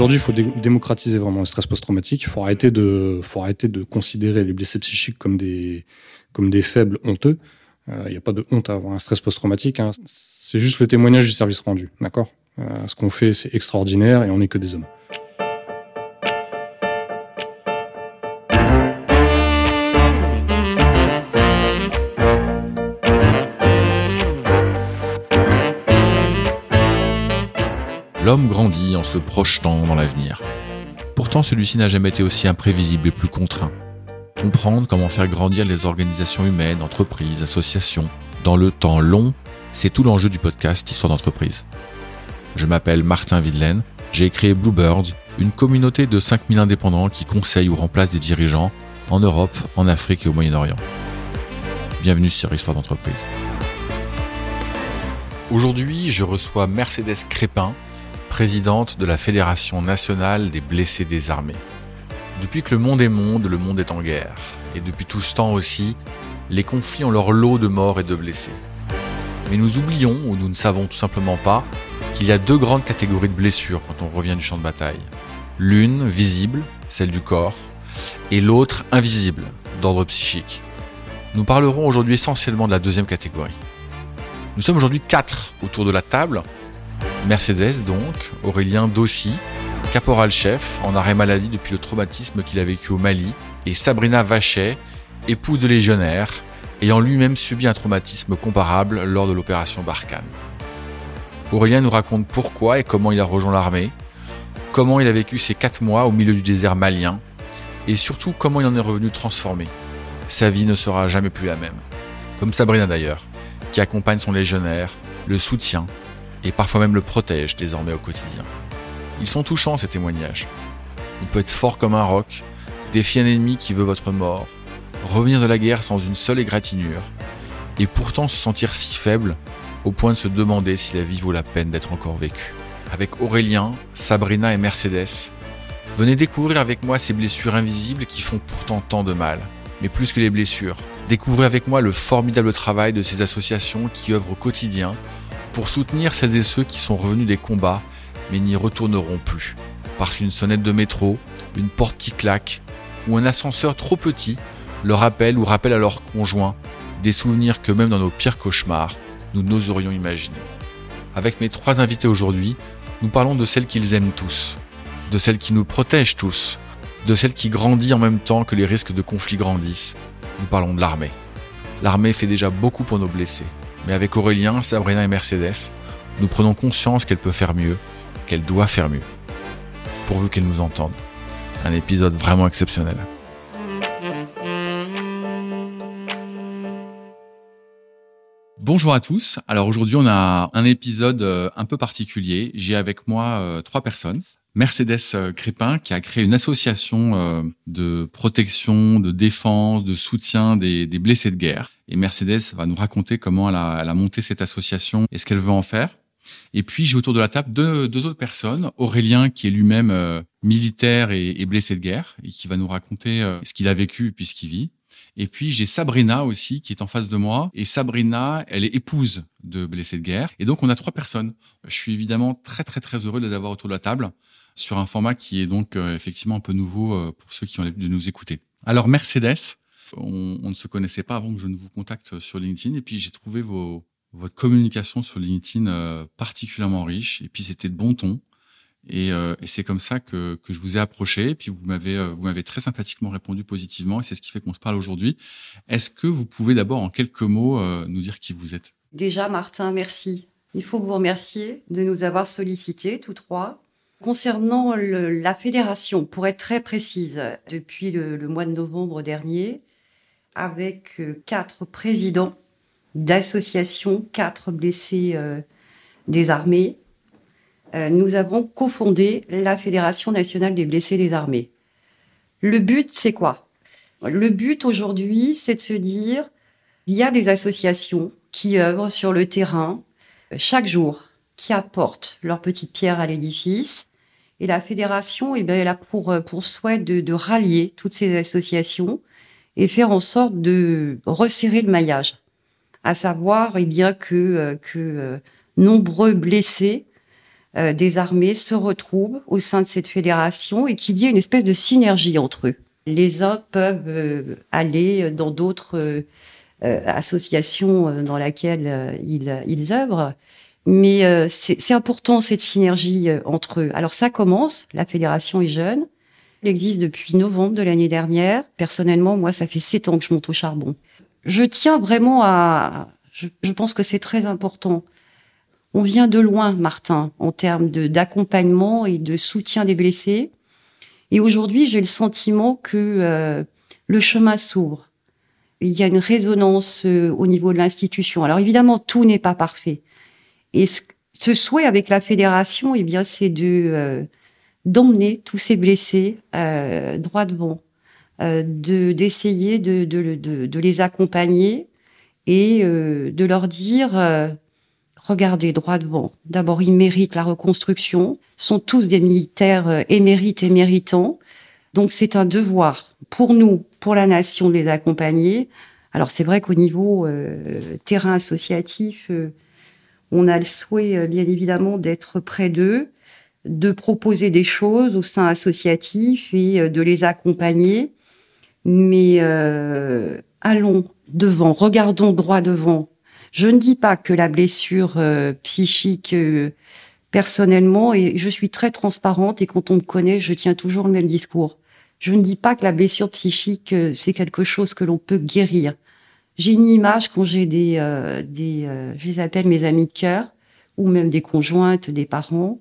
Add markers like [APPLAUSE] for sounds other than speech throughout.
Aujourd'hui, il faut démocratiser vraiment le stress post-traumatique. Il faut arrêter de, faut arrêter de considérer les blessés psychiques comme des, comme des faibles honteux. Il n'y a pas de honte à avoir un stress post-traumatique. Hein. C'est juste le témoignage du service rendu, d'accord? Ce qu'on fait, c'est extraordinaire et on n'est que des hommes. L'homme grandit en se projetant dans l'avenir. Pourtant, celui-ci n'a jamais été aussi imprévisible et plus contraint. Comprendre comment faire grandir les organisations humaines, entreprises, associations, dans le temps long, c'est tout l'enjeu du podcast Histoire d'entreprise. Je m'appelle Martin Videlaine, j'ai créé Bluebirds, une communauté de 5000 indépendants qui conseillent ou remplacent des dirigeants en Europe, en Afrique et au Moyen-Orient. Bienvenue sur Histoire d'entreprise. Aujourd'hui, je reçois Mercedes Crépin, présidente de la Fédération nationale des blessés des armées. Depuis que le monde est monde, le monde est en guerre. Et depuis tout ce temps aussi, les conflits ont leur lot de morts et de blessés. Mais nous oublions, ou nous ne savons tout simplement pas, qu'il y a deux grandes catégories de blessures quand on revient du champ de bataille. L'une, visible, celle du corps, et l'autre, invisible, d'ordre psychique. Nous parlerons aujourd'hui essentiellement de la deuxième catégorie. Nous sommes aujourd'hui quatre autour de la table Mercedes donc, Aurélien Dossi, caporal-chef en arrêt maladie depuis le traumatisme qu'il a vécu au Mali, et Sabrina Vachet, épouse de légionnaire, ayant lui-même subi un traumatisme comparable lors de l'opération Barkhane. Aurélien nous raconte pourquoi et comment il a rejoint l'armée, comment il a vécu ces quatre mois au milieu du désert malien, et surtout comment il en est revenu transformé. Sa vie ne sera jamais plus la même. Comme Sabrina d'ailleurs, qui accompagne son légionnaire, le soutient et parfois même le protège désormais au quotidien. Ils sont touchants ces témoignages. On peut être fort comme un roc, défier un ennemi qui veut votre mort, revenir de la guerre sans une seule égratignure, et pourtant se sentir si faible au point de se demander si la vie vaut la peine d'être encore vécue. Avec Aurélien, Sabrina et Mercedes, venez découvrir avec moi ces blessures invisibles qui font pourtant tant de mal. Mais plus que les blessures, découvrez avec moi le formidable travail de ces associations qui œuvrent au quotidien pour soutenir celles et ceux qui sont revenus des combats mais n'y retourneront plus. Parce qu'une sonnette de métro, une porte qui claque ou un ascenseur trop petit leur rappelle ou rappelle à leur conjoint des souvenirs que même dans nos pires cauchemars, nous n'oserions imaginer. Avec mes trois invités aujourd'hui, nous parlons de celles qu'ils aiment tous, de celles qui nous protègent tous, de celles qui grandissent en même temps que les risques de conflit grandissent. Nous parlons de l'armée. L'armée fait déjà beaucoup pour nos blessés. Mais avec Aurélien, Sabrina et Mercedes, nous prenons conscience qu'elle peut faire mieux, qu'elle doit faire mieux. Pourvu qu'elle nous entende. Un épisode vraiment exceptionnel. Bonjour à tous. Alors aujourd'hui, on a un épisode euh, un peu particulier. J'ai avec moi euh, trois personnes. Mercedes euh, Crépin qui a créé une association euh, de protection, de défense, de soutien des, blessés de guerre. Et Mercedes va nous raconter comment elle a, monté cette association et ce qu'elle veut en faire. Et puis j'ai autour de la table deux, autres personnes. Aurélien qui est lui-même euh, militaire et, blessé de guerre et qui va nous raconter ce qu'il a vécu puis ce qu'il vit. Et puis j'ai Sabrina aussi qui est en face de moi. Et Sabrina, elle est épouse de blessés de guerre. Et donc on a trois personnes. Je suis évidemment très très très heureux de les avoir autour de la table sur un format qui est donc euh, effectivement un peu nouveau euh, pour ceux qui ont l'habitude de nous écouter. Alors Mercedes, on, ne se connaissait pas avant que je ne vous contacte sur LinkedIn et puis j'ai trouvé votre communication sur LinkedIn euh, particulièrement riche et puis c'était de bon ton. Et, c'est comme ça que, que, je vous ai approché. Et puis vous m'avez vous m'avez très sympathiquement répondu positivement. Et c'est ce qui fait qu'on se parle aujourd'hui. Est-ce que vous pouvez d'abord en quelques mots nous dire qui vous êtes? Déjà, Martin, merci. Il faut vous remercier de nous avoir sollicités tous trois Concernant la fédération, pour être très précise, depuis le, mois de novembre dernier, avec euh, quatre présidents d'associations, quatre blessés euh, des armées, euh, nous avons cofondé la Fédération nationale des blessés des armées. Le but, c'est quoi? Le but aujourd'hui, c'est de se dire, il y a des associations qui œuvrent sur le terrain chaque jour, qui apportent leur petite pierre à l'édifice, et la fédération, eh bien, elle a pour, euh, pour souhait de, rallier toutes ces associations et faire en sorte de resserrer le maillage. À savoir, eh bien, que, euh, que euh, nombreux blessés des armées se retrouvent au sein de cette fédération et qu'il y ait une espèce de synergie entre eux. Les uns peuvent aller dans d'autres associations dans lesquelles ils, ils œuvrent, mais c'est important cette synergie entre eux. Alors ça commence, la fédération est jeune, elle existe depuis novembre de l'année dernière. Personnellement, moi, ça fait sept ans que je monte au charbon. Je tiens vraiment à, je, je pense que c'est très important on vient de loin, Martin, en termes d'accompagnement et de soutien des blessés. Et aujourd'hui, j'ai le sentiment que euh, le chemin s'ouvre. Il y a une résonance euh, au niveau de l'institution. Alors évidemment, tout n'est pas parfait. Et ce, souhait avec la fédération, eh bien, c'est de euh, d'emmener tous ces blessés droit devant, de d'essayer de, de, de, de, les accompagner et de leur dire regardez droit devant. D'abord, ils méritent la reconstruction, sont tous des militaires euh, émérites et méritants. Donc c'est un devoir pour nous, pour la nation, de les accompagner. Alors c'est vrai qu'au niveau euh, terrain associatif, euh, on a le souhait, bien évidemment, d'être près d'eux, de proposer des choses au sein associatif et de les accompagner. Mais allons devant, regardons droit devant je ne dis pas que la blessure euh, psychique, euh, personnellement, et je suis très transparente et quand on me connaît, je tiens toujours le même discours. Je ne dis pas que la blessure psychique, euh, c'est quelque chose que l'on peut guérir. J'ai une image quand j'ai des, des je les appelle mes amis de cœur, ou même des conjointes, des parents.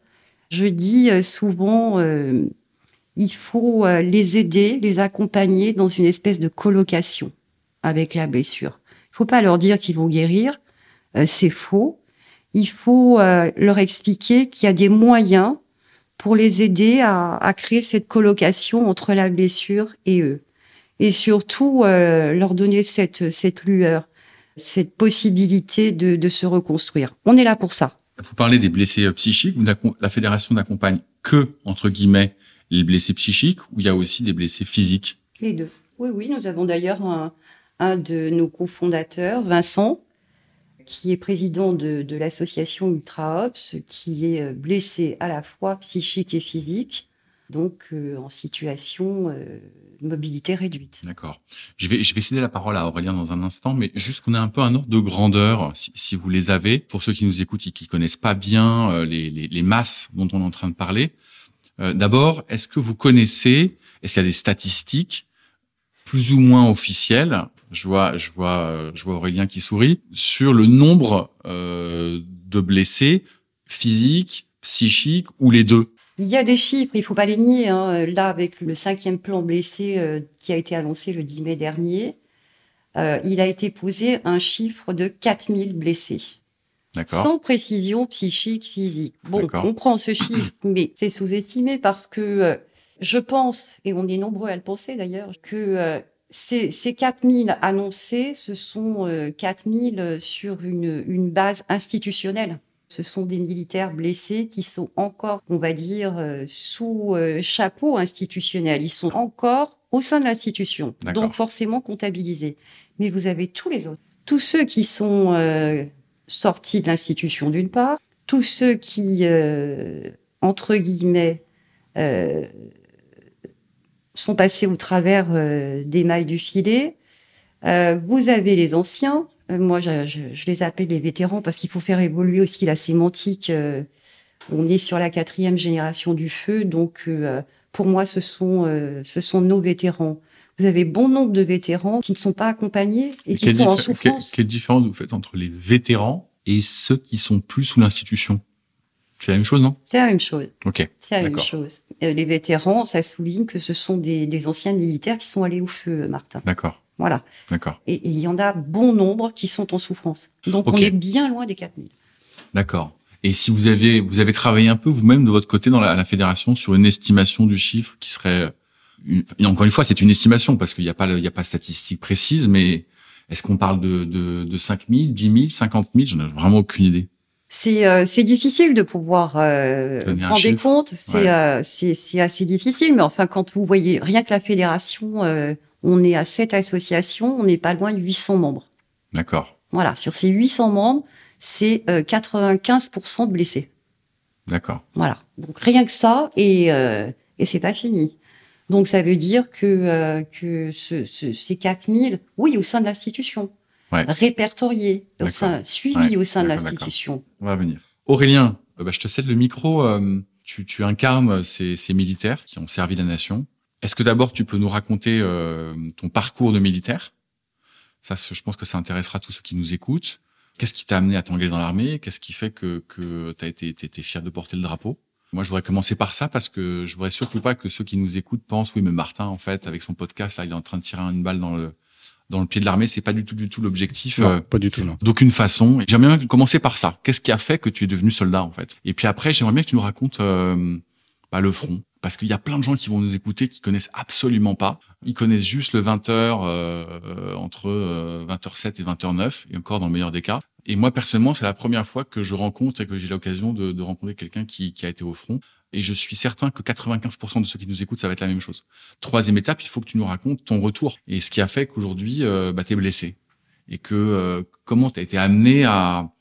Je dis souvent, il faut les aider, les accompagner dans une espèce de colocation avec la blessure faut pas leur dire qu'ils vont guérir, euh, c'est faux. Il faut euh, leur expliquer qu'il y a des moyens pour les aider à, à, créer cette colocation entre la blessure et eux. Et surtout, euh, leur donner cette, cette lueur, cette possibilité de, de, se reconstruire. On est là pour ça. Vous parlez des blessés psychiques. La fédération n'accompagne que, entre guillemets, les blessés psychiques ou il y a aussi des blessés physiques? Les deux. Oui, oui, nous avons d'ailleurs un, un de nos cofondateurs, Vincent, qui est président de, l'association Ultra qui est euh, blessé à la fois psychique et physique, donc euh, en situation euh, de mobilité réduite. D'accord. Je vais, je vais céder la parole à Aurélien dans un instant, mais juste qu'on ait un peu un ordre de grandeur, si, vous les avez, pour ceux qui nous écoutent et qui connaissent pas bien les, les, masses dont on est en train de parler. D'abord, est-ce que vous connaissez, est-ce qu'il y a des statistiques plus ou moins officielles je vois, je vois, euh, je vois Aurélien qui sourit sur le nombre euh, de blessés physiques, psychiques ou les deux? Il y a des chiffres, il faut pas les nier. Hein. Là, avec le cinquième plan blessé euh, qui a été annoncé le 10 mai dernier, euh, il a été posé un chiffre de 4000 blessés. Sans précision psychique, physique. Bon, on prend ce chiffre, [CLEARS THROAT] mais c'est sous-estimé parce que je pense, et on est nombreux à le penser d'ailleurs, que ces, ces 4000 annoncés, ce sont euh, 4000 sur une, une base institutionnelle. Ce sont des militaires blessés qui sont encore, on va dire, euh, sous euh, chapeau institutionnel. Ils sont encore au sein de l'institution, donc forcément comptabilisés. Mais vous avez tous les autres. Tous ceux qui sont euh, sortis de l'institution d'une part, tous ceux qui, entre guillemets, sont passés au travers des mailles du filet. Vous avez les anciens. Euh, moi, je, je, les appelle les vétérans parce qu'il faut faire évoluer aussi la sémantique. on est sur la quatrième génération du feu, donc pour moi, ce sont ce sont nos vétérans. Vous avez bon nombre de vétérans qui ne sont pas accompagnés et qui sont en souffrance. quelle différence vous faites entre les vétérans et ceux qui sont plus sous l'institution? C'est la même chose, non? C'est la même chose. Ok. C'est la même chose. Euh, les vétérans, ça souligne que ce sont des, des anciens militaires qui sont allés au feu, Martin. D'accord. Voilà. D'accord. Et il y en a bon nombre qui sont en souffrance. Donc on est bien loin des 4000. D'accord. Et si vous avez vous avez travaillé un peu vous-même de votre côté dans la, la, fédération sur une estimation du chiffre qui serait une, encore une fois c'est une estimation parce qu'il n'y a pas il y a pas de statistique précise mais est-ce qu'on parle de de, de 5 000, 10 000, 50 000 J'en ai vraiment aucune idée. C'est euh, difficile de pouvoir euh, prendre des comptes. Euh, c'est c'est assez difficile, mais enfin quand vous voyez rien que la fédération, euh, on est à sept associations, on n'est pas loin de 800 membres. D'accord. Voilà, sur ces 800 membres, c'est 95% de blessés. D'accord. Voilà. Donc rien que ça, et, euh, et c'est pas fini. Donc ça veut dire que, euh, que ce, ce, ces 4000, oui, au sein de l'institution, Ouais. répertoriés, au sein, suivis Ouais, au sein de l'institution. On va venir. Aurélien, euh, bah, je te cède le micro. euh, tu, tu incarnes ces, ces militaires qui ont servi la nation. Est-ce que d'abord tu peux nous raconter euh, ton parcours de militaire? Ça, je pense que ça intéressera tous ceux qui nous écoutent. Qu'est-ce qui t'a amené à t'engager dans l'armée? Qu'est-ce qui fait que, que tu as été, été fier de porter le drapeau? Moi, je voudrais commencer par ça parce que je voudrais surtout pas que ceux qui nous écoutent pensent oui, mais Martin, en fait, avec son podcast, là, il est en train de tirer une balle dans le dans le pied de l'armée. C'est pas du tout, du tout l'objectif. Euh, pas du tout, non. d'aucune façon. J'aimerais bien commencer par ça. Qu'est-ce qui a fait que tu es devenu soldat en fait? Et puis après, j'aimerais bien que tu nous racontes euh, bah, le front. Parce qu'il y a plein de gens qui vont nous écouter qui connaissent absolument pas. Ils connaissent juste le 20h euh, entre euh, 20h07 et 20h09, et encore dans le meilleur des cas. Et moi personnellement, c'est la première fois que je rencontre et que j'ai l'occasion de, de rencontrer quelqu'un qui, qui a été au front. Et je suis certain que 95% de ceux qui nous écoutent, ça va être la même chose. Troisième étape, il faut que tu nous racontes ton retour et ce qui a fait qu'aujourd'hui, euh, bah, tu es blessé et que euh, comment tu as été amené à,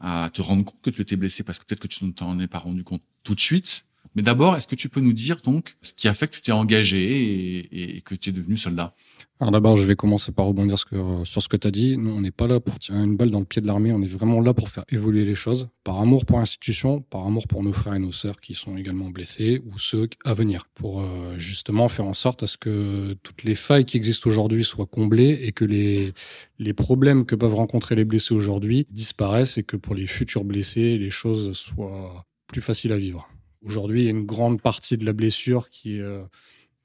à te rendre compte que tu étais blessé parce que peut-être que tu ne t'en es pas rendu compte tout de suite. Mais d'abord, est-ce que tu peux nous dire donc ce qui a fait que tu t'es engagé et, que tu es devenu soldat? Alors d'abord, je vais commencer par rebondir sur ce que tu as dit. Nous, on n'est pas là pour tirer une balle dans le pied de l'armée, on est vraiment là pour faire évoluer les choses, par amour pour l'institution, par amour pour nos frères et nos sœurs qui sont également blessés, ou ceux à venir, pour euh, justement faire en sorte à ce que toutes les failles qui existent aujourd'hui soient comblées et que les problèmes que peuvent rencontrer les blessés aujourd'hui disparaissent et que pour les futurs blessés, les choses soient plus faciles à vivre. Aujourd'hui, il y a une grande partie de la blessure qui est euh,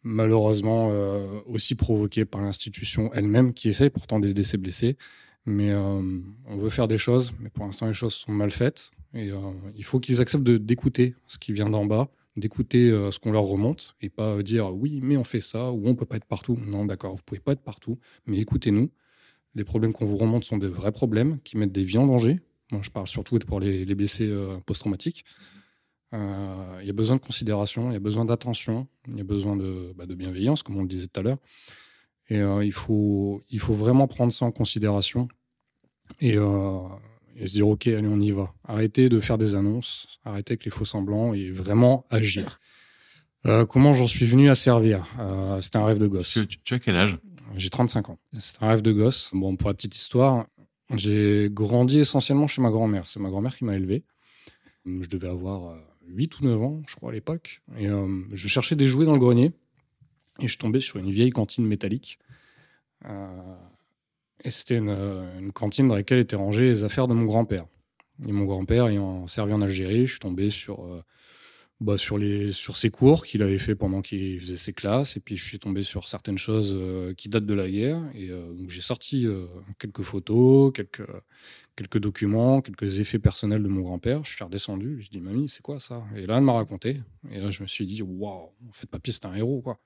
malheureusement euh, aussi provoquée par l'institution elle-même qui essaie pourtant d'aider ses blessés. Mais euh, on veut faire des choses, mais pour l'instant les choses sont mal faites. Et il faut qu'ils acceptent d'écouter ce qui vient d'en bas, d'écouter ce qu'on leur remonte, et pas dire oui, mais on fait ça, ou on peut pas être partout. Non, d'accord, vous pouvez pas être partout, mais écoutez-nous. Les problèmes qu'on vous remonte sont de vrais problèmes qui mettent des vies en danger. Moi, je parle surtout pour les, les blessés post-traumatiques. Euh, Il y a besoin de considération, il y a besoin d'attention, il y a besoin de, bah, de bienveillance, comme on le disait tout à l'heure. Et euh, il, faut, il faut vraiment prendre ça en considération et, euh, et se dire ok, allez, on y va. Arrêtez de faire des annonces, arrêtez avec les faux semblants et vraiment agir. Euh, comment j'en suis venu à servir? Euh, C'était un rêve de gosse. tu, tu- as quel âge? J'ai 35 ans. C'est un rêve de gosse. Bon, pour la petite histoire, j'ai grandi essentiellement chez ma grand-mère. C'est ma grand-mère qui m'a élevé. Je devais avoir 8 ou 9 ans, je crois, à l'époque. Et euh, je cherchais des jouets dans le grenier. Et je tombais sur une vieille cantine métallique. Euh, et c'était une, euh, une cantine dans laquelle étaient rangées les affaires de mon grand-père. Et mon grand-père ayant servi en Algérie, je suis tombé sur, bah, sur, les, sur ses cours qu'il avait fait pendant qu'il faisait ses classes. Et puis je suis tombé sur certaines choses qui datent de la guerre. Et donc j'ai sorti quelques photos, quelques, quelques documents, quelques effets personnels de mon grand-père. Je suis redescendu. Je dis, mamie, c'est quoi ça? Et là, elle m'a raconté. Et là, je me suis dit, waouh, en fait, papy, c'est un héros, quoi.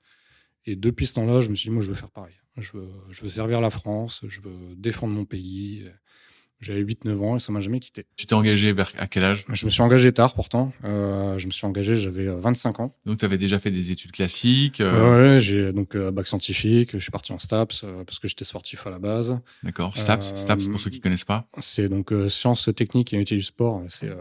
Et depuis ce temps-là, je me suis dit, moi, je veux faire pareil. Je veux, je veux servir la France, je veux défendre mon pays. J'avais 8-9 ans et ça m'a jamais quitté. Tu t'es engagé vers à quel âge? Je me suis engagé tard pourtant. Euh, je me suis engagé, j'avais euh, 25 ans. Donc tu avais déjà fait des études classiques. euh, Ouais, j'ai donc euh, bac scientifique. Je suis parti en STAPS euh, parce que j'étais sportif à la base. D'accord. STAPS, Euh, STAPS pour ceux qui connaissent pas. C'est donc euh, sciences techniques et métiers du sport. C'est euh,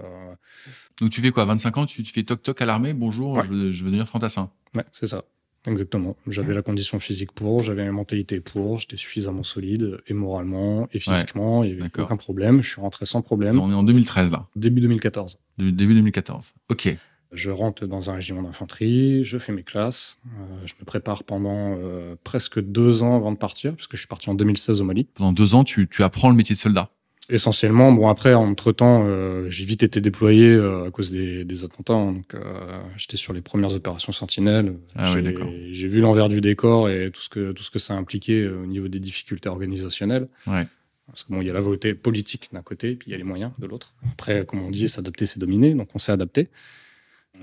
Donc tu fais quoi? 25 ans, tu, tu fais toc toc à l'armée? Bonjour, Ouais. je, veux, je veux devenir fantassin. ouais, c'est ça. Exactement. J'avais la condition physique pour, j'avais la mentalité pour, j'étais suffisamment solide et moralement et physiquement, il n'y avait aucun problème. Je suis rentré sans problème. On est en 2013 là, Début 2014. de- début 2014. Ok. Je rentre dans un régiment d'infanterie, je fais mes classes, euh, je me prépare pendant euh, presque deux ans avant de partir, puisque je suis parti en 2016 au Mali. Pendant deux ans, tu, tu apprends le métier de soldat. Essentiellement, bon après, entre-temps, euh, j'ai vite été déployé euh, à cause des, des attentats, hein, donc euh, j'étais sur les premières opérations Sentinelle. Ah J'ai- vu l'envers du décor et tout ce que, tout ce que ça impliquait au niveau des difficultés organisationnelles. Ouais. Parce que bon, il y a la volonté politique d'un côté, puis il y a les moyens de l'autre. Après, comme on dit, s'adapter, c'est dominer, donc on s'est adapté.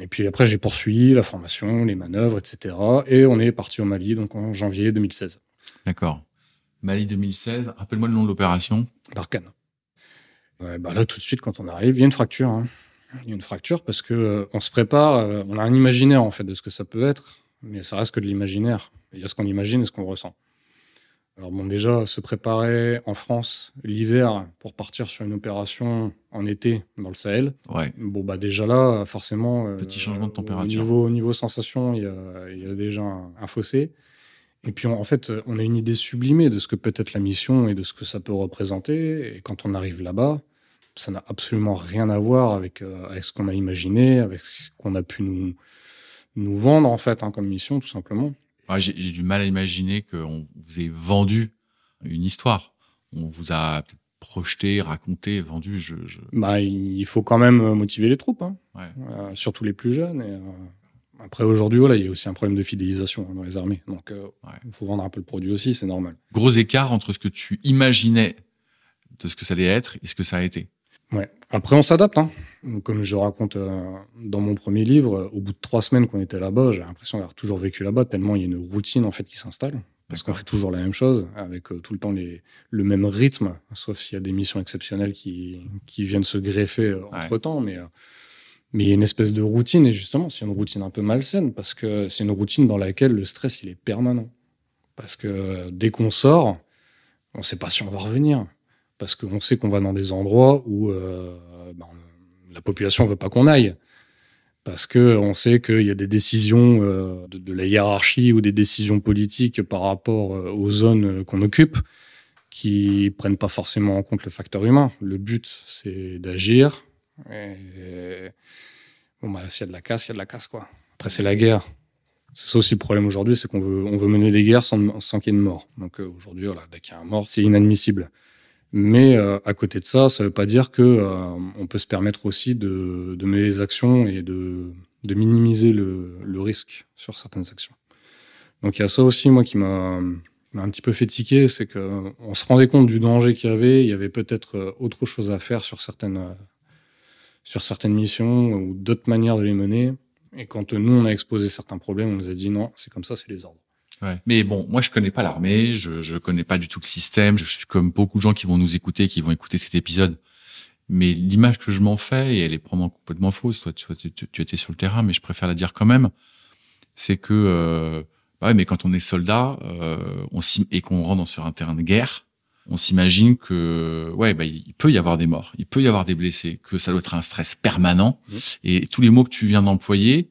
Et puis après, j'ai poursuivi la formation, les manœuvres, etc. Et on est parti au Mali, donc en janvier 2016, D'accord. Mali 2016. Rappelle-moi le nom de l'opération. Barkhane. Ouais, bah là, tout de suite, quand on arrive, il y a une fracture. hein. Il y a une fracture parce que euh, on se prépare, euh, on a un imaginaire en fait de ce que ça peut être, mais ça reste que de l'imaginaire. Il y a ce qu'on imagine et ce qu'on ressent. Alors bon, déjà, se préparer en France l'hiver pour partir sur une opération en été dans le Sahel. Ouais. Bon, bah déjà là, forcément... euh, Petit changement de température. Au niveau, au niveau sensation, il y a, il y a déjà un, un fossé. Et puis, on- en fait, on a une idée sublimée de ce que peut être la mission et de ce que ça peut représenter. Et quand on arrive là-bas, ça n'a absolument rien à voir avec, euh, avec ce qu'on a imaginé, avec ce qu'on a pu nous, nous vendre, en fait, hein, comme mission, tout simplement. Ouais, J'ai du mal à imaginer qu'on vous ait vendu une histoire. On vous a projeté, raconté, vendu. Je, je... Bah, il faut quand même euh, motiver les troupes, hein, Ouais. euh, surtout les plus jeunes. Et, euh, après, aujourd'hui, voilà, il y a aussi un problème de fidélisation dans les armées. Donc, euh, Ouais. il faut vendre un peu le produit aussi, c'est normal. Gros écart entre ce que tu imaginais de ce que ça allait être et ce que ça a été. Ouais. Après, on s'adapte. Hein. Comme je raconte euh, dans mon premier livre, au bout de trois semaines qu'on était là-bas, j'ai l'impression d'avoir toujours vécu là-bas, tellement il y a une routine en fait qui s'installe. Parce qu'on fait toujours la même chose, avec euh, tout le temps les, le même rythme, sauf s'il y a des missions exceptionnelles qui, qui viennent se greffer euh, entre-temps. Mais, mais il y a une espèce de routine, et justement, c'est une routine un peu malsaine, parce que c'est une routine dans laquelle le stress, il est permanent. Parce que euh, dès qu'on sort, on ne sait pas si on va revenir. Parce qu'on sait qu'on va dans des endroits où euh, ben, la population ne veut pas qu'on aille. Parce que on sait qu'il y a des décisions euh, de, la hiérarchie ou des décisions politiques par rapport aux zones qu'on occupe qui prennent pas forcément en compte le facteur humain. Le but, c'est d'agir. Bon, bah, s'il y a de la casse, il y a de la casse, quoi. Après, c'est la guerre. C'est ça aussi le problème aujourd'hui, c'est qu'on veut, mener des guerres sans, qu'il y ait de mort. Donc euh, aujourd'hui, voilà, dès qu'il y a un mort, c'est inadmissible. Mais euh, à côté de ça, ça veut pas dire que euh, peut se permettre aussi de, mener des actions et de, minimiser le, le risque sur certaines actions. Donc il y a ça aussi, moi, qui m'a un petit peu fait tiquer, c'est que on se rendait compte du danger qu'il y avait. Il y avait peut-être autre chose à faire sur certaines sur certaines missions ou d'autres manières de les mener. Et quand nous on a exposé certains problèmes, on nous a dit non, c'est comme ça, c'est les ordres. Ouais. Mais bon, moi je connais pas l'armée, je je connais pas du tout le système. Je suis comme beaucoup de gens qui vont nous écouter, qui vont écouter cet épisode. Mais l'image que je m'en fais, et elle est probablement complètement fausse. Toi, tu, tu, tu étais sur le terrain, mais je préfère la dire quand même. C'est que, euh, bah ouais, mais quand on est soldat, euh, on et qu'on rentre sur un terrain de guerre, on s'imagine que, ouais, bah, il peut y avoir des morts, il peut y avoir des blessés, que ça doit être un stress permanent. Mhm. Et tous les mots que tu viens d'employer,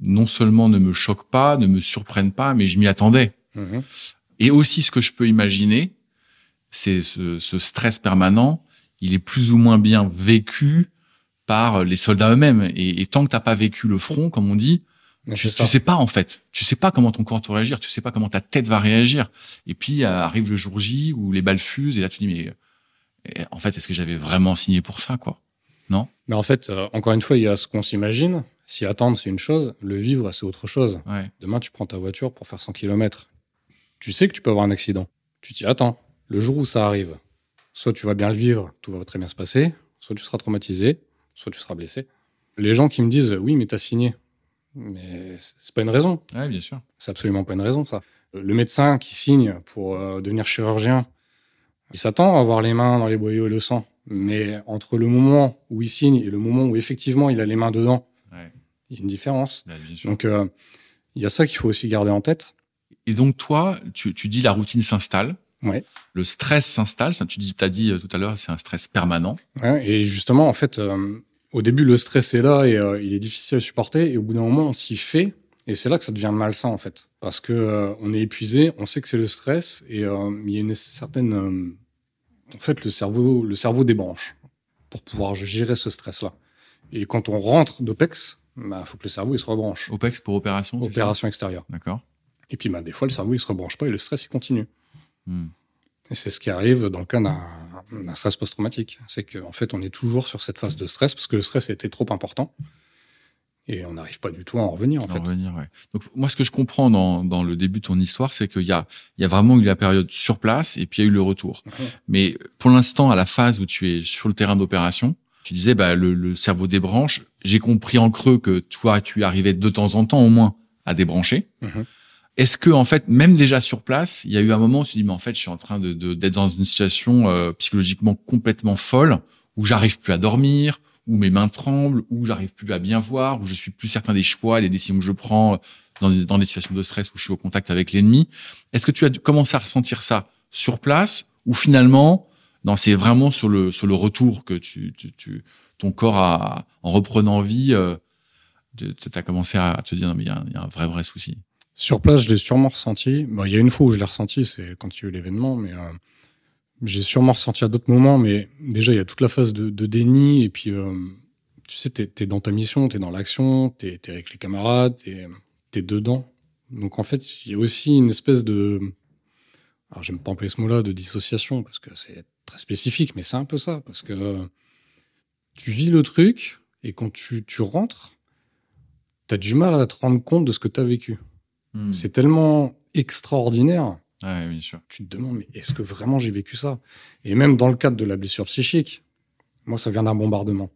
non seulement ne me choquent pas, ne me surprennent pas, mais je m'y attendais. Mhm. Et aussi, ce que je peux imaginer, c'est ce, ce stress permanent, il est plus ou moins bien vécu par les soldats eux-mêmes. Et, et tant que t'as pas vécu le front, comme on dit, tu, tu sais pas en fait. Tu sais pas comment ton corps va réagir. Tu sais pas comment ta tête va réagir. Et puis euh, arrive le jour J où les balles fusent et là tu dis mais euh, en fait est-ce que j'avais vraiment signé pour ça quoi Mais en fait, euh, encore une fois, il y a ce qu'on s'imagine. S'y attendre, c'est une chose. Le vivre, c'est autre chose. Ouais. Demain, tu prends ta voiture pour faire 100 km. Tu sais que tu peux avoir un accident. Tu t'y attends. Le jour où ça arrive, soit tu vas bien le vivre, tout va très bien se passer, soit tu seras traumatisé, soit tu seras blessé. Les gens qui me disent oui, mais t'as signé. Mais c'est pas une raison. Ouais, bien sûr. C'est absolument pas une raison, ça. Le médecin qui signe pour euh, devenir chirurgien, il s'attend à avoir les mains dans les boyaux et le sang. Mais entre le moment où il signe et le moment où effectivement il a les mains dedans, Ouais. il y a une différence. Bien sûr. Donc, euh, il y a ça qu'il faut aussi garder en tête. Et donc toi, tu, tu dis la routine s'installe. Ouais. Le stress s'installe. Tu dis, t'as dit euh, tout à l'heure, c'est un stress permanent. Ouais, et justement, en fait, euh, au début, le stress est là et euh, il est difficile à supporter. Et au bout d'un moment, on s'y fait. Et c'est là que ça devient malsain, en fait. Parce que euh, on est épuisé, on sait que c'est le stress et euh, il y a une certaine. en fait, le cerveau, le cerveau débranche pour pouvoir gérer ce stress-là. Et quand on rentre d'OPEX, bah, faut que le cerveau il se rebranche. OPEX pour opération. Opération extérieure. D'accord. Et puis, bah, des fois, le cerveau il se rebranche pas et le stress il continue. Hmm. Et c'est ce qui arrive dans le cas d'un d'un stress post-traumatique. C'est qu'en fait, on est toujours sur cette phase de stress parce que le stress était trop important. Et on n'arrive pas du tout à en revenir, en En fait. revenir, ouais. Donc moi, ce que je comprends dans, dans le début de ton histoire, c'est qu'il y a, il y a vraiment eu la période sur place et puis il y a eu le retour. Mais pour l'instant, à la phase où tu es sur le terrain d'opération, tu disais bah le, le cerveau débranche. J'ai compris en creux que toi, tu arrivais de temps en temps au moins à débrancher. Mhm. Est-ce que en fait, même déjà sur place, il y a eu un moment où tu dis mais en fait, je suis en train de d'être dans une situation euh, psychologiquement complètement folle où j'arrive plus à dormir, où mes mains tremblent, où j'arrive plus à bien voir, où je suis plus certain des choix, des décisions que je prends dans, dans des situations de stress où je suis au contact avec l'ennemi. Est-ce que tu as commencé à ressentir ça sur place ou finalement, non, c'est vraiment sur le sur le retour que tu, tu, tu ton corps a, en reprenant vie, euh, tu as commencé à te dire non mais il y, y a un vrai vrai souci. Sur place, je l'ai sûrement ressenti. Bon, il y a une fois où je l'ai ressenti, c'est quand il y a eu l'événement, mais euh, j'ai sûrement ressenti à d'autres moments. Mais déjà, il y a toute la phase de, déni. Et puis, euh, tu sais, t'es es dans ta mission, t'es dans l'action, t'es es avec les camarades, t'es es dedans. Donc, en fait, il y a aussi une espèce de... Alors, j'aime pas employer ce mot-là, de dissociation, parce que c'est très spécifique, mais c'est un peu ça. Parce que tu vis le truc, et quand tu, tu rentres, t'as du mal à te rendre compte de ce que t'as vécu. Hmm. C'est tellement extraordinaire. Ouais, bien sûr. Tu te demandes, mais est-ce que vraiment j'ai vécu ça? Et même dans le cadre de la blessure psychique, moi, ça vient d'un bombardement.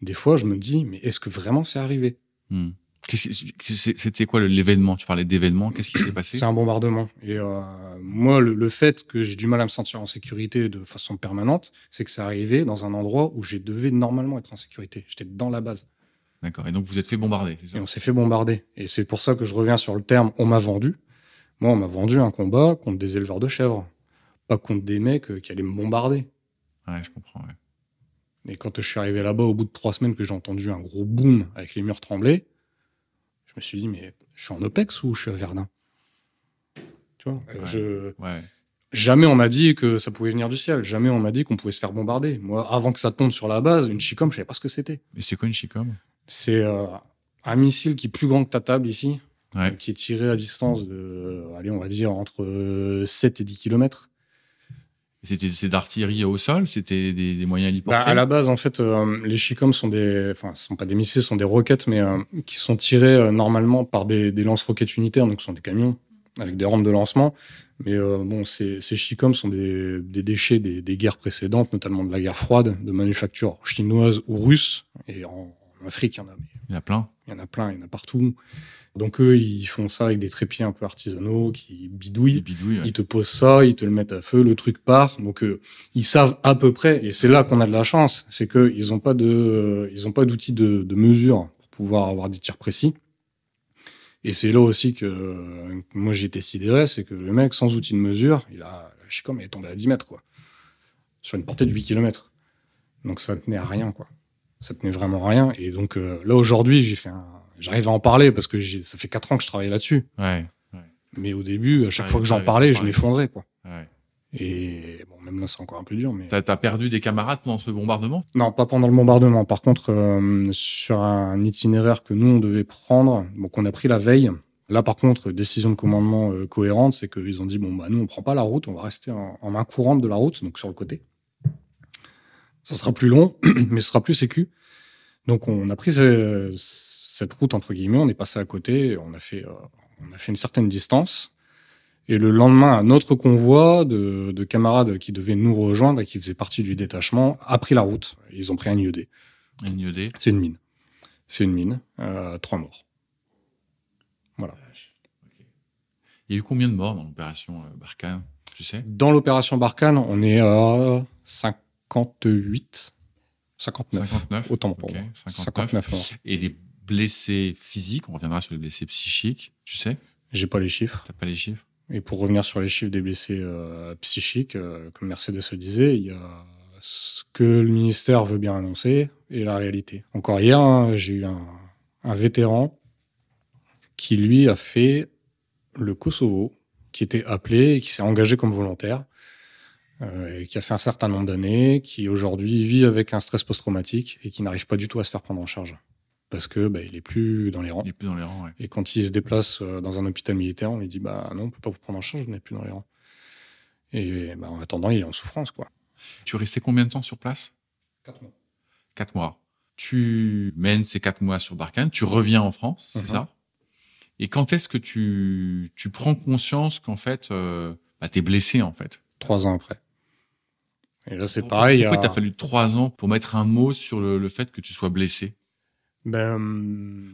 Des fois, je me dis, mais est-ce que vraiment c'est arrivé? Hmm. C'était quoi l'événement? Tu parlais d'événement. Qu'est-ce qui s'est passé? C'est un bombardement. Et euh, moi, le, le fait que j'ai du mal à me sentir en sécurité de façon permanente, c'est que c'est arrivé dans un endroit où j'ai devais normalement être en sécurité. J'étais dans la base. D'accord. Et donc vous êtes fait bombarder, c'est Et ça on s'est fait bombarder. Et c'est pour ça que je reviens sur le terme on m'a vendu. Moi, on m'a vendu un combat contre des éleveurs de chèvres. Pas contre des mecs euh, qui allaient me bombarder. Ouais, je comprends. Ouais. Et quand je suis arrivé là-bas, au bout de trois semaines que j'ai entendu un gros boom avec les murs trembler, je me suis dit, mais je suis en OPEX ou je suis à Verdun? Tu vois? Euh, Ouais. je... Ouais. Jamais on m'a dit que ça pouvait venir du ciel. Jamais on m'a dit qu'on pouvait se faire bombarder. Moi, avant que ça tombe sur la base, une chicom, je savais pas ce que c'était. Et c'est quoi une chicom? C'est euh, un missile qui est plus grand que ta table ici, Ouais. euh, qui est tiré à distance de, euh, allez, on va dire, entre euh, 7 et 10 kilomètres. C'était c'est d'artillerie au sol, c'était des, des moyens héliportés. Bah, à la base, en fait, euh, les Chicom sont des, enfin, ce sont pas des missiles, ce sont des roquettes, mais euh, qui sont tirées euh, normalement par des, des lance-roquettes unitaires, donc ce sont des camions avec des rampes de lancement. Mais euh, bon, ces, ces sont des, des déchets des, des guerres précédentes, notamment de la guerre froide, de manufacture chinoise ou russe. Et en, en Afrique, il y en a, mais Il y en a plein. il y en a plein, il y en a partout. Donc eux, ils font ça avec des trépieds un peu artisanaux qui bidouillent. Ouais. Ils te posent ça, ils te le mettent à feu, le truc part. Donc euh, ils savent à peu près, et c'est là qu'on a de la chance, c'est que ils ont pas de, euh, ils ont pas d'outils de, de mesure pour pouvoir avoir des tirs précis. Et c'est là aussi que euh, moi j'ai été sidéré, c'est que le mec sans outil de mesure, il a, je sais comme il est tombé à 10 mètres quoi, sur une portée de 8 km. Donc ça tenait à rien quoi, ça tenait vraiment à rien. Et donc euh, là aujourd'hui j'ai fait un, j'arrive à en parler parce que j'ai- ça fait 4 ans que je travaille là-dessus. Ouais. Mais au début, à chaque Ouais, fois que j'en parlais, je m'effondrais, quoi. ouais. Et bon, même là, c'est encore un peu dur, mais T'as as perdu des camarades pendant ce bombardement? Non, pas pendant le bombardement. Par contre, euh, sur un itinéraire que nous on devait prendre, donc on a pris la veille. Là, par contre, décision de commandement euh, cohérente, c'est qu'ils ont dit bon bah nous on prend pas la route, on va rester en, en main courante de la route, donc sur le côté. Ça sera plus long, [CLEARS THROAT] mais ce sera plus sécu. Donc on a pris ce- cette route entre guillemets, on est passé à côté, on a fait euh, on a fait une certaine distance. Et le lendemain, un autre convoi de, de camarades qui devaient nous rejoindre et qui faisaient partie du détachement a pris la route. Ils ont pris un IED. Un IED. C'est une mine. C'est une mine. Euh, trois morts. Voilà. Il y a eu combien de morts dans l'opération euh, Barkhane? Tu sais? Dans l'opération Barkhane, on est à 58, 59. 59. Autant pour Ok, moi. 59. 59 morts. Et des blessés physiques, on reviendra sur les blessés psychiques, tu sais? J'ai pas les chiffres. T'as pas les chiffres? Et pour revenir sur les chiffres des blessés euh, psychiques, euh, comme Mercedes le disait, il y a ce que le ministère veut bien annoncer et la réalité. Encore hier, hein, j'ai eu un, un vétéran qui, lui, a fait le Kosovo, qui était appelé et qui s'est engagé comme volontaire, et qui a fait un certain nombre d'années, qui aujourd'hui vit avec un stress post-traumatique et qui n'arrive pas du tout à se faire prendre en charge. Parce que bah, il est plus dans les rangs. Il est plus dans les rangs, ouais. Et quand il se déplace euh, dans un hôpital militaire, on lui dit bah non, on peut pas vous prendre en charge, vous n'êtes plus dans les rangs. Et bah, en attendant, il est en souffrance quoi. Tu es resté combien de temps sur place? Quatre mois. Quatre mois. Tu mènes ces quatre mois sur Barkhane, tu reviens en France, c'est Mhm. ça? Et quand est-ce que tu, tu prends conscience qu'en fait, euh, bah, t'es blessé en fait? Trois ans après. Et là c'est Pourquoi- pareil. il y Pourquoi a- t'as fallu trois ans pour mettre un mot sur le, le fait que tu sois blessé Ben,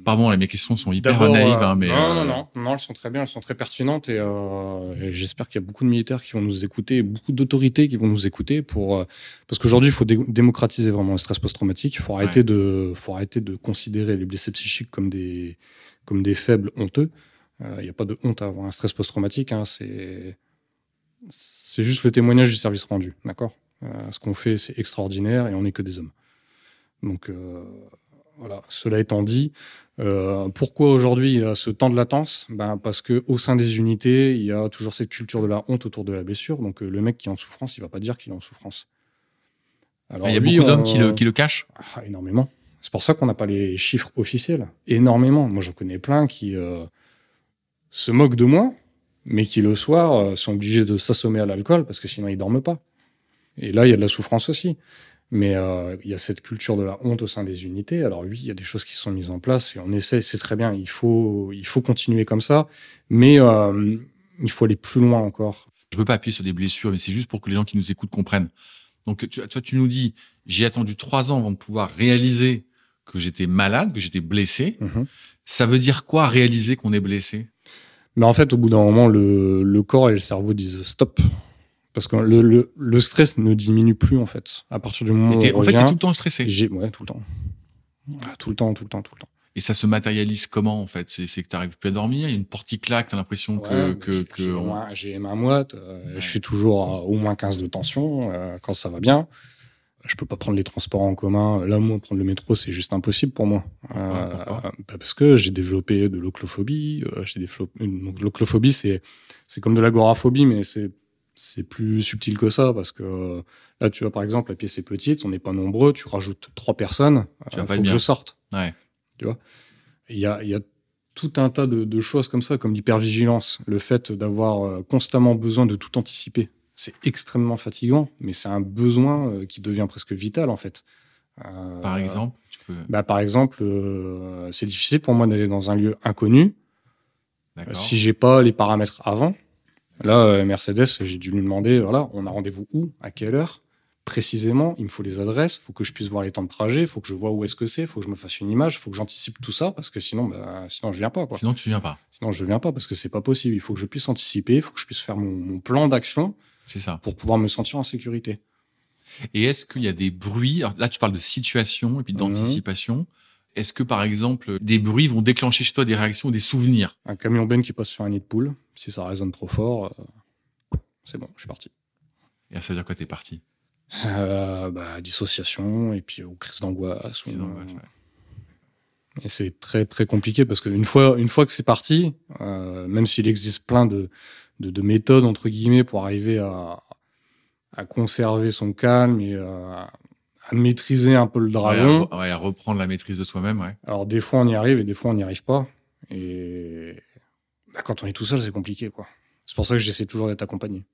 Pardon, là, mes questions sont hyper naïves, euh, hein, mais non, euh, non, non, non, elles sont très bien, elles sont très pertinentes et, euh, et j'espère qu'il y a beaucoup de militaires qui vont nous écouter, beaucoup d'autorités qui vont nous écouter pour euh, parce qu'aujourd'hui il faut dé- démocratiser vraiment le stress post-traumatique. Il faut arrêter de, faut arrêter de considérer les blessés psychiques comme des comme des faibles honteux. Il n'y a pas de honte à avoir un stress post-traumatique. Hein, c'est c'est juste le témoignage du service rendu, d'accord? Ce qu'on fait, c'est extraordinaire et on n'est que des hommes. Donc voilà. Cela étant dit, euh, pourquoi aujourd'hui il y a ce temps de latence? Ben Parce que au sein des unités, il y a toujours cette culture de la honte autour de la blessure. Donc euh, le mec qui est en souffrance, il va pas dire qu'il est en souffrance. Alors, il y a beaucoup d'hommes qui, le, qui le cachent ah, Énormément. C'est pour ça qu'on n'a pas les chiffres officiels. Énormément. Moi, j'en connais plein qui euh, se moquent de moi, mais qui le soir euh, sont obligés de s'assommer à l'alcool parce que sinon ils dorment pas. Et là, il y a de la souffrance aussi. Mais euh, il y a cette culture de la honte au sein des unités. Alors oui, il y a des choses qui sont mises en place et on essaie, c'est très bien. Il faut, il faut continuer comme ça, mais euh, il faut aller plus loin encore. Je veux pas appuyer sur des blessures, mais c'est juste pour que les gens qui nous écoutent comprennent. Donc tu, toi, tu nous dis, j'ai attendu trois ans avant de pouvoir réaliser que j'étais malade, que j'étais blessé. Mhm. Ça veut dire quoi réaliser qu'on est blessé? Mais en fait, au bout d'un moment, le, le corps et le cerveau disent stop. Parce que le, le, le, stress ne diminue plus, en fait. À partir du moment où. en fait, t'es tout le temps stressé. J'ai, ouais, tout le temps. Ah, tout le temps, tout le temps, tout le temps. Et ça se matérialise comment, en fait? C'est que t'arrives plus à dormir, il y a une porte qui claque, t'as l'impression que. que, que J'ai ma moite, euh, je suis toujours à au moins 15 de tension euh, quand ça va bien. Je peux pas prendre les transports en commun. Là, moi, prendre le métro, c'est juste impossible pour moi. Euh, bah, parce que j'ai développé de l'oclophobie. Euh, j'ai des donc l'oclophobie, c'est c'est comme de l'agoraphobie, mais c'est c'est plus subtil que ça parce que là, tu vois, par exemple, la pièce est petite, on n'est pas nombreux, tu rajoutes trois personnes, il euh, faut que je sorte. Ouais. Tu vois? Il y a, y a tout un tas de, de choses comme ça, comme l'hypervigilance, le fait d'avoir euh, constamment besoin de tout anticiper. C'est extrêmement fatigant, mais c'est un besoin euh, qui devient presque vital en fait. par exemple, tu peux... bah, par exemple, c'est difficile pour moi d'aller dans un lieu inconnu si j'ai pas les paramètres avant. Là, euh, Mercedes, j'ai dû lui demander, voilà, on a rendez-vous où, à quelle heure, précisément, il me faut les adresses, faut que je puisse voir les temps de trajet, faut que je vois où est-ce que c'est, faut que je me fasse une image, faut que j'anticipe tout ça, parce que sinon, bah, sinon je viens pas. Quoi. Sinon tu viens pas. Sinon je viens pas, parce que c'est pas possible. Il faut que je puisse anticiper, il faut que je puisse faire mon, plan d'action. C'est ça. Pour pouvoir me sentir en sécurité. Et est-ce qu'il y a des bruits? Là, tu parles de situation et puis d'anticipation. Est-ce que, par exemple, des bruits vont déclencher chez toi des réactions ou des souvenirs? Un camion Ben qui passe sur un nid de poule, si ça résonne trop fort, euh, c'est bon, je suis parti. Et ça veut dire quoi, t'es parti? Euh, bah, Dissociation, et puis ou crise d'angoisse. Et c'est très très compliqué parce qu'une fois, une fois que c'est parti, euh, même s'il existe plein de, de, de, méthodes, entre guillemets, pour arriver à, à conserver son calme et à à maîtriser un peu le dragon. Ouais, à, reprendre la maîtrise de soi-même, ouais. Alors des fois on y arrive et des fois on n'y arrive pas. Et bah, quand on est tout seul, c'est compliqué, quoi. C'est pour ça que j'essaie toujours d'être accompagné.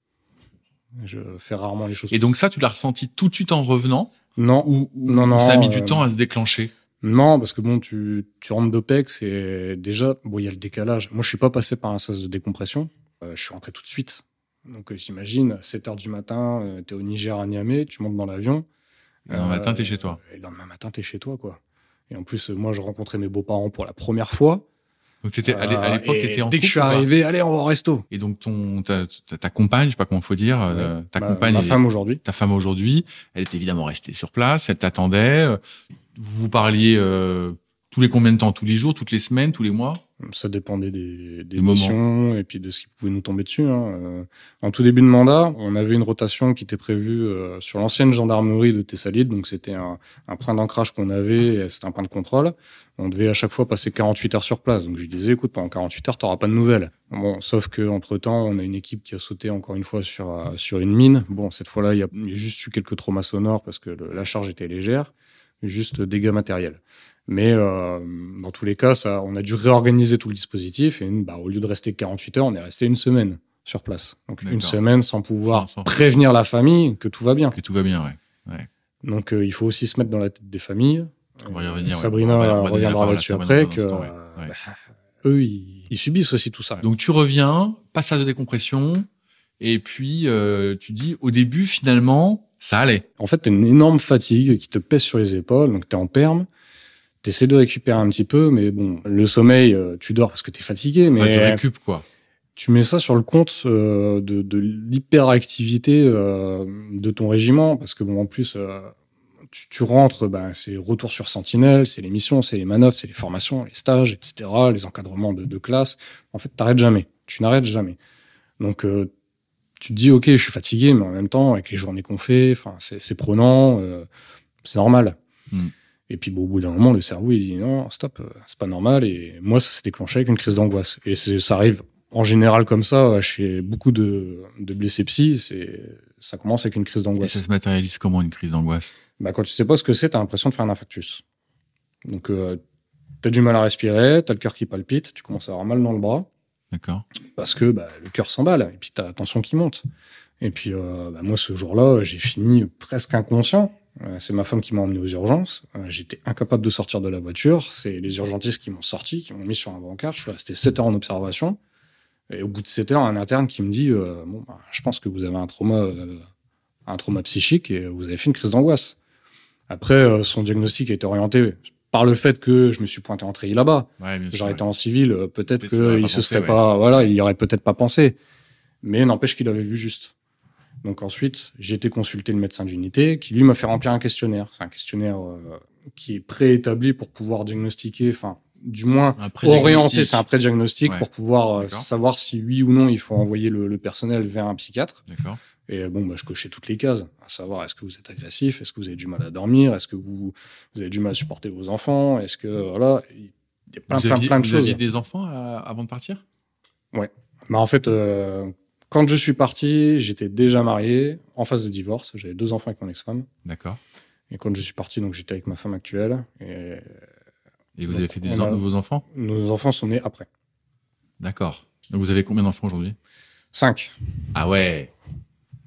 Je fais rarement les choses. Et donc ça, tu l'as ressenti tout de suite en revenant? Non. Ou, non, non. Ça a mis du temps à se déclencher? Non, parce que bon, tu, tu rentres d'OPEX et déjà, bon, il y a le décalage. Moi, je suis pas passé par un sas de décompression. Euh, je suis rentré tout de suite. Donc, euh, j'imagine, 7 heures du matin, euh, tu es au Niger à Niamey, tu montes dans l'avion. Le lendemain matin, t'es chez toi. Le lendemain matin, t'es chez toi, quoi. Et en plus, moi, je rencontrais mes beaux-parents pour la première fois. Donc t'étais à l'époque, t'étais en Dès que je suis arrivé, allez, on va au resto. Et donc ton ta, ta compagne, je sais pas comment faut dire, euh, ta compagne, ma femme aujourd'hui. Ta femme aujourd'hui, elle est évidemment restée sur place, elle t'attendait. Vous parliez euh, tous les combien de temps? Tous les jours, toutes les semaines, tous les mois? Ça dépendait des, des missions et puis de ce qui pouvait nous tomber dessus. Hein. Euh, en tout début de mandat, on avait une rotation qui était prévue euh, sur l'ancienne gendarmerie de Thessalide, donc c'était un, un, point d'ancrage qu'on avait, c'était un point de contrôle. On devait à chaque fois passer 48 heures sur place. Donc je lui disais, écoute, pendant 48 heures, t'auras pas de nouvelles. Bon, sauf que entre temps, on a une équipe qui a sauté encore une fois sur euh, sur une mine. Bon, cette fois-là, il y, a juste eu quelques traumas sonores parce que la charge était légère, juste dégâts matériels. Mais euh, dans tous les cas, ça, on a dû réorganiser tout le dispositif et bah, au lieu de rester 48 heures, on est resté une semaine sur place. Donc une semaine sans pouvoir prévenir la famille que tout va bien. Que tout va bien, ouais. ouais. Donc euh, il faut aussi se mettre dans la tête des familles. On va y revenir. Sabrina reviendra là-dessus après. Que, euh, bah, eux, ils, ils, subissent aussi tout ça. Donc tu reviens, passage de décompression, et puis euh, tu dis au début finalement ça allait. En fait, t'as une énorme fatigue qui te pèse sur les épaules, donc t'es en perme t'essaies de récupérer un petit peu, mais bon, le sommeil, euh, tu dors parce que t'es fatigué, mais enfin, récup quoi. Tu mets ça sur le compte euh, de, de l'hyperactivité euh, de ton régiment, parce que bon, en plus, tu, tu rentres, ben, c'est retour sur Sentinelle, c'est les missions, c'est les manœuvres, c'est les formations, les stages, etc., les encadrements de, de classe. En fait, t'arrêtes jamais. Tu n'arrêtes jamais. Donc, euh, tu te dis, ok, je suis fatigué, mais en même temps, avec les journées qu'on fait, enfin, c'est prenant, euh, c'est normal. Mm. Et puis, bon, au bout d'un moment, le cerveau, il dit, non, stop, euh, c'est pas normal. Et moi, ça s'est déclenché avec une crise d'angoisse. Et ça arrive en général comme ça euh, chez beaucoup de, de blessés psy. C'est, ça commence avec une crise Et d'angoisse. ça se matérialise comment une crise d'angoisse? Bah, quand tu sais pas ce que c'est, t'as l'impression de faire un infarctus. Donc, euh, t'as du mal à respirer, t'as le cœur qui palpite, tu commences à avoir mal dans le bras D'accord parce que bah, le cœur s'emballe et puis t'as la tension qui monte. Et puis, euh, bah, moi, ce jour-là, j'ai fini presque inconscient. Euh, c'est ma femme qui m'a emmené aux urgences. Euh, J'étais incapable de sortir de la voiture. C'est les urgentistes qui m'ont sorti, qui m'ont mis sur un brancard. Je suis resté 7 heures en observation. Et au bout de 7 heures, un interne qui me dit euh, bon, bah, Je pense que vous avez un trauma, euh, un trauma psychique et vous avez fait une crise d'angoisse. Après, euh, son diagnostic a été orienté par le fait que je me suis pointé en treillis là-bas. Ouais. J'aurais ouais. été en civil, peut-être qu'il se serait ouais. pas, voilà, il y aurait peut-être pas pensé. Mais n'empêche qu'il avait vu juste. Donc ensuite, j'ai été consulter le médecin d'unité, qui lui m'a fait remplir un questionnaire. C'est un questionnaire euh, qui est préétabli pour pouvoir diagnostiquer, enfin, du moins orienté, c'est un pré-diagnostic Ouais. pour pouvoir euh, savoir si oui ou non il faut envoyer le, le personnel vers un psychiatre. D'accord. Et bon, bah, je cochais toutes les cases, à savoir est-ce que vous êtes agressif, est-ce que vous avez du mal à dormir, est-ce que vous, vous avez du mal à supporter vos enfants, est-ce que voilà, il y a plein, vous plein, aviez, plein de vous choses. aviez des enfants euh, avant de partir? Bah, en fait, euh, quand je suis parti, j'étais déjà marié, en phase de divorce. J'avais deux enfants avec mon ex-femme. D'accord. Et quand je suis parti, donc j'étais avec ma femme actuelle. Et Et vous Donc, avez fait des en- nouveaux enfants? Nos enfants sont nés après. D'accord. Donc vous avez combien d'enfants aujourd'hui? Cinq, Ah ouais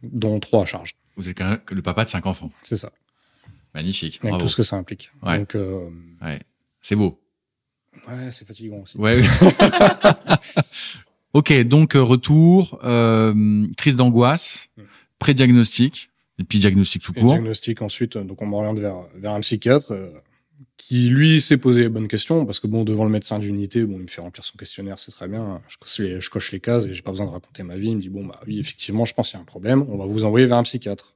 dont trois à charge. Vous êtes quand même le papa de cinq enfants. C'est ça. Magnifique. Avec Bravo. tout ce que ça implique. Ouais. Donc, euh, Ouais. C'est beau. ouais, c'est fatigant aussi. Ouais. [LAUGHS] [LAUGHS] ok, donc euh, retour, euh, crise d'angoisse, Mm. pré-diagnostic, et puis diagnostic tout Et court. diagnostic ensuite, euh, donc on m'oriente vers, vers un psychiatre euh, qui, lui, s'est posé les bonnes questions parce que, bon, devant le médecin d'unité, bon, il me fait remplir son questionnaire, c'est très bien. Je coche, les, je coche les cases et j'ai pas besoin de raconter ma vie. Il me dit, bon, bah oui, effectivement, je pense qu'il y a un problème. On va vous envoyer vers un psychiatre.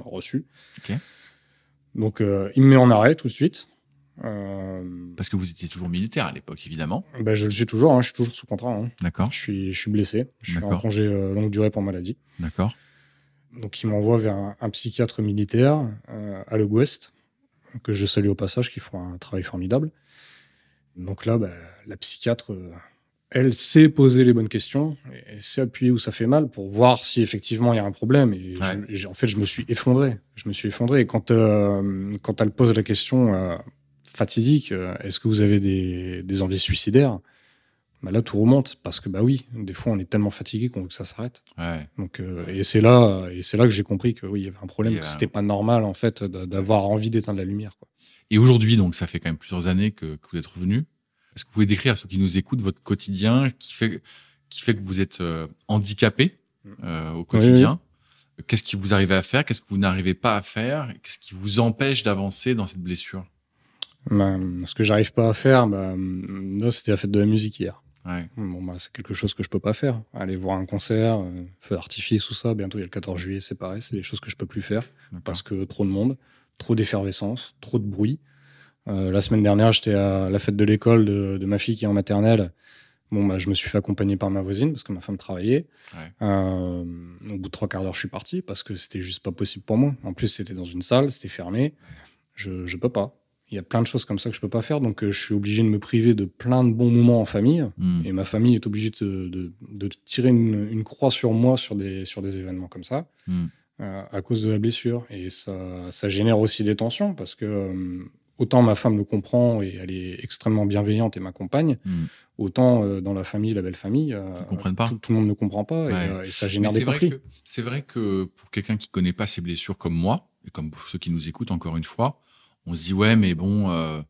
Reçu. Ok. Donc, euh, il me met en arrêt tout de suite. Parce que vous étiez toujours militaire à l'époque, évidemment. ben, je le suis toujours, hein, je suis toujours sous contrat. hein. D'accord. Je, suis, je suis blessé. Je suis en congé euh, longue durée pour maladie. D'accord. Donc, il m'envoie vers un, un psychiatre militaire euh, à Le Gouest, que je salue au passage, qui font un travail formidable. Donc là, bah, la psychiatre, euh, elle sait poser les bonnes questions et sait appuyer où ça fait mal pour voir si effectivement il y a un problème. Et je- en fait, je me suis effondré. Je me suis effondré. Et quand, quand elle pose la question fatidique, euh, est-ce que vous avez des, des envies suicidaires? Bah Là, tout remonte parce que, bah oui, des fois, on est tellement fatigué qu'on veut que ça s'arrête. Ouais. Donc, euh, et c'est là, et c'est là que j'ai compris que oui, il y avait un problème, que un- c'était pas normal en fait d'avoir envie d'éteindre la lumière. Quoi. Et aujourd'hui, donc, ça fait quand même plusieurs années que, que vous êtes revenu. Est-ce que vous pouvez décrire à ceux qui nous écoutent votre quotidien qui fait, qui fait que vous êtes euh, handicapé euh, au quotidien Qu'est-ce qui vous arrivez à faire? Qu'est-ce que vous n'arrivez pas à faire? Qu'est-ce qui vous empêche d'avancer dans cette blessure? Bah, ce que j'arrive pas à faire, bah, là, c'était la fête de la musique hier. Ouais. Bon, bah, c'est quelque chose que je peux pas faire. Aller voir un concert, euh, feu d'artifice, tout ça. Bientôt, il y a le 14 juillet, c'est pareil. C'est des choses que je peux plus faire parce que trop de monde, trop d'effervescence, trop de bruit. Euh, la semaine dernière, j'étais à la fête de l'école de, de ma fille qui est en maternelle. Bon, bah, je me suis fait accompagner par ma voisine parce que ma femme travaillait. Ouais. Euh, au bout de trois quarts d'heure, je suis parti parce que c'était juste pas possible pour moi. En plus, c'était dans une salle, c'était fermé. Je, je peux pas. Il y a plein de choses comme ça que je peux pas faire, donc euh, je suis obligé de me priver de plein de bons moments en famille. Hmm. Et ma famille est obligée de, de, de tirer une, une croix sur moi sur des, sur des événements comme ça, Hmm. euh, à cause de la blessure. Et ça, ça génère aussi des tensions parce que euh, autant ma femme le comprend et elle est extrêmement bienveillante et m'accompagne, Hmm. autant euh, dans la famille, la belle famille, pas. Tout, tout le monde ne comprend pas et, Ouais. et ça génère des conflits. c'est vrai que pour quelqu'un qui connaît pas ces blessures comme moi et comme pour ceux qui nous écoutent encore une fois, on se dit ouais mais bon euh,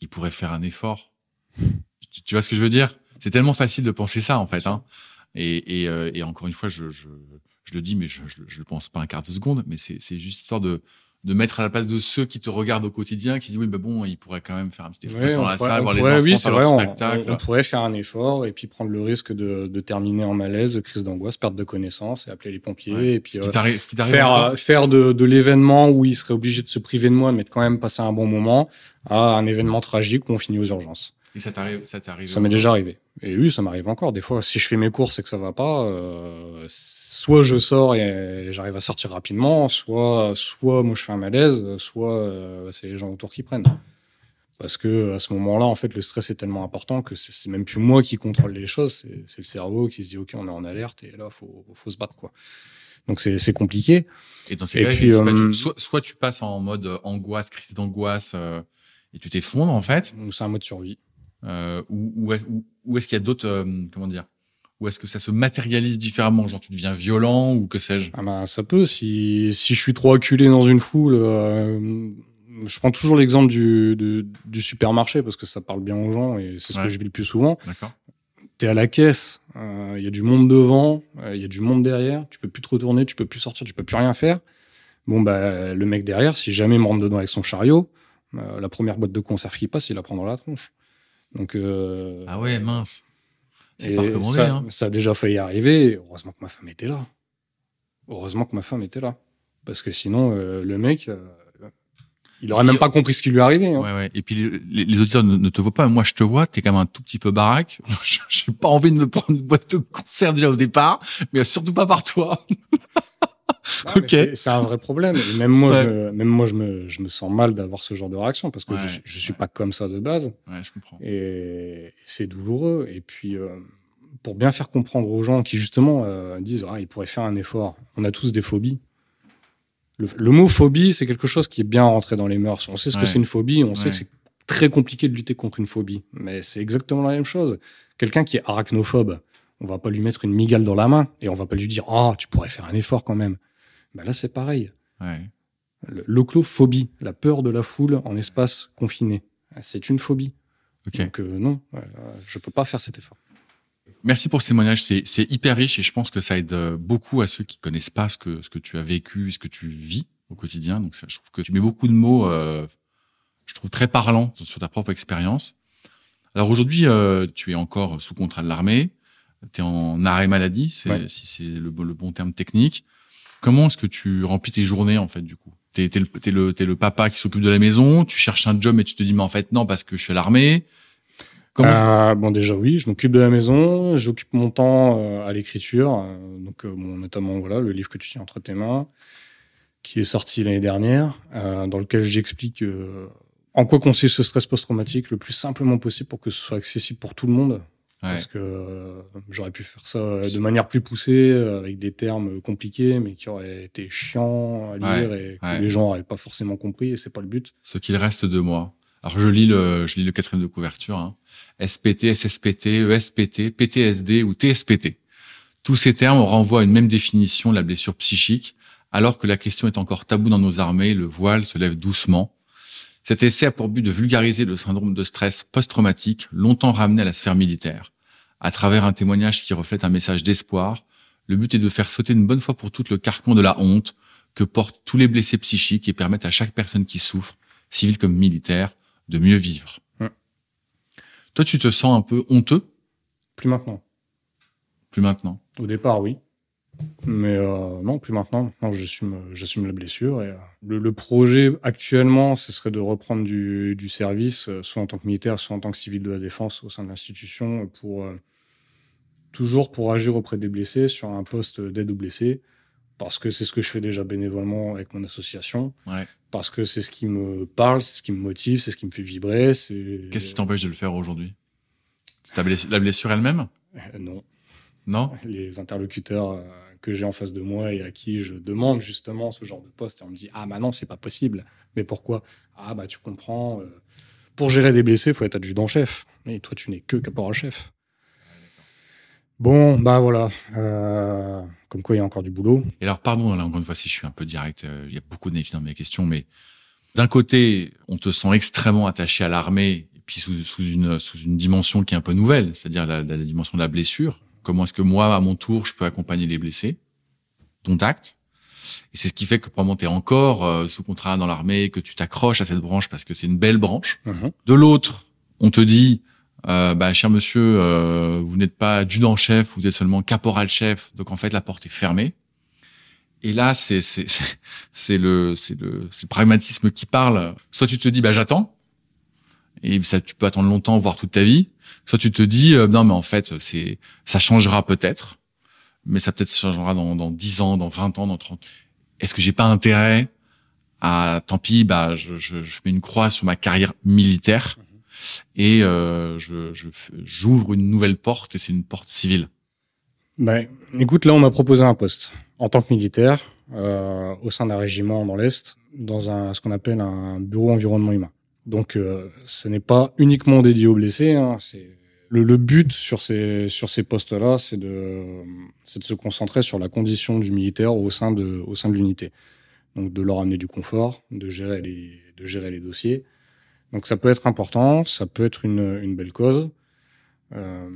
il pourrait faire un effort. tu, vois ce que je veux dire? C'est tellement facile de penser ça en fait. Hein euh, et encore une fois je, le dis mais je, je, je le pense pas un quart de seconde mais c'est c'est juste histoire de de mettre à la place de ceux qui te regardent au quotidien, qui disent oui, bah bon, il pourrait quand même faire un petit effort Ouais, dans la pourrait- salle, voir les enfants oui, faire leur vrai, on- spectacle. On, on pourrait faire un effort et puis prendre le risque de, de terminer en malaise, crise d'angoisse, perte de connaissance et appeler les pompiers Ouais. et puis ce euh, qui faire euh, faire de, de l'événement où il serait obligé de se priver de moi mais de quand même passer un bon moment à un événement tragique où on finit aux urgences. Et ça t'arrive, ça. Ça m'est déjà arrivé. Et oui, ça m'arrive encore. Des fois, si je fais mes courses et que ça va pas, euh, soit je sors et j'arrive à sortir rapidement, soit, soit moi je fais un malaise, soit euh, c'est les gens autour qui prennent. Parce que à ce moment-là, en fait, le stress est tellement important que c'est même plus moi qui contrôle les choses, c'est le cerveau qui se dit ok, on est en alerte et là faut faut se battre quoi. Donc c'est c'est compliqué. Et dans ces cas-là, puis, euh, soit, soit tu passes en mode angoisse, crise d'angoisse, euh, et tu t'effondres en fait, C'est un mode survie. Euh, ou, ou, ou- ou est-ce qu'il y a d'autres, euh, comment dire, ou est-ce que ça se matérialise différemment, genre tu deviens violent ou que sais-je? Ah ben, ça peut. Si, si je suis trop acculé dans une foule, euh, je prends toujours l'exemple du, du, du supermarché parce que ça parle bien aux gens et c'est ce Ouais. que je vis le plus souvent. D'accord. T'es à la caisse, euh, il y a du monde devant, euh, il y a du monde derrière, tu peux plus te retourner, tu peux plus sortir, tu peux plus rien faire. Bon bah le mec derrière, si jamais il me rentre dedans avec son chariot, euh, la première boîte de conserve qui passe, il la prend dans la tronche. Donc euh, Ah ouais, mince. C'est pas recommandé, ça, hein. ça a déjà failli arriver. et Heureusement que ma femme était là. Heureusement que ma femme était là. Parce que sinon, euh, le mec, euh, il aurait même pas compris ce qui lui arrivait. hein. Ouais, ouais. Et puis les, les- auditeurs ne, ne te voient pas. Moi, je te vois. T'es quand même un tout petit peu baraque. [LAUGHS] J'ai pas envie de me prendre une boîte de concert déjà au départ, mais surtout pas par toi. [LAUGHS] Ok. c'est- un vrai problème. Et même moi, Ouais. je me, même moi, je me, je me sens mal d'avoir ce genre de réaction parce que Ouais, je, je suis ouais. pas comme ça de base. Ouais, je comprends. Et c'est douloureux. Et puis, euh, pour bien faire comprendre aux gens qui, justement, euh, disent Ah, ils pourraient faire un effort. On a tous des phobies. Le, le mot phobie, c'est quelque chose qui est bien rentré dans les mœurs. On sait ce que c'est une phobie. On sait que c'est très compliqué de lutter contre une phobie. Mais c'est exactement la même chose. Quelqu'un qui est arachnophobe, on va pas lui mettre une migale dans la main et on va pas lui dire Ah, tu pourrais faire un effort quand même. Ben là, c'est pareil. Ouais. L'oclophobie, la peur de la foule en espace confiné, c'est une phobie. Ok. Donc euh, non, euh, je peux pas faire cet effort. Merci pour ce témoignage. C'est, hyper riche et je pense que ça aide euh, beaucoup à ceux qui connaissent pas ce que, ce que tu as vécu, ce que tu vis au quotidien. Donc, ça, je trouve que tu mets beaucoup de mots, euh, je trouve très parlant sur ta propre expérience. Alors aujourd'hui, euh, tu es encore sous contrat de l'armée. Tu es en arrêt maladie, Ouais. si c'est le bon terme technique. Comment est-ce que tu remplis tes journées, en fait, du coup? T'es, le, le, le papa qui s'occupe de la maison, tu cherches un job et tu te dis, mais en fait, non, parce que je suis à l'armée. Euh, bon déjà oui, je m'occupe de la maison, j'occupe mon temps euh, à l'écriture, euh, donc euh, bon, notamment voilà le livre que tu tiens entre tes mains, qui est sorti l'année dernière, dans lequel j'explique en quoi consiste ce stress post-traumatique le plus simplement possible pour que ce soit accessible pour tout le monde. Ouais. Parce que euh, j'aurais pu faire ça euh, de manière plus poussée, euh, avec des termes compliqués, mais qui auraient été chiants à lire et que ouais. les gens n'auraient pas forcément compris, et c'est pas le but. ce qu'il reste de moi. Alors je lis le, je lis le quatrième de couverture. Hein. SPT, SSPT, ESPT, PTSD ou TSPT. Tous ces termes renvoient à une même définition, la blessure psychique. Alors que la question est encore taboue dans nos armées, le voile se lève doucement. Cet essai a pour but de vulgariser le syndrome de stress post-traumatique, longtemps ramené à la sphère militaire. À travers un témoignage qui reflète un message d'espoir, le but est de faire sauter une bonne fois pour toutes le carcan de la honte que portent tous les blessés psychiques et permettre à chaque personne qui souffre, civile comme militaire, de mieux vivre. Toi, tu te sens un peu honteux, Plus maintenant. plus maintenant. Au départ, oui. Mais euh, non, plus maintenant. Maintenant, j'assume, j'assume la blessure. Et, euh, le, le projet actuellement, ce serait de reprendre du, du service, euh, soit en tant que militaire, soit en tant que civil de la défense au sein de l'institution, pour euh, toujours pour agir auprès des blessés sur un poste d'aide aux blessés, parce que c'est ce que je fais déjà bénévolement avec mon association, Ouais. parce que c'est ce qui me parle, c'est ce qui me motive, c'est ce qui me fait vibrer. C'est Qu'est-ce qui t'empêche de le faire aujourd'hui? C'est la blessure elle-même? Non. Non? Les interlocuteurs que j'ai en face de moi et à qui je demande justement ce genre de poste et on me dit ah bah non c'est pas possible. Mais pourquoi? Ah bah tu comprends euh, pour gérer des blessés faut être adjudant chef. Et toi tu n'es que caporal chef. Bon bah voilà. Euh, comme quoi il y a encore du boulot. Et alors, pardon, là, encore une fois, si je suis un peu direct, euh, il y a beaucoup de dans mes questions, mais d'un côté, on te sent extrêmement attaché à l'armée, puis sous, une, sous une dimension qui est un peu nouvelle, c'est-à-dire la dimension de la blessure. Comment est-ce que moi, à mon tour, je peux accompagner les blessés dont acte Et c'est ce qui fait que probablement tu es encore euh, sous contrat dans l'armée, que tu t'accroches à cette branche parce que c'est une belle branche. Mhm. De l'autre, on te dit, euh, bah, cher monsieur, euh, vous n'êtes pas adjudant-chef, vous êtes seulement caporal-chef, donc en fait la porte est fermée. Et là, c'est c'est c'est- [LAUGHS] c'est le c'est le c'est le pragmatisme qui parle. Soit tu te dis bah j'attends et ça tu peux attendre longtemps voire toute ta vie. Soit tu te dis euh, non mais en fait c'est ça changera peut-être, mais ça peut-être changera dans dans 10 ans, dans 20 ans, dans 30. Est-ce que j'ai pas intérêt à tant pis bah je je, je mets une croix sur ma carrière militaire et euh, je j'ouvre une nouvelle porte et c'est une porte civile. Ben, écoute, là, on m'a proposé un poste en tant que militaire euh, au sein d'un régiment dans l'Est, dans un ce qu'on appelle un bureau environnement humain. Donc, euh, ce n'est pas uniquement dédié aux blessés. Hein, c'est le, le but sur ces sur ces postes-là, c'est de de se concentrer sur la condition du militaire au sein de au sein de l'unité. Donc, de leur amener du confort, de gérer les de gérer les dossiers. Donc, ça peut être important, ça peut être une une belle cause. Euh,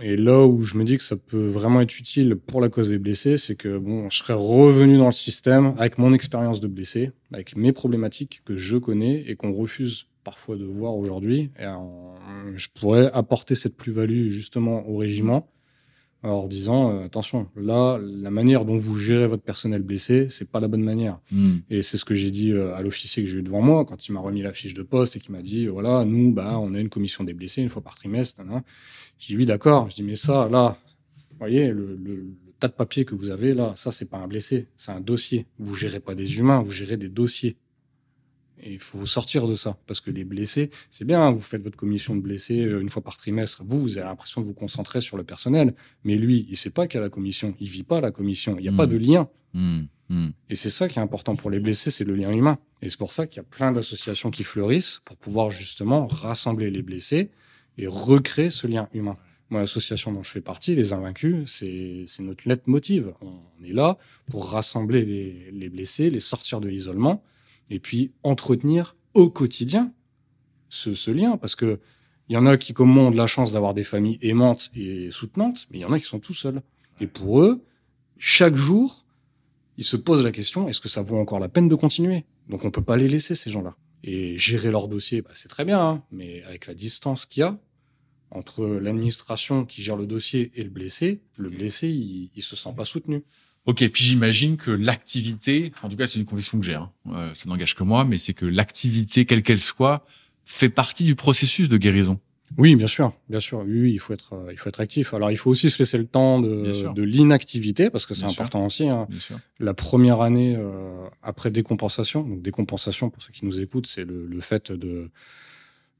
et là où je me dis que ça peut vraiment être utile pour la cause des blessés, c'est que bon, je serais revenu dans le système avec mon expérience de blessé, avec mes problématiques que je connais et qu'on refuse parfois de voir aujourd'hui. Et en- je pourrais apporter cette plus-value justement au régiment en disant euh, attention, là, la manière dont vous gérez votre personnel blessé, c'est pas la bonne manière. Hmm. Et c'est ce que j'ai dit euh, à l'officier que j'ai eu devant moi quand il m'a remis la fiche de poste et qui m'a dit euh, voilà, nous, bah, on a une commission des blessés une fois par trimestre. nan. J'ai dit oui, d'accord. Je dis mais ça, là, vous voyez, le, le- le tas de papier que vous avez là, ça, c'est pas un blessé, c'est un dossier. Vous gérez pas des humains, vous gérez des dossiers. Et il faut sortir de ça parce que les blessés, c'est bien, vous faites votre commission de blessés euh, une fois par trimestre. Vous, vous avez l'impression de vous concentrer sur le personnel, mais lui, il sait pas qu'il y a la commission, il vit pas la commission, il n'y a pas Mm. de lien. Hmm. Hmm. Et c'est ça qui est important pour les blessés, c'est le lien humain. Et c'est pour ça qu'il y a plein d'associations qui fleurissent pour pouvoir justement rassembler les blessés et recréer ce lien humain. Moi, l'association dont je fais partie, les Invaincus, c'est c'est notre lettre motive. On est là pour rassembler les, les blessés, les sortir de l'isolement et puis entretenir au quotidien ce, ce lien. Parce que il y en a qui, comme moi, ont de la chance d'avoir des familles aimantes et soutenantes, mais il y en a qui sont tout seuls. Et pour eux, chaque jour, ils se posent la question est-ce que ça vaut encore la peine de continuer? Donc on peut pas les laisser ces gens-là. Et gérer leur dossier, bah, c'est très bien, hein, mais avec la distance qu'il y a entre l'administration qui gère le dossier et le blessé, le blessé il, il se sent pas soutenu. Ok, puis j'imagine que l'activité, en tout cas c'est une conviction que j'ai, hein, euh, ça n'engage que moi, mais c'est que l'activité, quelle qu'elle soit, fait partie du processus de guérison. Oui, bien sûr, bien sûr. Oui, oui, il faut être, euh, il faut être actif. Alors il faut aussi se laisser le temps de, de l'inactivité parce que c'est sûr. important aussi. hein. Bien sûr. La première année euh, après décompensation, donc décompensation pour ceux qui nous écoutent, c'est le, le fait de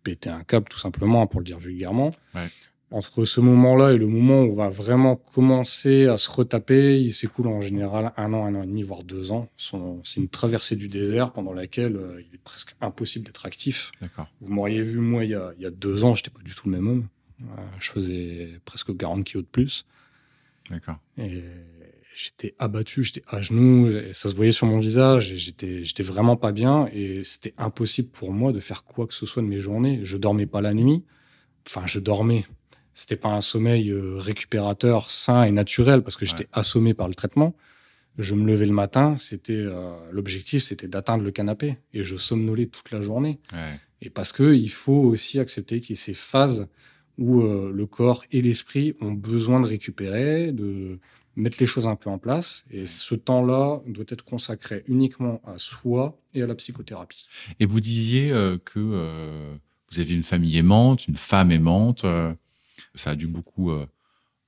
péter un câble tout simplement, pour le dire vulgairement. Ouais. Entre ce moment-là et le moment où on va vraiment commencer à se retaper, il s'écoule en général un an, un an et demi, voire deux ans. C'est une traversée du désert pendant laquelle euh, il est presque impossible d'être actif. Vous m'auriez vu, moi, il y a, il y a deux ans, j'étais pas du tout le même homme. Euh, je faisais presque 40 kilos de plus. D'accord. Et j'étais abattu, j'étais à genoux, et ça se voyait sur mon visage, j'étais, j'étais vraiment pas bien, et c'était impossible pour moi de faire quoi que ce soit de mes journées. Je dormais pas la nuit. Enfin, je dormais. C'était pas un sommeil euh, récupérateur, sain et naturel, parce que j'étais assommé par le traitement. Je me levais le matin, c'était euh, l'objectif, c'était d'atteindre le canapé, et je somnolais toute la journée. Ouais. Et parce que il faut aussi accepter qu'il y ait ces phases où euh, le corps et l'esprit ont besoin de récupérer, de mettre les choses un peu en place. Et ce temps-là doit être consacré uniquement à soi et à la psychothérapie. Et vous disiez euh, que euh, vous aviez une famille aimante, une femme aimante. euh, ça a dû beaucoup euh,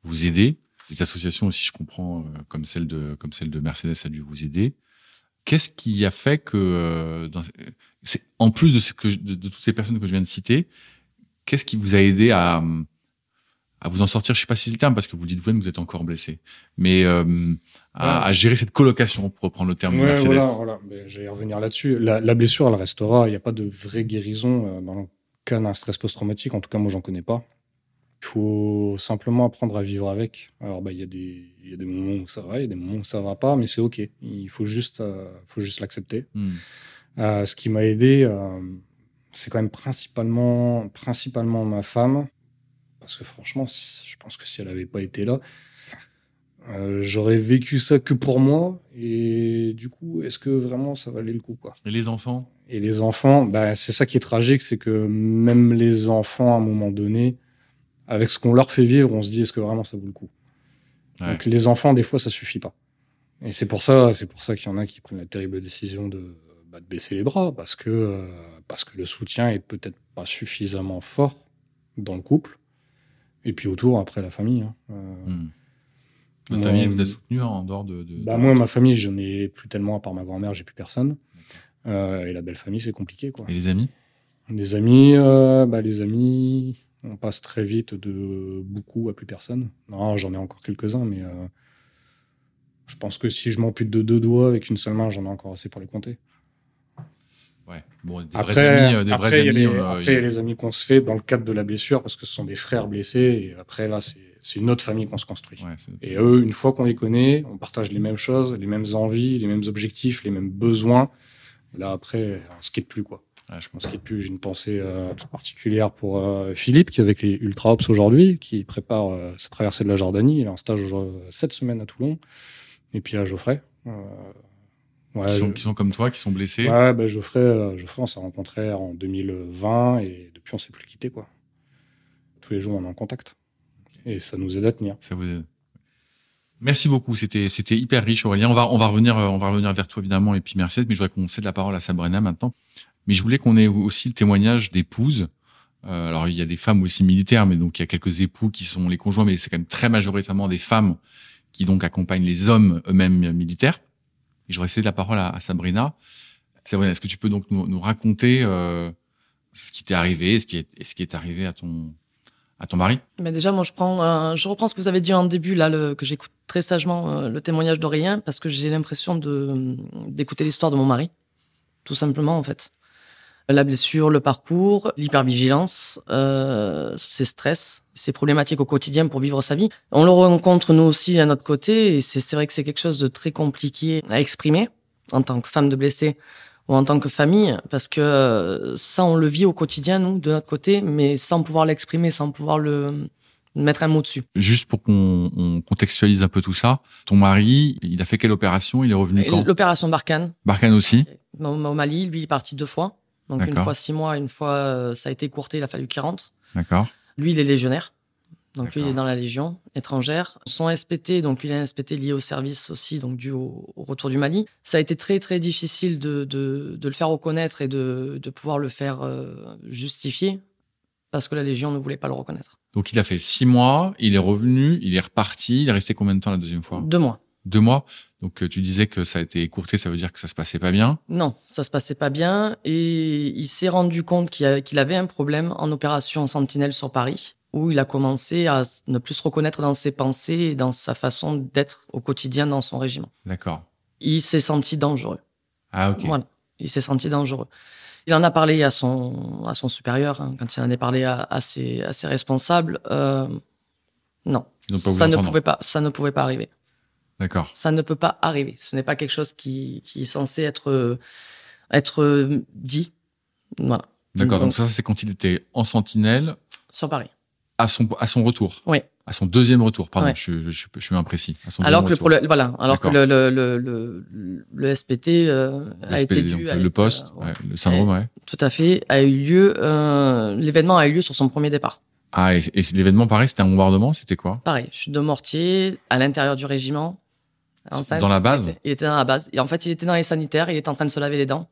vous aider. Les associations aussi, je comprends, euh, comme celle de comme celle de Mercedes, a dû vous aider. Qu'est-ce qui a fait que, euh, dans- c'est en plus de, ce que je- de, de toutes ces personnes que je viens de citer, qu'est-ce qui vous a aidé à à vous en sortir? Je sais pas si c'est le terme parce que vous dites vous-même vous êtes encore blessé, mais euh, à, à gérer cette colocation, pour reprendre le terme de Ouais, Mercedes. voilà, voilà. J'allais revenir là-dessus. La, la blessure, elle restera. Il n'y a pas de vraie guérison dans le cas d'un stress post-traumatique. En tout cas, moi, j'en connais pas. Il faut simplement apprendre à vivre avec. Alors, bah, il y a des, y a des moments où ça va, il y a des moments où ça va pas, mais c'est ok. Il faut juste, euh, faut juste l'accepter. Hmm. Euh, ce qui m'a aidé, euh, c'est quand même principalement, principalement ma femme, parce que franchement, je pense que si elle n'avait pas été là, Euh, j'aurais vécu ça que pour moi. Et du coup, est-ce que vraiment ça valait le coup quoi? Et les enfants? Et les enfants, bah, c'est ça qui est tragique, c'est que même les enfants, à un moment donné, avec ce qu'on leur fait vivre, on se dit est-ce que vraiment ça vaut le coup? Ouais. Donc les enfants, des fois, ça suffit pas. Et c'est pour ça, c'est pour ça qu'il y en a qui prennent la terrible décision de, bah, de baisser les bras, parce que euh, parce que le soutien est peut-être pas suffisamment fort dans le couple. Et puis autour, après la famille. hein. Euh, Hmm. Famille vous a soutenu en dehors de. de- bah de- moi, ma famille, j'en ai plus tellement, à part ma grand-mère, j'ai plus personne. Euh, et la belle famille, c'est compliqué, quoi. Et les amis? Les amis, bah, les amis, on passe très vite de beaucoup à plus personne. Non, j'en ai encore quelques-uns, mais euh, je pense que si je m'ampute de deux doigts avec une seule main, j'en ai encore assez pour les compter. Ouais. Bon, des Après, vrais amis. euh, Des après, vrais y a amis. les, euh, après, il y a- les amis qu'on se fait dans le cadre de la blessure, parce que ce sont des frères blessés, et après, là, c'est une autre famille qu'on se construit. Ouais, Et eux, une fois qu'on les connaît, on partage les mêmes choses, les mêmes envies, les mêmes objectifs, les mêmes besoins. Et là, après, on se quitte plus, quoi. Ouais, je On se quitte plus. J'ai une pensée euh, toute particulière pour euh, Philippe, qui est avec les Ultra Ops aujourd'hui, qui prépare euh, sa traversée de la Jordanie. Il est en stage euh, cette semaine à Toulon. Et puis à Geoffrey. Euh, ouais, qui, sont, je- qui sont comme toi, qui sont blessés. ouais, bah, Geoffrey, euh, Geoffrey, on s'est rencontrés en 2020 et depuis, on s'est plus quitté, quoi. Tous les jours, on est en contact. Et ça nous aide à tenir. Ça vous aide. Merci beaucoup, c'était c'était hyper riche Aurélien. On va on va revenir euh, on va revenir vers toi évidemment et puis merci mais je voudrais qu'on cède la parole à Sabrina maintenant. Mais je voulais qu'on ait aussi le témoignage d'épouses. Euh, alors il y a des femmes aussi militaires mais donc il y a quelques époux qui sont les conjoints mais c'est quand même très majoritairement des femmes qui donc accompagnent les hommes eux-mêmes militaires. Et je voudrais céder la parole à, Sabrina. Sabrina, est-ce que tu peux donc nous, nous raconter euh, ce qui t'est arrivé, ce qui est ce qui est arrivé à ton à ton mari? Mais déjà, moi, je prends, euh, je reprends ce que vous avez dit en début, là, le, que j'écoute très sagement euh, le témoignage d'Aurélien, parce que j'ai l'impression de d'écouter l'histoire de mon mari, tout simplement, en fait. La blessure, le parcours, l'hypervigilance, euh, ses stress, ses problématiques au quotidien pour vivre sa vie. On le rencontre nous aussi à notre côté, et c'est vrai que c'est quelque chose de très compliqué à exprimer en tant que femme de blessée ou en tant que famille, parce que euh, ça, on le vit au quotidien, nous, de notre côté, mais sans pouvoir l'exprimer, sans pouvoir le mettre un mot dessus. Juste pour qu'on on contextualise un peu tout ça, ton mari, il a fait quelle opération? Il est revenu quand? L'opération Barkhane, Barkhane aussi au au Mali, lui, il est parti deux fois. Donc une fois six mois, une fois euh, ça a été courté, il a fallu qu'il rentre. D'accord. Lui, il est légionnaire. Donc lui, il est dans la Légion étrangère. Son SPT, donc lui, il a un SPT lié au service aussi, donc dû au, au retour du Mali. Ça a été très, très difficile de, de, de le faire reconnaître et de, de pouvoir le faire euh, justifier parce que la Légion ne voulait pas le reconnaître. Donc il a fait six mois, il est revenu, il est reparti, il est resté combien de temps la deuxième fois? Deux mois. Deux mois. Donc euh, tu disais que ça a été écourté, ça veut dire que ça se passait pas bien. Non, ça se passait pas bien et il s'est rendu compte qu'il avait un problème en opération Sentinelle sur Paris où il a commencé à ne plus se reconnaître dans ses pensées et dans sa façon d'être au quotidien dans son régiment. D'accord. Il s'est senti dangereux. Ah ok. Voilà, il s'est senti dangereux. Il en a parlé à son, à son supérieur, hein, quand il en a parlé à, à, ses, à ses responsables. Euh, non, ça ne, pouvait pas, ça ne pouvait pas arriver. D'accord. Ça ne peut pas arriver. Ce n'est pas quelque chose qui, qui est censé être, être dit. Voilà. D'accord. Donc Donc- ça c'est quand il était en sentinelle Sur Paris. à son à son retour. Oui. À son deuxième retour. Pardon, Ouais. je, je, je, je suis imprécis. À son Alors que le retour. problème, voilà, alors que le, le, le, le, le SPT euh, a Le été dû à le poste, euh, ouais, le syndrome, ouais. tout à fait, a eu lieu. Euh, L'événement a eu lieu sur son premier départ. Ah, et, et l'événement, pareil, c'était un bombardement, c'était quoi? Pareil, chute de mortier à l'intérieur du régiment. Dans la base il était, il était dans la base. Et en fait, il était dans les sanitaires, il était en train de se laver les dents.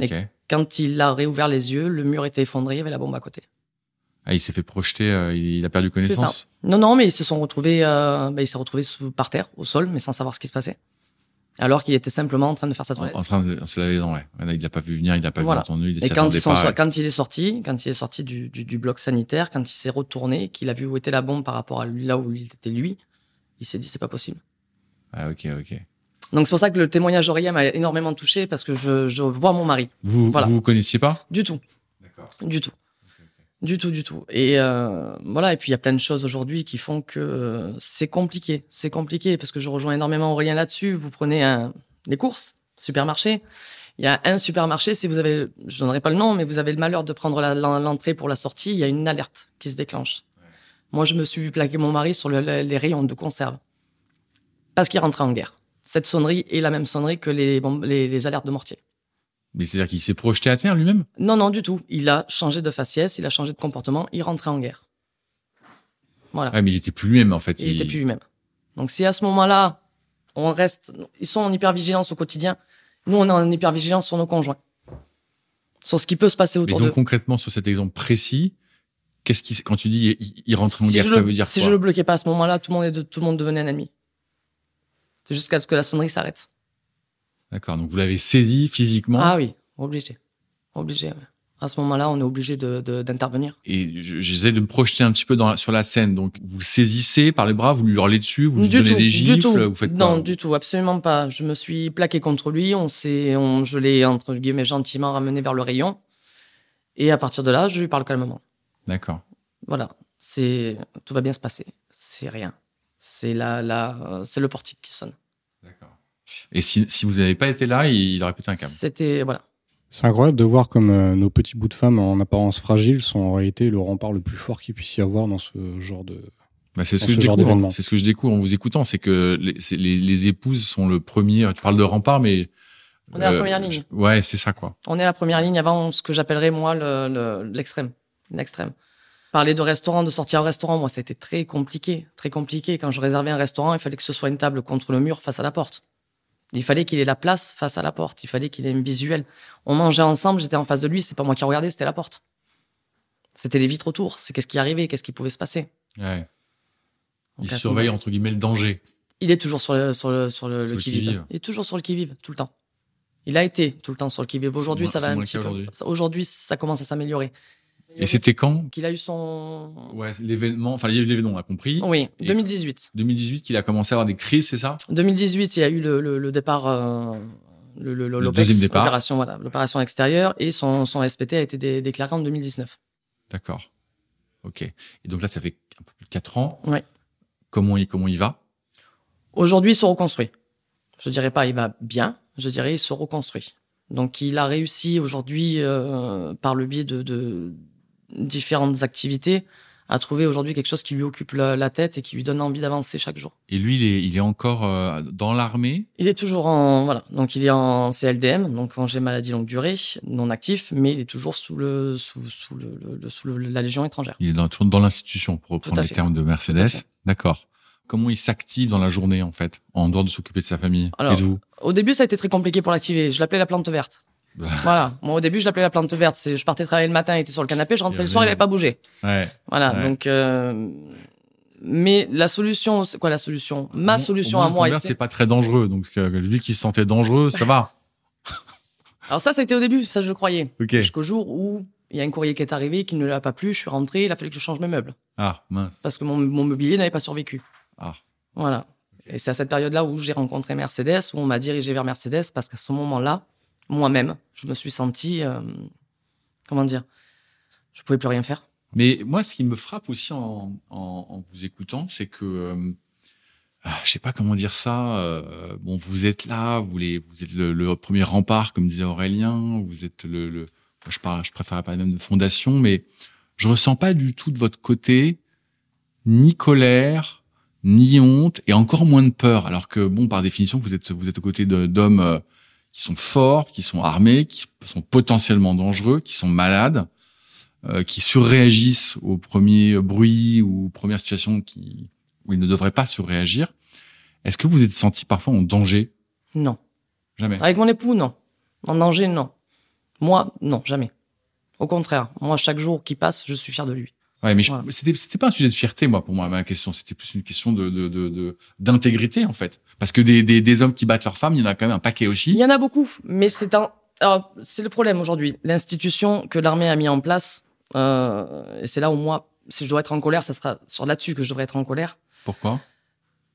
Et- Quand il a réouvert les yeux, le mur était effondré, il y avait la bombe à côté. Ah, il s'est fait projeter, euh, il, a perdu connaissance. Non, non, mais ils se sont retrouvés, euh, bah, il s'est retrouvé sous- par terre, au sol, mais sans savoir ce qui se passait. Alors qu'il était simplement en train de faire sa toilette. en train de se laver les dents, ouais. Il l'a pas vu venir, il l'a pas Voilà. vu entendu, il Et quand, attendait ils sont, pas. ouais. quand il est sorti, quand il est sorti du, du, du bloc sanitaire, quand il s'est retourné, qu'il a vu où était la bombe par rapport à là où il était lui, il s'est dit c'est pas possible. Ah, ok, ok. Donc c'est pour ça que le témoignage d'Aurélien m'a énormément touché parce que je, je vois mon mari. Vous, Voilà. vous vous connaissiez pas? Du tout, D'accord. du tout. Du tout, du tout. Et euh, voilà, et puis il y a plein de choses aujourd'hui qui font que euh, c'est compliqué. C'est compliqué parce que je rejoins énormément Aurélien là-dessus. Vous prenez un, des courses, supermarché. Il y a un supermarché, si vous avez, je donnerai pas le nom, mais vous avez le malheur de prendre l'entrée pour la sortie, il y a une alerte qui se déclenche. Moi, je me suis vu plaquer mon mari sur le- le- les rayons de conserve. Parce qu'il rentrait en guerre. Cette sonnerie est la même sonnerie que les, bombes- les, les alertes de mortier. Mais c'est-à-dire qu'il s'est projeté à terre lui-même? Non, non, du tout. Il a changé de faciès, il a changé de comportement, il rentrait en guerre. Voilà. Ouais, mais il était plus lui-même en fait. il était plus lui-même. Donc si à ce moment-là, on reste, ils sont en hypervigilance au quotidien, nous on est en hypervigilance sur nos conjoints, sur ce qui peut se passer autour donc d'eux. concrètement sur cet exemple précis, qu'est-ce qui quand tu dis il, il rentre en Si guerre, ça le- veut dire Si quoi? je le bloquais pas à ce moment-là, tout le monde est de- tout le monde devenait un ennemi. C'est jusqu'à ce que la sonnerie s'arrête. D'accord. Donc vous l'avez saisi physiquement Ah oui, obligé, obligé. ouais. À ce moment-là, on est obligé de- de- d'intervenir. et je- j'essaie de me projeter un petit peu dans la- sur la scène. Donc vous le saisissez par les bras, vous lui hurlez dessus, vous lui du donnez tout, des gifles, tout. vous faites non, quoi du tout, absolument pas. Je me suis plaqué contre lui. On s'est, on, je l'ai entre guillemets gentiment ramené vers le rayon. Et à partir de là, je lui parle calmement. D'accord. Voilà, c'est tout va bien se passer. C'est rien. C'est là, là, c'est le portique qui sonne. D'accord. Et si, si vous n'avez pas été là, il, aurait pété un câble. C'était voilà. C'est incroyable de voir comme euh, nos petits bouts de femmes en apparence fragiles sont en réalité le rempart le plus fort qu'il puisse y avoir dans ce genre de. Bah, c'est ce que je ce découvre. d'événement. C'est ce que je découvre en vous écoutant, c'est que les, c'est- les, les épouses sont le premier. Tu parles de rempart, mais On est à la euh, première ligne. je- Ouais, c'est ça quoi. On est à la première ligne avant ce que j'appellerais moi le- le- l'extrême, Parler de restaurant, de sortir au restaurant, moi, ça a été très compliqué, très compliqué. Quand je réservais un restaurant, il fallait que ce soit une table contre le mur face à la porte. Il fallait qu'il ait la place face à la porte. Il fallait qu'il ait une visuel. On mangeait ensemble, j'étais en face de lui, c'est pas moi qui regardais, c'était la porte. C'était les vitres autour. C'est qu'est-ce qui arrivait, qu'est-ce qui pouvait se passer. Ouais. Il surveille entre guillemets le danger. Il est toujours sur le, sur le, sur le, Sur le qui-vive. Il est toujours sur le qui-vive, tout le temps. Il a été tout le temps sur le qui-vive. Aujourd'hui, ça va un petit peu. Aujourd'hui, ça commence à s'améliorer. Et c'était quand Qu'il a eu son. Ouais, l'événement. Enfin, il y a eu l'événement, on a compris. Oui, Et- 2018. 2018, qu'il a commencé à avoir des crises, c'est ça? 2018, il y a eu le, le, le départ, euh, le, le, Le deuxième départ. l'opération, voilà, l'opération extérieure, et son, son SPT a été dé- déclaré en 2019. D'accord. Ok. Et donc là, ça fait un peu plus de 4 ans. Ouais. Comment il, comment il va? Aujourd'hui, il se reconstruit. Je dirais pas il va bien, je dirais il se reconstruit. Donc il a réussi aujourd'hui, euh, par le biais de, de différentes activités, à trouver aujourd'hui quelque chose qui lui occupe la, la tête et qui lui donne envie d'avancer chaque jour. Et lui, il est, il est encore euh, dans l'armée? Il est toujours en voilà, donc il est en CLDM, donc congé maladie longue durée, non actif, mais il est toujours sous le sous, sous le, sous le- la légion étrangère. Il est dans, toujours dans l'institution, pour reprendre les fait. termes de Mercedes. D'accord. Comment il s'active dans la journée, en fait, en dehors de s'occuper de sa famille? Alors, et de vous? Au début, ça a été très compliqué pour l'activer. Je l'appelais la plante verte. [LAUGHS] voilà. Moi, au début, je l'appelais la plante verte. C'est, je partais travailler le matin, il était sur le canapé, je rentrais le soir, il n'avait pas bougé. Ouais. Voilà. Ouais. Donc, euh, mais la solution, c'est quoi la solution? Ma Au- solution au moins, à moi était. c'est pas très dangereux. Donc, euh, lui qui se sentait dangereux, ça va. [LAUGHS] Alors ça, ça a été au début, ça je le croyais. Ok. Jusqu'au jour où il y a un courrier qui est arrivé, qui ne l'a pas plu. Je suis rentré, il a fallu que je change mes meubles Ah, mince. parce que mon, mon mobilier n'avait pas survécu. Ah. Voilà. Et c'est à cette période-là où j'ai rencontré Mercedes, où on m'a dirigé vers Mercedes, parce qu'à ce moment-là, moi-même, je me suis senti, euh, comment dire, je pouvais plus rien faire. Mais moi, ce qui me frappe aussi en, en, en vous écoutant, c'est que, euh, ah, je sais pas comment dire ça. euh, bon, vous êtes là, vous, les, vous êtes le, le premier rempart, comme disait Aurélien. Vous êtes le, le je, parle, je préfère parler même de fondation, mais je ressens pas du tout de votre côté ni colère, ni honte, et encore moins de peur. Alors que, bon, par définition, vous êtes, vous êtes aux côtés d'hommes euh, qui sont forts, qui sont armés, qui sont potentiellement dangereux, qui sont malades euh, qui surréagissent au premier bruit ou aux premières situations qui, où ils ne devraient pas surréagir. Est-ce que vous êtes senti parfois en danger? Non. Jamais. Avec mon époux, non. En danger, non. Moi, non, jamais. Au contraire, moi, chaque jour qui passe, je suis fier de lui. Ouais, mais Voilà. c'était c'était pas un sujet de fierté moi pour moi ma question c'était plus une question de de de de- d'intégrité en fait parce que des, des des hommes qui battent leurs femmes il y en a quand même un paquet Il aussi. y en a beaucoup, mais c'est un. alors, c'est le problème aujourd'hui. L'institution que l'armée a mis en place, euh, et c'est là où moi, si je dois être en colère, ça sera sur là-dessus que je devrais être en colère, Pourquoi?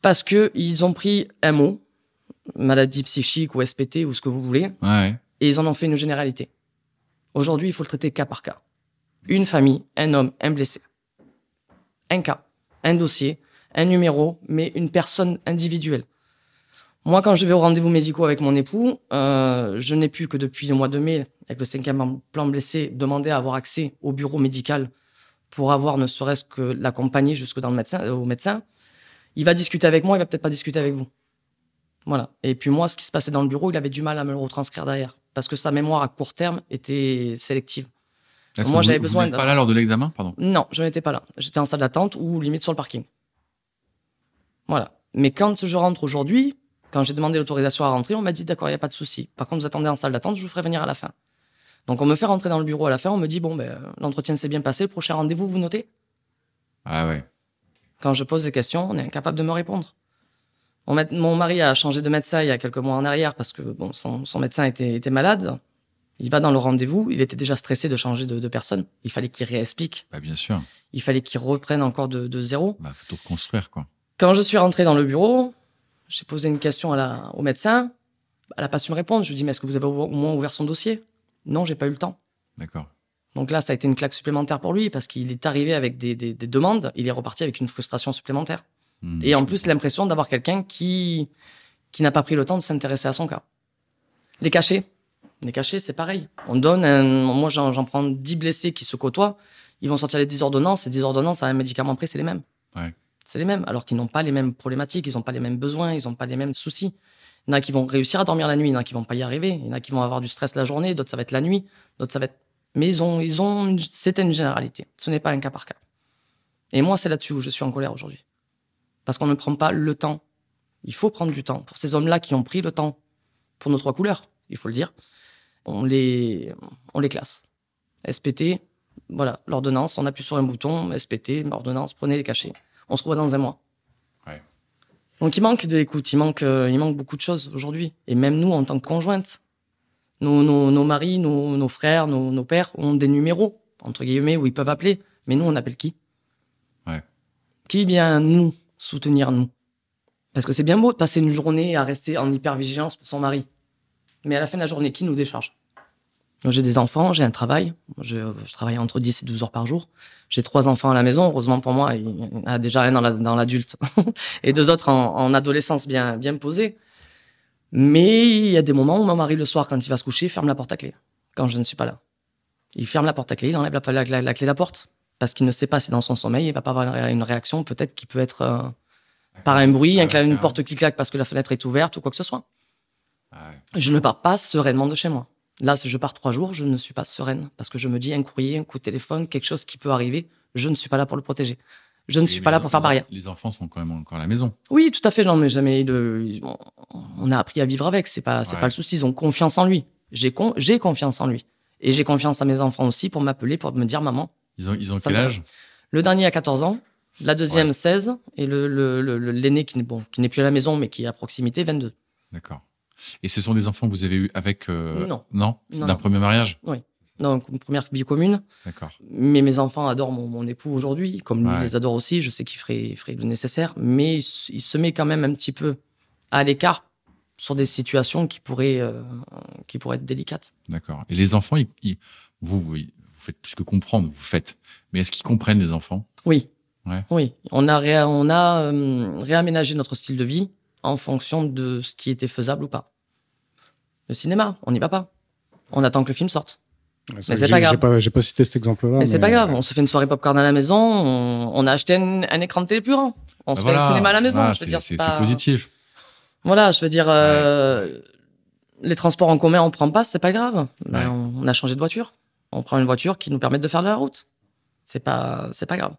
Parce que ils ont pris un mot, maladie psychique ou SPT ou ce que vous voulez, Ouais. et ils en ont fait une généralité. Aujourd'hui, il faut le traiter cas par cas. Une famille, un homme, un blessé. Un cas, un dossier, un numéro, mais une personne individuelle. Moi, quand je vais aux rendez-vous médicaux avec mon époux, euh, je n'ai pu que depuis le mois de mai, avec le cinquième plan blessé, demander à avoir accès au bureau médical pour avoir ne serait-ce que l'accompagner jusque dans le médecin, au médecin. Il va discuter avec moi, il va peut-être pas discuter avec vous. Voilà. Et puis moi, ce qui se passait dans le bureau, il avait du mal à me le retranscrire derrière. Parce que sa mémoire à court terme était sélective. Moi, j'avais vous- besoin Vous pas là lors de l'examen, pardon. Non, je n'étais pas là. J'étais en salle d'attente ou limite sur le parking. Voilà. Mais quand je rentre aujourd'hui, quand j'ai demandé l'autorisation à rentrer, on m'a dit d'accord, il n'y a pas de souci. Par contre, vous attendez en salle d'attente, je vous ferai venir à la fin. Donc on me fait rentrer dans le bureau à la fin, on me dit bon ben l'entretien s'est bien passé, le prochain rendez-vous vous notez. Ah ouais. Quand je pose des questions, on est incapable de me répondre. Mon, mari a changé de médecin il y a quelques mois en arrière parce que bon, son, son médecin était, était malade. Il va dans le rendez-vous, il était déjà stressé de changer de, de personne. Il fallait qu'il réexplique, Bah bien sûr. il fallait qu'il reprenne encore de, de zéro. Bah faut tout reconstruire quoi. Quand je suis rentré dans le bureau, j'ai posé une question à la, au médecin. Elle n'a pas su me répondre. Je lui ai dit, mais est-ce que vous avez au moins ouvert son dossier? Non, j'ai pas eu le temps. D'accord. Donc là, ça a été une claque supplémentaire pour lui parce qu'il est arrivé avec des, des- des demandes. Il est reparti avec une frustration supplémentaire. Hmm, Et en plus, l'impression d'avoir quelqu'un qui, qui n'a pas pris le temps de s'intéresser à son cas. Les cachets. Les cachets, c'est pareil. On donne un, moi, j'en, prends 10 blessés qui se côtoient. Ils vont sortir les 10 ordonnances. Et 10 ordonnances à un médicament près, c'est les mêmes. Ouais. C'est les mêmes. Alors qu'ils n'ont pas les mêmes problématiques, ils n'ont pas les mêmes besoins, ils n'ont pas les mêmes soucis. Il y en a qui vont réussir à dormir la nuit, il y en a qui vont pas y arriver. Il y en a qui vont avoir du stress la journée, d'autres ça va être la nuit, d'autres ça va être. Mais ils ont, ils ont, une généralité. Ce n'est pas un cas par cas. Et moi, c'est là-dessus où je suis en colère aujourd'hui. Parce qu'on ne prend pas le temps. Il faut prendre du temps. Pour ces hommes-là qui ont pris le temps pour nos trois couleurs, il faut le dire, on les, on les classe. SPT, voilà, l'ordonnance, on appuie sur un bouton, SPT, ordonnance, prenez les cachets. On se revoit dans un mois. Ouais. Donc il manque de l'écoute, il manque, euh, il manque beaucoup de choses aujourd'hui. Et même nous, en tant que conjointes, nos, nos, nos maris, nos, nos frères, nos, nos pères ont des numéros, entre guillemets, où ils peuvent appeler. Mais nous, on appelle qui? Ouais. Qui vient nous soutenir, nous? Parce que c'est bien beau de passer une journée à rester en hypervigilance pour son mari. Mais à la fin de la journée, qui nous décharge? J'ai des enfants, j'ai un travail. Je, je travaille entre 10 et 12 heures par jour. J'ai trois enfants à la maison. Heureusement pour moi, il y en a déjà un dans la- dans l'adulte [LAUGHS] et deux autres en, en adolescence bien, bien posés. Mais il y a des moments où mon mari, le soir, quand il va se coucher, ferme la porte à clé. Quand je ne suis pas là. Il ferme la porte à clé, il enlève la, la- clé de la porte. Parce qu'il ne sait pas si dans son sommeil, il va pas avoir une, ré- une réaction, peut-être qui peut être euh, par un bruit, un une porte qui claque parce que la fenêtre est ouverte ou quoi que ce soit. Ah ouais. Je ne pars pas sereinement de chez moi. Là, si je pars trois jours, je ne suis pas sereine parce que je me dis un courrier, un coup de téléphone, quelque chose qui peut arriver. Je ne suis pas là pour le protéger. Je ne Et suis pas là pour faire barrière. Les enfants sont quand même encore à la maison. Oui, tout à fait, non, mais jamais le, on- a appris à vivre avec. C'est pas, c'est Ouais. pas le souci. Ils ont confiance en lui. J'ai con, j'ai confiance en lui. Et j'ai confiance à mes enfants aussi pour m'appeler, pour me dire maman. Ils ont, ils ont quel âge? Le dernier a 14 ans, la deuxième Ouais. 16 et le, le, le- le- l'aîné qui n'est bon, qui n'est plus à la maison mais qui est à proximité 22. D'accord. Et ce sont des enfants que vous avez eus avec euh, Non. Non, Non, d'un non. premier mariage? Donc une première vie commune. D'accord. Mais mes enfants adorent mon, mon époux aujourd'hui, comme lui Ouais. les adore aussi. Je sais qu'il ferait, le nécessaire, mais il, se- il se met quand même un petit peu à l'écart sur des situations qui pourraient, euh, qui pourraient être délicates. D'accord. Et les enfants, ils- ils- vous, vous, vous faites plus que comprendre, vous faites. Mais est-ce qu'ils comprennent les enfants? Oui. Ouais. Oui. On a, ré- on a euh, réaménagé notre style de vie en fonction de ce qui était faisable ou pas. Le cinéma, on n'y va pas. On attend que le film sorte. Ouais, c'est pas grave. J'ai pas, j'ai pas cité cet exemple-là. mais c'est pas grave. On se fait une soirée popcorn à la maison. On, on a acheté un, un écran de télé plus grand. On se Bah fait un cinéma à la maison. Je veux c'est dire, c'est- pas- c'est positif. Voilà, je veux dire, euh, les transports en commun, on prend pas, c'est pas grave. Ouais. on, on a changé de voiture. On prend une voiture qui nous permet de faire de la route. C'est pas, c'est pas grave.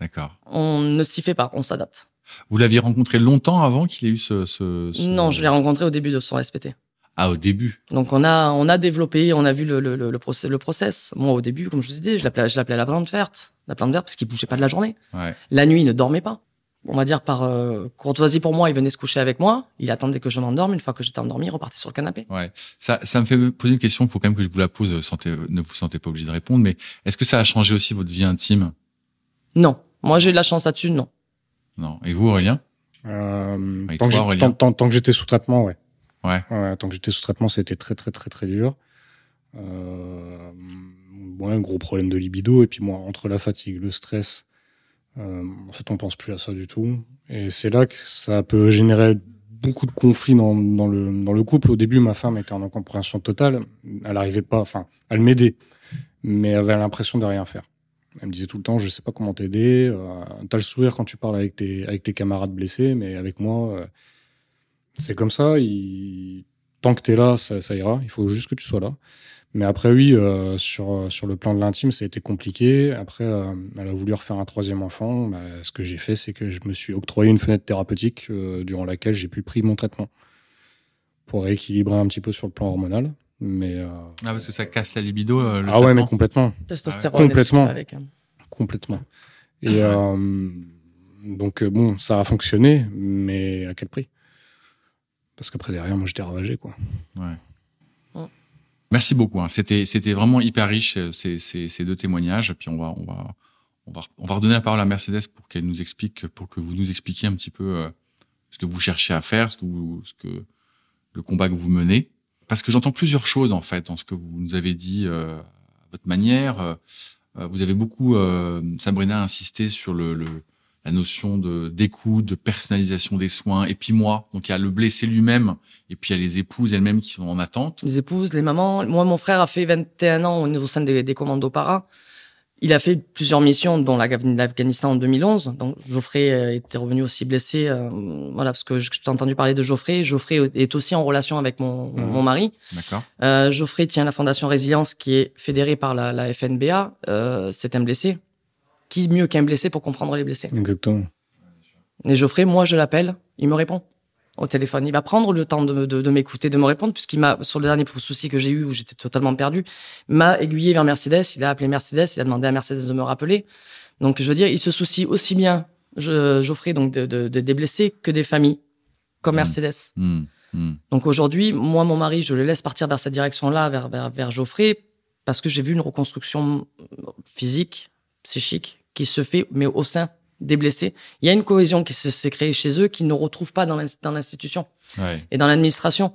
D'accord. On ne s'y fait pas, on s'adapte. Vous l'aviez rencontré longtemps avant qu'il ait eu ce, ce- ce- Non, je l'ai rencontré au début de son SPT. Ah, au début. Donc on a, on a développé, on a vu le, le, le, le process, le process. Moi, au début, comme je vous disais, je l'appelais, je l'appelais la plante verte. La plante verte parce qu'il bougeait pas de la journée. Ouais. La nuit, il ne dormait pas. On va dire par euh, courtoisie pour moi, il venait se coucher avec moi. Il attendait que je m'endorme. Une fois que j'étais endormi, il repartait sur le canapé. Ouais. Ça, ça me fait poser une question. Il faut quand même que je vous la pose. euh, Sentez, ne vous sentez pas obligé de répondre. Mais est-ce que ça a changé aussi votre vie intime? Non. Moi, j'ai eu de la chance là-dessus, non. Non. Et vous, Aurélien? Euh, tant, que toi, j'ai- Aurélien? tant- tant- tant que j'étais sous traitement, ouais. Ouais. Tant que j'étais sous traitement, c'était très, très, très, très dur. Euh, ouais, gros problème de libido. Et puis, moi, entre la fatigue, le stress, euh, en fait, on pense plus à ça du tout. Et c'est là que ça peut générer beaucoup de conflits dans, le, dans le couple. Au début, ma femme était en incompréhension totale. Elle arrivait pas, enfin, elle m'aidait, mais elle avait l'impression de rien faire. Elle me disait tout le temps, je sais pas comment t'aider. Euh, T'as le sourire quand tu parles avec tes, avec tes camarades blessés, mais avec moi, euh, C'est comme ça. Il... Tant que tu es là, ça, ça, ira. Il faut juste que tu sois là. Mais après, oui, euh, sur, sur le plan de l'intime, ça a été compliqué. Après, euh, elle a voulu refaire un troisième enfant. Bah, ce que j'ai fait, c'est que je me suis octroyé une fenêtre thérapeutique euh, durant laquelle j'ai pu pris mon traitement pour rééquilibrer un petit peu sur le plan hormonal. Mais euh, ah, parce que ça casse la libido. le ah traitement. ouais, mais complètement. Testostérone. Complètement. Avec, hein. Complètement. Et euh, donc, euh, bon, ça a fonctionné, mais à quel prix? Parce qu'après, derrière, moi, j'étais ravagé, quoi. Ouais. Mm. Merci beaucoup. hein. C'était c'était vraiment hyper riche euh, ces, ces, ces deux témoignages. Puis on va on va on va on va redonner la parole à Mercedes pour qu'elle nous explique pour que vous nous expliquiez un petit peu euh, ce que vous cherchez à faire, ce que vous ce que le combat que vous menez. Parce que j'entends plusieurs choses en fait dans ce que vous nous avez dit euh, à votre manière. Euh, vous avez beaucoup euh, Sabrina insisté sur le, le la notion de d'écoute, de personnalisation des soins. Et puis moi, donc il y a le blessé lui-même, et puis il y a les épouses elles-mêmes qui sont en attente. Les épouses, les mamans. Moi, mon frère a fait 21 ans au sein des, des commandos para. Il a fait plusieurs missions, dont la- l'Afghanistan en 2011. Donc Geoffrey euh, était revenu aussi blessé. euh, voilà, parce que j'ai entendu parler de Geoffrey. Geoffrey est aussi en relation avec mon, Mhm. mon mari. D'accord. Euh, Geoffrey tient la Fondation Résilience, qui est fédérée par la, la FNBA. Euh, c'est un blessé. Qui mieux qu'un blessé pour comprendre les blessés Exactement. Et Geoffrey, moi, je l'appelle, il me répond au téléphone. Il va prendre le temps de, de, de m'écouter, de me répondre, puisqu'il m'a, sur le dernier souci que j'ai eu, où j'étais totalement perdu, m'a aiguillé vers Mercedes. Il a appelé Mercedes, il a demandé à Mercedes de me rappeler. Donc, je veux dire, il se soucie aussi bien, je, Geoffrey, donc de, de, de- des blessés que des familles, comme Mm. Mercedes. Hmm, hmm. Donc aujourd'hui, moi, mon mari, je le laisse partir vers cette direction-là, vers, vers, vers Geoffrey, parce que j'ai vu une reconstruction physique, psychique, qui se fait, mais au sein des blessés. Il y a une cohésion qui s'est créée chez eux qu'ils ne retrouvent pas dans l'ins- dans l'institution Ouais. et dans l'administration.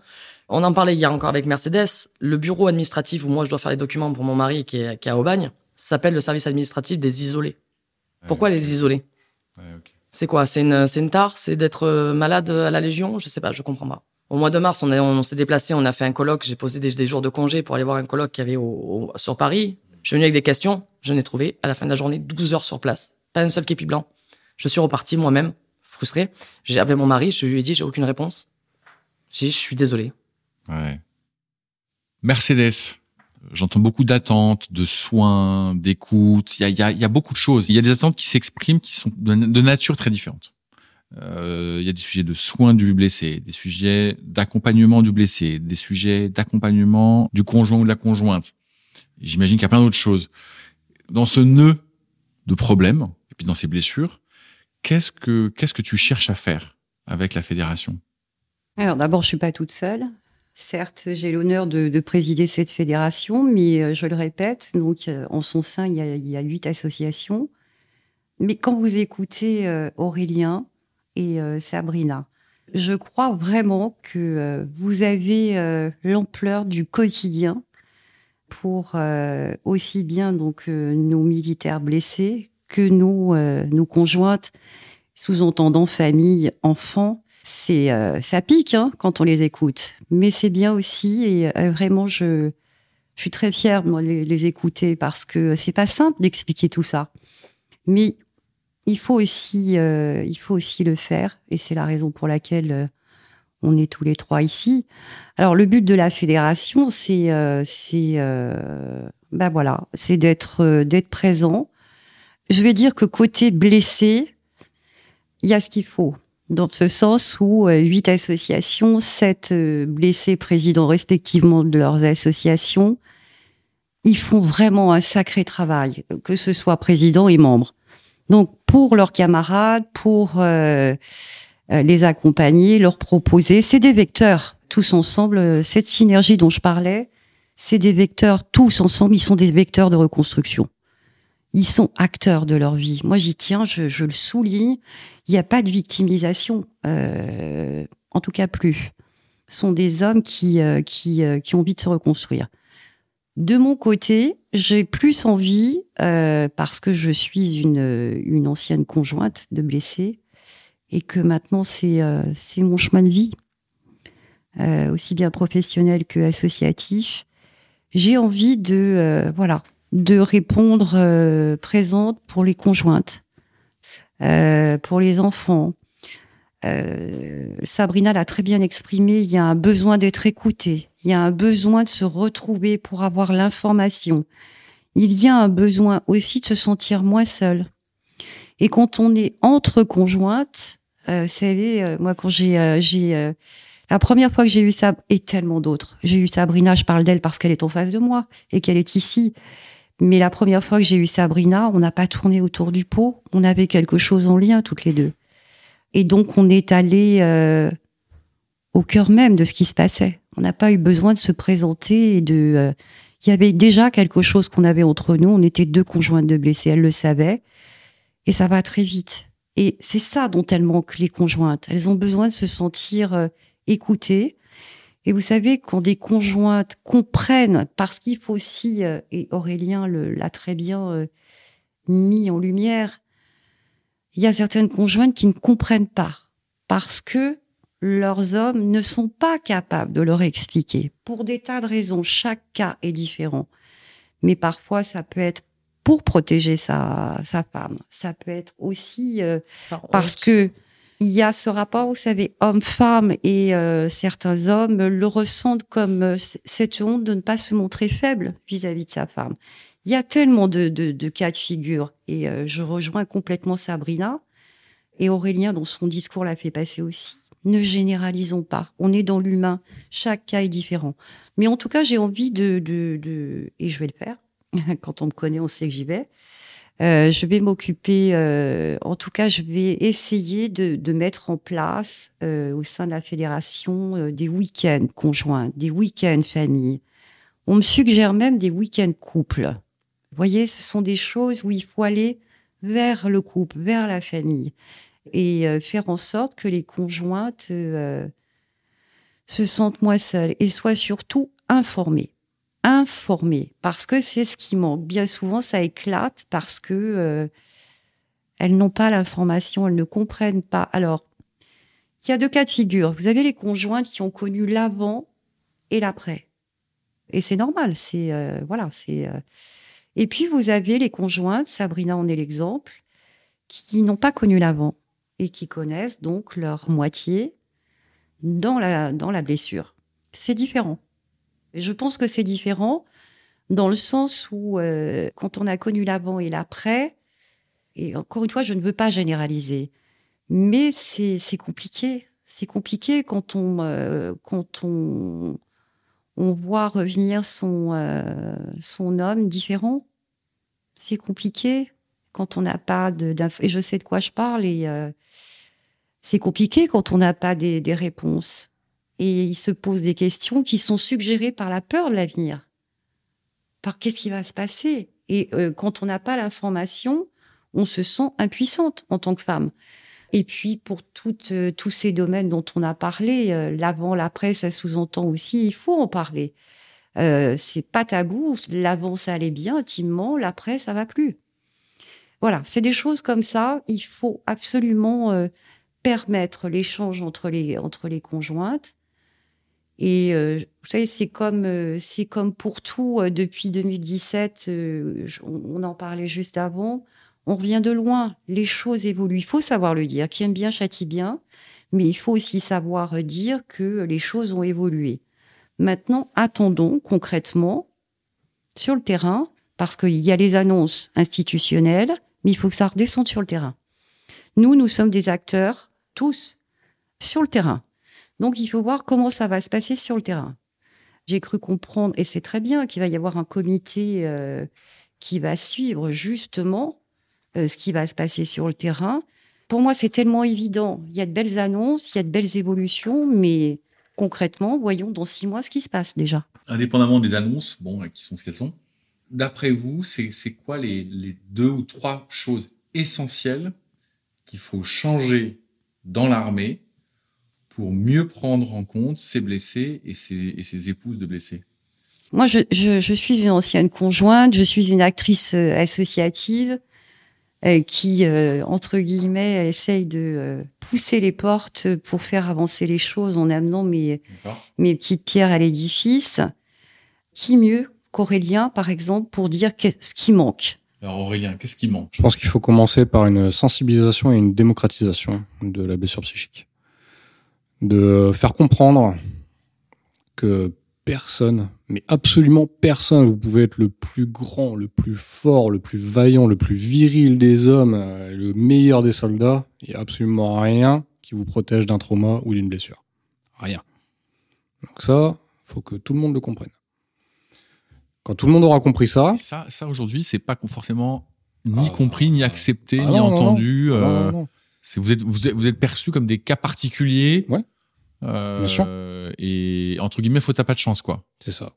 On en parlait hier encore avec Mercedes. Le bureau administratif où moi je dois faire les documents pour mon mari qui est, qui est à Aubagne s'appelle le service administratif des isolés. Pourquoi Ouais, les isolés? Ouais, c'est quoi? C'est une, c'est une tare? C'est d'être euh, malade à la Légion? Je sais pas, je comprends pas. Au mois de mars, on, on s'est déplacé, on a fait un colloque. J'ai posé des, des jours de congé pour aller voir un colloque qu'il y avait au, au- sur Paris. Je suis venu avec des questions. Je n'ai trouvé à la fin de la journée 12 heures sur place. Pas un seul képi blanc. Je suis reparti moi-même, frustré. J'ai appelé mon mari, je lui ai dit j'ai aucune réponse. J'ai dit je suis désolé. Ouais. Mercedes, j'entends beaucoup d'attentes, de soins, d'écoute. Il y a, y, a, y a beaucoup de choses. Il y a des attentes qui s'expriment qui sont de, de nature très différente. Euh, il y a des sujets de soins du blessé, des sujets d'accompagnement du blessé, des sujets d'accompagnement du conjoint ou de la conjointe. J'imagine qu'il y a plein d'autres choses. Dans ce nœud de problèmes, et puis dans ces blessures, qu'est-ce que, qu'est-ce que tu cherches à faire avec la fédération? Alors d'abord, je suis pas toute seule. Certes, j'ai l'honneur de, de présider cette fédération, mais euh, je le répète, donc euh, en son sein, il y, a, il y a huit associations. Mais quand vous écoutez euh, Aurélien et Sabrina, je crois vraiment que vous avez l'ampleur du quotidien pour euh, aussi bien donc euh, nos militaires blessés que nos, euh, conjointes, sous-entendant famille, enfants. C'est ça pique hein, quand on les écoute, mais c'est bien aussi et vraiment je suis très fière de les, les écouter parce que c'est pas simple d'expliquer tout ça, mais il faut aussi il faut aussi le faire et c'est la raison pour laquelle on est tous les trois ici. Alors le but de la fédération c'est euh, c'est euh, ben voilà c'est d'être euh, d'être présent. Je vais dire que côté blessé, il y a ce qu'il faut dans ce sens où euh, huit associations, sept euh, blessés présidents respectivement de leurs associations, ils font vraiment un sacré travail, que ce soit président et membres. Donc pour leurs camarades, pour les accompagner, leur proposer, c'est des vecteurs tous ensemble. euh, Cette synergie dont je parlais, c'est des vecteurs tous ensemble. Ils sont des vecteurs de reconstruction. Ils sont acteurs de leur vie. Moi, j'y tiens, je, je le souligne il n'y a pas de victimisation, euh, en tout cas plus. Ce sont des hommes qui, euh, qui, euh, qui ont envie de se reconstruire. De mon côté, j'ai plus envie, euh, parce que je suis une, une ancienne conjointe de blessés, et que maintenant c'est euh, c'est mon chemin de vie, euh, aussi bien professionnel que associatif. J'ai envie de euh, voilà de répondre euh, présente pour les conjointes, pour les enfants, Sabrina l'a très bien exprimé, il y a un besoin d'être écouté, il y a un besoin de se retrouver pour avoir l'information. Il y a un besoin aussi de se sentir moins seul. Et quand on est entre conjointes, vous savez, euh, moi quand j'ai euh, la première fois que j'ai eu ça et tellement d'autres. J'ai eu Sabrina, je parle d'elle parce qu'elle est en face de moi et qu'elle est ici. Mais la première fois que j'ai eu Sabrina, on n'a pas tourné autour du pot, on avait quelque chose en lien toutes les deux. Et donc, on est allé euh, au cœur même de ce qui se passait. On n'a pas eu besoin de se présenter et de. Euh, il y avait déjà quelque chose qu'on avait entre nous. On était deux conjointes de blessés. Elle le savait. Et ça va très vite. Et c'est ça dont elles manquent, les conjointes. Elles ont besoin de se sentir euh, écoutées. Et vous savez, quand des conjointes comprennent, parce qu'il faut aussi, et Aurélien l'a très bien mis en lumière, il y a certaines conjointes qui ne comprennent pas parce que leurs hommes ne sont pas capables de leur expliquer. Pour des tas de raisons, chaque cas est différent. Mais parfois, ça peut être pour protéger sa, sa femme. Ça peut être aussi euh, parce que il y a ce rapport, vous savez, homme-femme et euh, certains hommes le ressentent comme euh, cette honte de ne pas se montrer faible vis-à-vis de sa femme. Il y a tellement de, de, cas de figure. Et je rejoins complètement Sabrina. Et Aurélien, dans son discours, l'a fait passer aussi. Ne généralisons pas. On est dans l'humain. Chaque cas est différent. Mais en tout cas, j'ai envie de, de, de, et je vais le faire. [LAUGHS] Quand on me connaît, on sait que j'y vais. Euh, je vais m'occuper, euh, en tout cas, je vais essayer de, de mettre en place euh, au sein de la fédération euh, des week-ends conjoints, des week-ends famille. On me suggère même des week-ends couples. Vous voyez, ce sont des choses où il faut aller vers le couple, vers la famille, et euh, faire en sorte que les conjointes euh, se sentent moins seules et soient surtout informées. Informées, parce que c'est ce qui manque. Bien souvent, ça éclate parce que euh, elles n'ont pas l'information, elles ne comprennent pas. Alors, il y a deux cas de figure. Vous avez les conjointes qui ont connu l'avant et l'après. Et c'est normal, c'est voilà, c'est et puis, vous avez les conjointes, Sabrina en est l'exemple, qui n'ont pas connu l'avant et qui connaissent donc leur moitié dans la, dans la blessure. C'est différent. Je pense que c'est différent dans le sens où, euh, quand on a connu l'avant et l'après, et encore une fois, je ne veux pas généraliser, mais c'est compliqué. C'est compliqué quand on, euh, quand on, on voit revenir son, euh, son homme différent c'est compliqué quand on n'a pas d'infos. Et je sais de quoi je parle. Et euh, c'est compliqué quand on n'a pas des, réponses. Et il se pose des questions qui sont suggérées par la peur de l'avenir. Par qu'est-ce qui va se passer? Et euh, quand on n'a pas l'information, on se sent impuissante en tant que femme. Et puis pour toutes, euh, tous ces domaines dont on a parlé, l'avant, l'après, ça sous-entend aussi, il faut en parler. Euh, c'est pas tabou. L'avant, ça allait bien intimement. L'après, ça va plus. Voilà, c'est des choses comme ça. Il faut absolument euh, permettre l'échange entre les entre les conjointes. Et euh, vous savez, c'est comme c'est comme pour tout depuis 2017. on, en parlait juste avant. On revient de loin. Les choses évoluent. Il faut savoir le dire. Qui aime bien châtie bien. Mais il faut aussi savoir dire que les choses ont évolué. Maintenant, attendons concrètement sur le terrain, parce qu'il y a les annonces institutionnelles, mais il faut que ça redescende sur le terrain. Nous, nous sommes des acteurs, tous, sur le terrain. Donc, il faut voir comment ça va se passer sur le terrain. J'ai cru comprendre, et c'est très bien, qu'il va y avoir un comité euh, qui va suivre justement euh, ce qui va se passer sur le terrain. Pour moi, c'est tellement évident. Il y a de belles annonces, il y a de belles évolutions, mais concrètement, voyons dans six mois ce qui se passe déjà. Indépendamment des annonces, bon, qui sont ce qu'elles sont, d'après vous, c'est quoi les, deux ou trois choses essentielles qu'il faut changer dans l'armée pour mieux prendre en compte ces blessés et ces, épouses de blessés Moi, je, je, suis une ancienne conjointe, je suis une actrice euh, associative. Euh, qui, euh, entre guillemets, essaye de euh, pousser les portes pour faire avancer les choses en amenant mes, mes petites pierres à l'édifice. Qui mieux qu'Aurélien, par exemple, pour dire ce qui manque? Alors Aurélien, qu'est-ce qui manque? Je pense qu'il faut commencer par une sensibilisation et une démocratisation de la blessure psychique. De faire comprendre que personne, mais absolument personne, vous pouvez être le plus grand, le plus fort, le plus vaillant, le plus viril des hommes, euh, le meilleur des soldats, il n'y a absolument rien qui vous protège d'un trauma ou d'une blessure. Rien. Donc ça, faut que tout le monde le comprenne. Quand tout le monde aura compris ça, Et ça, ça aujourd'hui, c'est pas forcément ni Ah, compris, ni ah, accepté, ah, ni non, entendu. non, euh, non, vous êtes, vous êtes, vous êtes perçus comme des cas particuliers. Ouais. Euh, Bien sûr. Et entre guillemets, faut t'as pas de chance, quoi. C'est ça.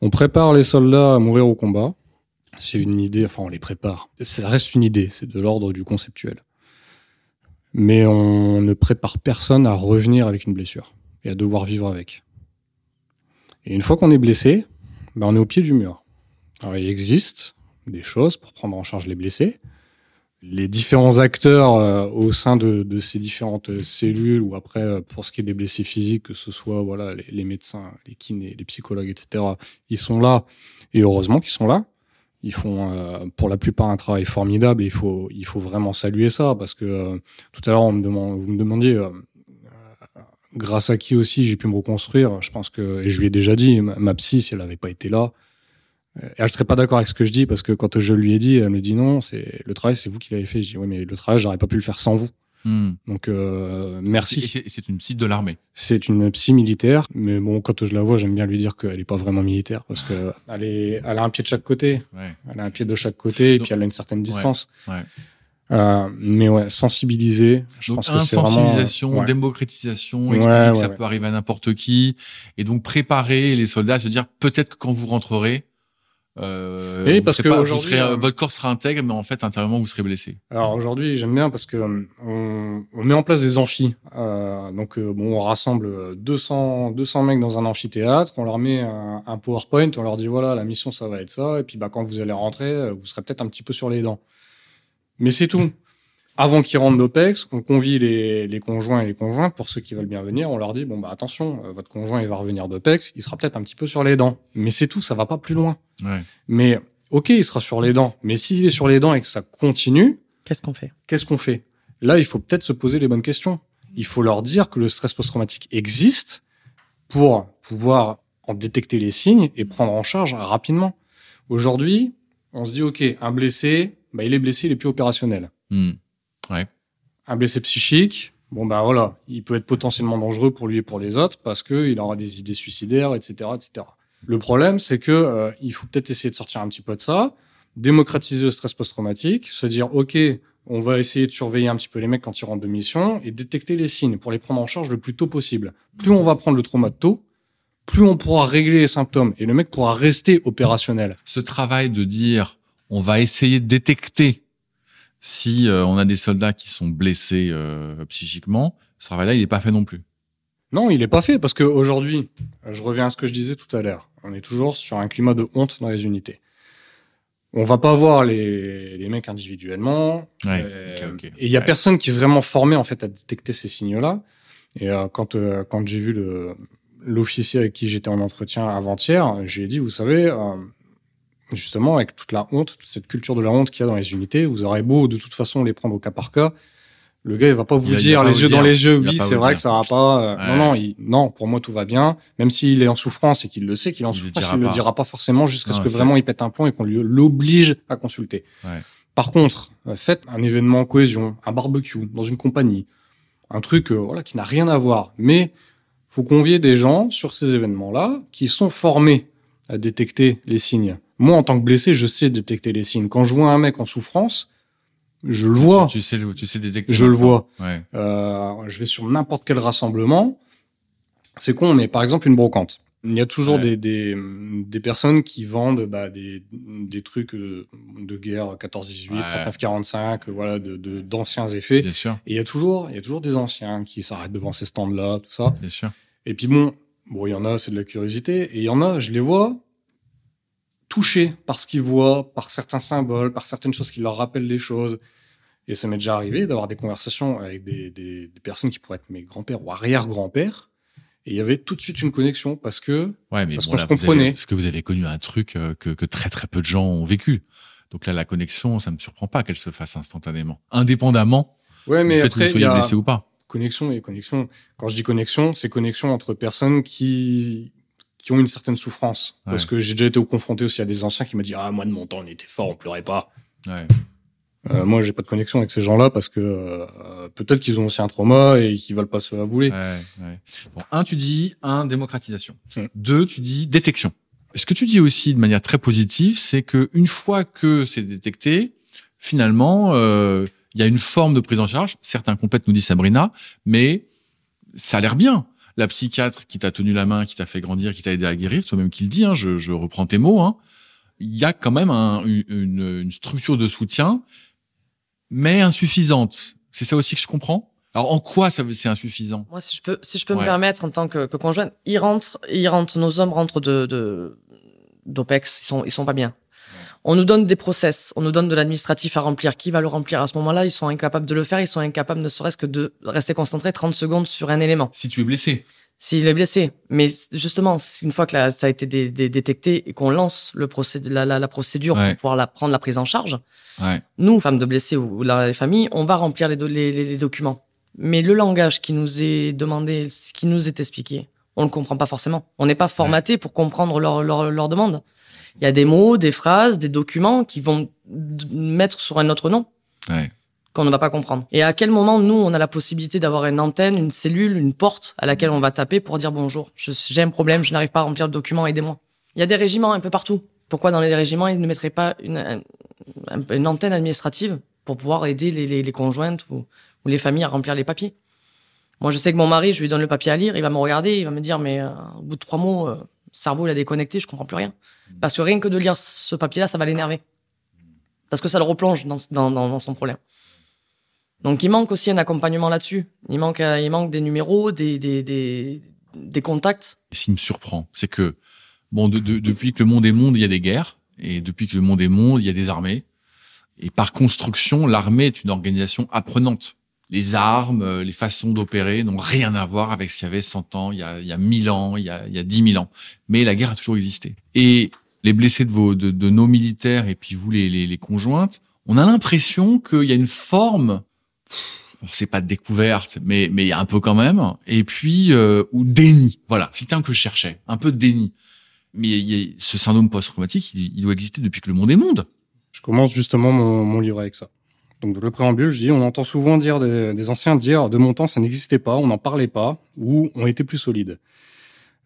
On prépare les soldats à mourir au combat. C'est une idée, enfin on les prépare. Ça reste une idée, c'est de l'ordre du conceptuel. Mais on ne prépare personne à revenir avec une blessure et à devoir vivre avec. Et une fois qu'on est blessé, ben on est au pied du mur. Alors il existe des choses pour prendre en charge les blessés. Les différents acteurs euh, au sein de, de ces différentes cellules ou après euh, pour ce qui est des blessés physiques, que ce soit voilà les, médecins, les kinés, les psychologues, etc. Ils sont là et heureusement qu'ils sont là. Ils font euh, pour la plupart un travail formidable. Il faut il faut vraiment saluer ça parce que euh, tout à l'heure on me vous me demandiez euh, euh, grâce à qui aussi j'ai pu me reconstruire. Je pense que et je lui ai déjà dit ma, ma psy si elle avait pas été là, elle serait pas d'accord avec ce que je dis parce que quand je lui ai dit, elle me dit non, c'est le travail, c'est vous qui l'avez fait. Je dis oui, mais le travail, j'aurais pas pu le faire sans vous. Hmm. Donc euh, merci. c'est une site de l'armée. C'est une psy militaire, mais bon, quand je la vois, j'aime bien lui dire qu'elle est pas vraiment militaire parce que [SIGHS] elle est, elle a un pied de chaque côté. Ouais. Elle a un pied de chaque côté et puis elle a une certaine distance. ouais. Euh, mais ouais, sensibiliser. Je donc pense que c'est vraiment. ouais. démocratisation, Ouais, expliquer que ouais, ça peut arriver à n'importe qui, et donc préparer les soldats à se dire peut-être que quand vous rentrerez, euh, Oui, vous parce que pas- vous aujourd'hui, serez, euh, votre corps sera intègre, mais en fait intérieurement vous serez blessé. Alors aujourd'hui, j'aime bien parce que euh, on, on met en place des amphis. Euh, donc euh, bon, on rassemble 200 200 mecs dans un amphithéâtre, on leur met un, un PowerPoint, on leur dit voilà, la mission ça va être ça et puis bah quand vous allez rentrer, vous serez peut-être un petit peu sur les dents. Mais c'est tout. Avant qu'ils rentrent d'OPEX, on convie les, les conjoints et les conjoints. Pour ceux qui veulent bien venir, on leur dit bon bah attention, euh, votre conjoint il va revenir d'OPEX, il sera peut-être un petit peu sur les dents. Mais c'est tout, ça va pas plus loin. Ouais. Mais ok, il sera sur les dents. Mais s'il est sur les dents et que ça continue, Qu'est-ce qu'on fait? qu'est-ce qu'on fait? Là, il faut peut-être se poser les bonnes questions. Il faut leur dire que le stress post-traumatique existe pour pouvoir en détecter les signes et prendre en charge rapidement. Aujourd'hui, on se dit, OK, un blessé, bah, il est blessé, il est plus opérationnel. Hmm. Un blessé psychique, bon, bah voilà, il peut être potentiellement dangereux pour lui et pour les autres parce qu'il aura des idées suicidaires, etc., etc. Le problème, c'est que euh, il faut peut-être essayer de sortir un petit peu de ça, démocratiser le stress post-traumatique, se dire, OK, on va essayer de surveiller un petit peu les mecs quand ils rentrent de mission et détecter les signes pour les prendre en charge le plus tôt possible. Plus on va prendre le trauma tôt, plus on pourra régler les symptômes et le mec pourra rester opérationnel. Ce travail de dire on va essayer de détecter si euh, on a des soldats qui sont blessés euh, psychiquement, ce travail-là il est pas fait non plus. Non, il est pas fait parce qu'aujourd'hui, je reviens à ce que je disais tout à l'heure, on est toujours sur un climat de honte dans les unités. On va pas voir les, les mecs individuellement. Ouais, euh. Et il y a Ouais. personne qui est vraiment formé en fait à détecter ces signaux-là. Et quand quand j'ai vu le l'officier avec qui j'étais en entretien avant-hier, je lui ai dit, vous savez, justement avec toute la honte, toute cette culture de la honte qu'il y a dans les unités, vous aurez beau de toute façon les prendre au cas par cas, le gars il va pas vous Il dire pas les yeux dans les yeux, oui c'est vrai dire. que ça va pas. euh, Ouais. Non non, il- non pour moi tout va bien, même s'il est en souffrance et qu'il le sait qu'il est en Il souffrance, il le dira pas forcément jusqu'à ce que vraiment il pète un plomb et qu'on lui l'oblige à consulter. Ouais. Par contre, euh, faites un événement en cohésion, un barbecue dans une compagnie, un truc euh, voilà qui n'a rien à voir, mais faut convier des gens sur ces événements-là qui sont formés à détecter les signes. Moi, en tant que blessé, je sais détecter les signes. Quand je vois un mec en souffrance, je le vois, Tu, tu sais, tu sais détecter. je le vois. Ouais. Euh, je vais sur n'importe quel rassemblement. C'est con, mais par exemple une brocante. Il y a toujours Ouais. des, des, des personnes qui vendent bah, des, des trucs euh, de guerre 14-18, Ouais. 39-45, euh, voilà, de- d'anciens effets. Bien sûr, Et il y a toujours, il y a toujours des anciens qui s'arrêtent devant ces stands-là, tout ça. bien sûr. Et puis bon, bon, il y en a, c'est de la curiosité, et il y en a, je les vois touchés par ce qu'ils voient, par certains symboles, par certaines choses qui leur rappellent les choses. Et ça m'est déjà arrivé d'avoir des conversations avec des, des, des personnes qui pourraient être mes grands-pères ou arrière-grands-pères, et il y avait tout de suite une connexion parce que Ouais, mais Parce bon, qu'on se vous avez- comprenait. Parce que vous avez connu un truc euh, que, que très très peu de gens ont vécu. Donc là, la connexion, ça me surprend pas qu'elle se fasse instantanément, indépendamment ouais, du mais fait que vous soyez a blessé ou pas. Connexion et connexion. Quand je dis connexion, c'est connexion entre personnes qui qui ont une certaine souffrance. Parce que j'ai déjà été confronté aussi à des anciens qui m'ont dit ah moi de mon temps on était fort, on pleurait pas. Ouais. Euh, moi, j'ai pas de connexion avec ces gens-là parce que euh, peut-être qu'ils ont aussi un trauma et qu'ils veulent pas se avouer. Ouais, ouais. Bon, un, tu dis un démocratisation. Hum. Deux, tu dis détection. Ce que tu dis aussi de manière très positive, c'est que une fois que c'est détecté, finalement, euh, il y a une forme de prise en charge. Certains complètes, nous dit Sabrina, mais ça a l'air bien. La psychiatre qui t'a tenu la main, qui t'a fait grandir, qui t'a aidé à guérir, toi-même qui le dis, hein, je, je, reprends tes mots. Hein, il y a quand même un, une, une structure de soutien mais insuffisante. C'est ça aussi que je comprends. Alors en quoi ça c'est insuffisant? Moi, si je peux, si je peux me permettre en tant que, que conjointe, ils rentrent, ils rentrent, nos hommes rentrent de d'OPEX, ils sont, ils sont pas bien. On nous donne des process, on nous donne de l'administratif à remplir. Qui va le remplir à ce moment-là? Ils sont incapables de le faire. Ils sont incapables, ne serait-ce que de rester concentrés 30 secondes sur un élément. Si tu es blessé. S'il est blessé. Mais justement, une fois que ça a été détecté et qu'on lance le la, la, procédure pour pouvoir la, prendre la prise en charge, nous, femmes de blessés ou les familles, on va remplir les, les, documents. Mais le langage qui nous est demandé, qui nous est expliqué, on ne le comprend pas forcément. On n'est pas formaté pour comprendre leur, leur, leur demande. Il y a des mots, des phrases, des documents qui vont mettre sur un autre nom. Ouais qu'on ne va pas comprendre. Et à quel moment, nous, on a la possibilité d'avoir une antenne, une cellule, une porte à laquelle on va taper pour dire bonjour, j'ai un problème, je n'arrive pas à remplir le document, aidez-moi. Il y a des régiments un peu partout. Pourquoi dans les régiments, ils ne mettraient pas une, une antenne administrative pour pouvoir aider les, les, conjointes ou, ou, les familles à remplir les papiers? Moi, je sais que mon mari, je lui donne le papier à lire, il va me regarder, il va me dire, mais euh, au bout de trois mots, euh, cerveau, il a déconnecté, je comprends plus rien. Parce que rien que de lire ce papier-là, ça va l'énerver. Parce que ça le replonge dans, dans, dans son problème. Donc il manque aussi un accompagnement là-dessus. Il manque, euh, il manque des numéros, des, des, des, des contacts. Ce qui me surprend, c'est que bon, de, de, depuis que le monde est monde, il y a des guerres, et depuis que le monde est monde, il y a des armées. Et par construction, l'armée est une organisation apprenante. Les armes, euh, les façons d'opérer n'ont rien à voir avec ce qu'il y avait 100 ans, il y a, il y a 1000 ans, il y a, il y a 10 000 ans. Mais la guerre a toujours existé. Et les blessés de, vos, de, de nos militaires et puis vous, les, les, les conjointes, on a l'impression qu'il y a une forme c'est pas de découverte, mais mais il y a un peu quand même. Et puis euh, ou déni. Voilà, c'était un que je cherchais, un peu de déni. Mais y a, ce syndrome post-traumatique, il, doit exister depuis que le monde est monde. Je commence justement mon, mon livre avec ça. Donc le préambule, je dis, on entend souvent dire des, anciens dire de mon temps ça n'existait pas, on n'en parlait pas, ou on était plus solide.